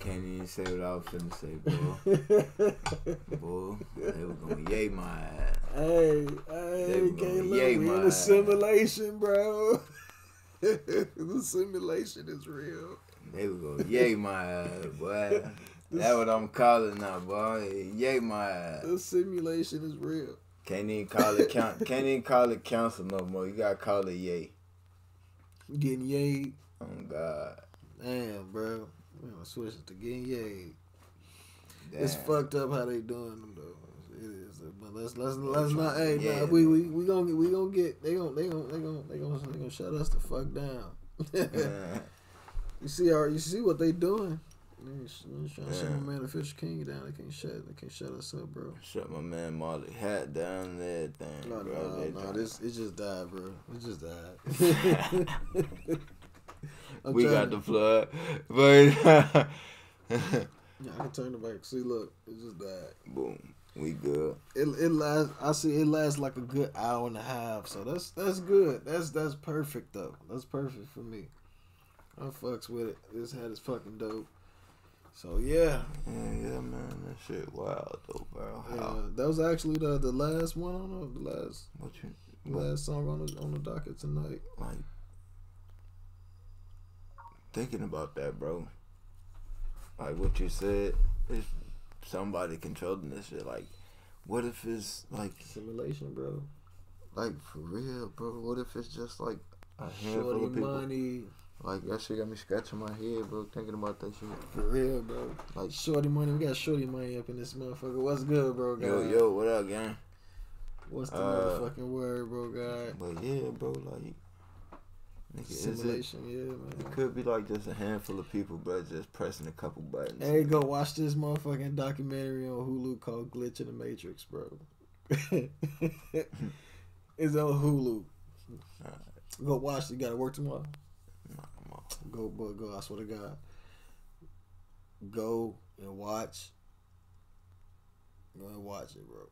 Can't even say what I was finna say, bro. Boy, they were gonna yay my ass. Hey, hey, Caleb, we yay in a ass. simulation, bro. the simulation is real. They were gonna yay my ass, boy. That's what I'm calling now, boy. Yay my ass. The simulation is real. Can't even call it count. Can't even call it council no more. You gotta call it yay. Getting yay. Oh God. Damn, bro. We gonna switch it to yayed. It's fucked up how they doing them though. It is, uh, but let's let's let's not. Hey, to nah, we we we gonna get we gonna get they gonna they gonna they gonna they gonna they gonna shut us the fuck down. you see our you see what they doing. They just- they just trying to shut my man the Fish King down. They can't shut they can't shut us up, bro. Shut my man Marley hat down and everything, No, bro. no, They no, this it just died, bro. It just died. I'm we got to- the flood, but Yeah, I can turn it back. See, look, it just died. boom, we good. It it lasts. I see it lasts like a good hour and a half. So that's that's good. That's that's perfect though. That's perfect for me. I fucks with it. This hat is fucking dope. So yeah, Yeah, yeah, man, that shit wild though, bro. yeah. That was actually the the last one on the, the last What you? last song on the on the docket tonight. like thinking about that, bro. Like what you said, is somebody controlling this shit. Like, what if it's like Simulation, bro. like for real, bro? What if it's just like a handful Shorty of people? money. Like that shit got me scratching my head, bro. Thinking about that shit. For real, bro. Like, Shorty money. We got shorty money up in this motherfucker. What's good, bro? God? yo, yo, what up, gang? What's the Uh, motherfucking word, bro? God. But yeah, bro, like, nigga, is it? Yeah, man. It could be like just a handful of people, bro, just pressing a couple buttons. Hey, go watch this motherfucking documentary on Hulu called Glitch in the Matrix, bro. it's on Hulu. Go watch it. You gotta work tomorrow. Go, boy, go. I swear to God. Go and watch. Go and watch it, bro.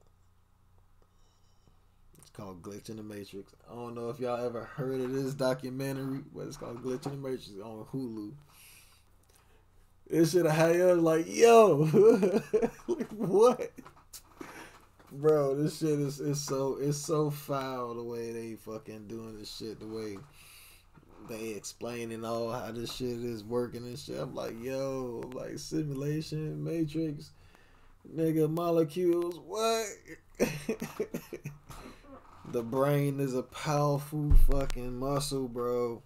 It's called Glitch in the Matrix. I don't know if y'all ever heard of this documentary, but it's called Glitch in the Matrix on Hulu. It should have had you like, yo, like, what? Bro, this shit is, is so it's so foul the way they fucking doing this shit, the way they explaining all how this shit is working and shit. I'm like, yo, like simulation, matrix, nigga, molecules, what? the brain is a powerful fucking muscle, bro.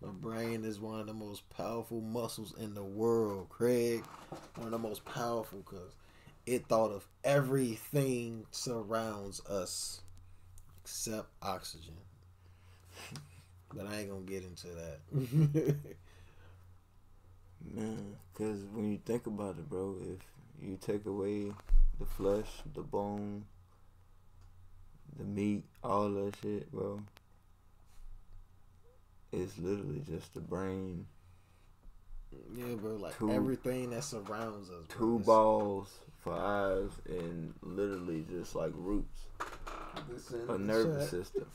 The brain is one of the most powerful muscles in the world, Craig. One of the most powerful because it thought of everything surrounds us except oxygen. But I ain't gonna get into that. Man, because when you think about it, bro, if you take away the flesh, the bone, the meat, all that shit, bro, it's literally just the brain. Yeah, bro, like Two- everything that surrounds us. bro. Two balls for eyes and literally just like roots. A nervous chat. system.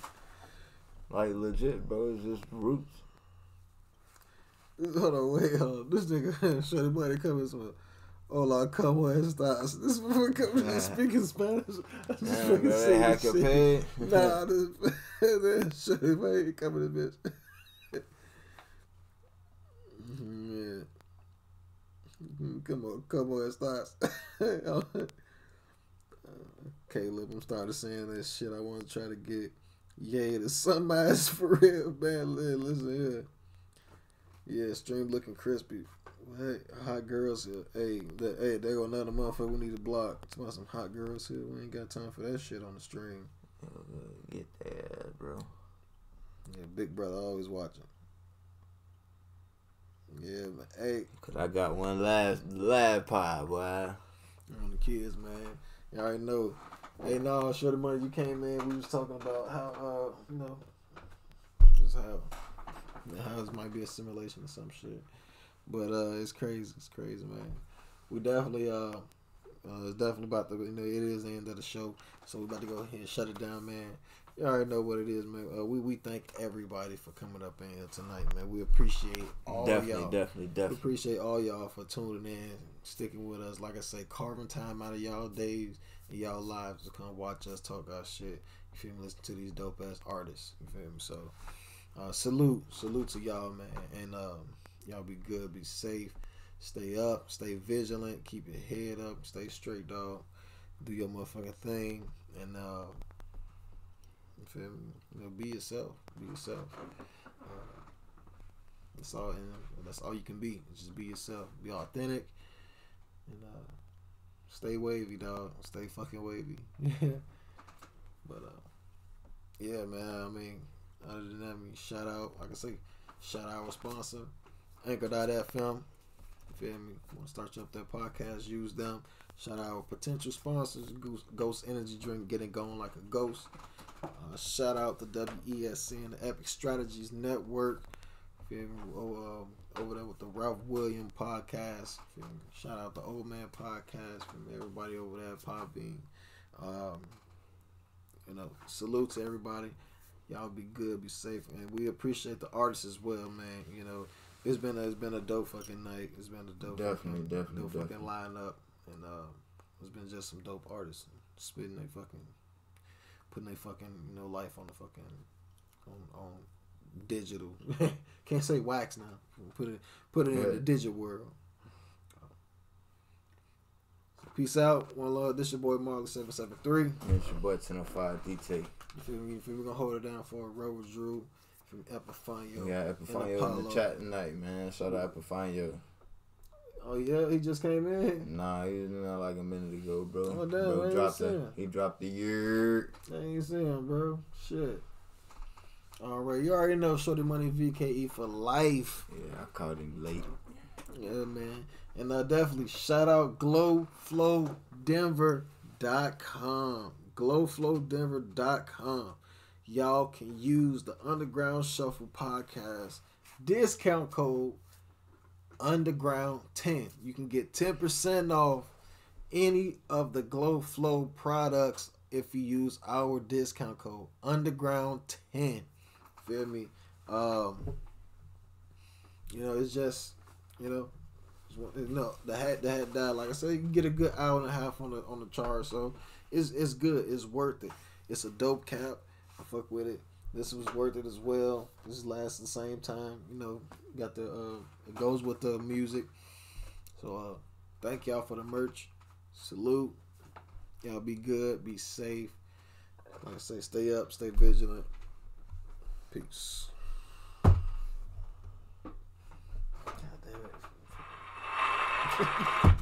Like legit, bro, it's just roots. Hold on, wait, hold on. This nigga, Shorty Buddy coming from Hola, como estas? This motherfucker coming in speaking Spanish. I just Nah, fucking bro, they hack this your shit. page. Nah, this, this Shorty Buddy coming in, bitch. Yeah. Come on, como estas? Caleb, I'm starting saying this shit. I want to try to get yay to somebody's for real, man. Listen here. Yeah, stream looking crispy. Hey, hot girls here. Hey, that, hey, there go another motherfucker we need to block. It's about some hot girls here. We ain't got time for that shit on the stream. Get that, bro. Yeah, big brother always watching. Yeah, man. Hey, Cause I got one last last pie, boy. on the kids, man. Y'all already know. Hey, no, Shorty Money, you came in. We was talking about how, uh, you know, just how, how this might be a simulation or some shit. But uh, it's crazy. It's crazy, man. We definitely, uh, uh, it's definitely about the, you know, it is the end of the show. So we're about to go ahead and shut it down, man. You already know what it is, man. Uh, we we thank everybody for coming up in here tonight, man. We appreciate all Definitely, y'all. definitely, We definitely. appreciate all y'all for tuning in, sticking with us. Like I say, carving time out of y'all days and y'all lives to come watch us talk our shit. You feel me? Listen to these dope ass artists. You feel me? So, uh, salute, salute to y'all, man. And um, y'all be good, be safe, stay up, stay vigilant, keep your head up, stay straight, dog. Do your motherfucking thing, and uh, you feel me? You know, be yourself. Be yourself. Uh, that's all. And that's all you can be. Just be yourself. Be authentic. And uh, stay wavy, dog. Stay fucking wavy. but uh, yeah, man. I mean, other than that, I mean, shout out. Like I say, shout out our sponsor, Anchor.fm. You feel me? Want to start up that podcast? Use them. Shout out potential sponsors, Ghost, Energy Drink, getting going like a ghost. Uh, shout out to WESN, the Epic Strategies Network. Feel me? Oh, um, over there with the Ralph William podcast. Feel me? Shout out the Old Man podcast from everybody over there at Podbean. Um, you know, salute to everybody. Y'all be good, be safe, and we appreciate the artists as well, man. You know, it's been a, it's been a dope fucking night. It's been a dope, Definitely, fucking, definitely, dope fucking definitely. lineup, and uh, it's been just some dope artists spitting their fucking, putting their fucking you know life on the fucking on, on digital. Can't say wax now. Put it put it in the digital world. Peace out. One love. This your boy Marley seven seven three. It's your boy 1005 D Tay. You feel me? You feel me? We're gonna hold it down for Aurora Drew from Epifanio. We got Epifanio in the chat tonight, man. Shout out Epifanio. Oh yeah, he just came in. Nah, he was in there like a minute ago, bro. Oh, damn, bro ain't dropped the, he dropped the year. I ain't see him, bro. Shit. All right, you already know Shorty Money VKE for life. Yeah, I called him late. Yeah, man. And uh, definitely shout out glowflowdenver.com. glowflowdenver.com. Y'all can use the Underground Shuffle podcast discount code Underground 10. You can get 10% off any of the Glow Flow products if you use our discount code Underground 10. Feel me? Um, you know, it's just, you know, no, the hat the hat died. Like I said, you can get a good hour and a half on the on the charge, so it's it's good. It's worth it. It's a dope cap. Fuck with it. This was worth it as well. This lasts the same time. You know, got the uh, it goes with the music. So uh, thank y'all for the merch. Salute. Y'all be good. Be safe. Like I say, stay up. Stay vigilant. Peace. God damn it.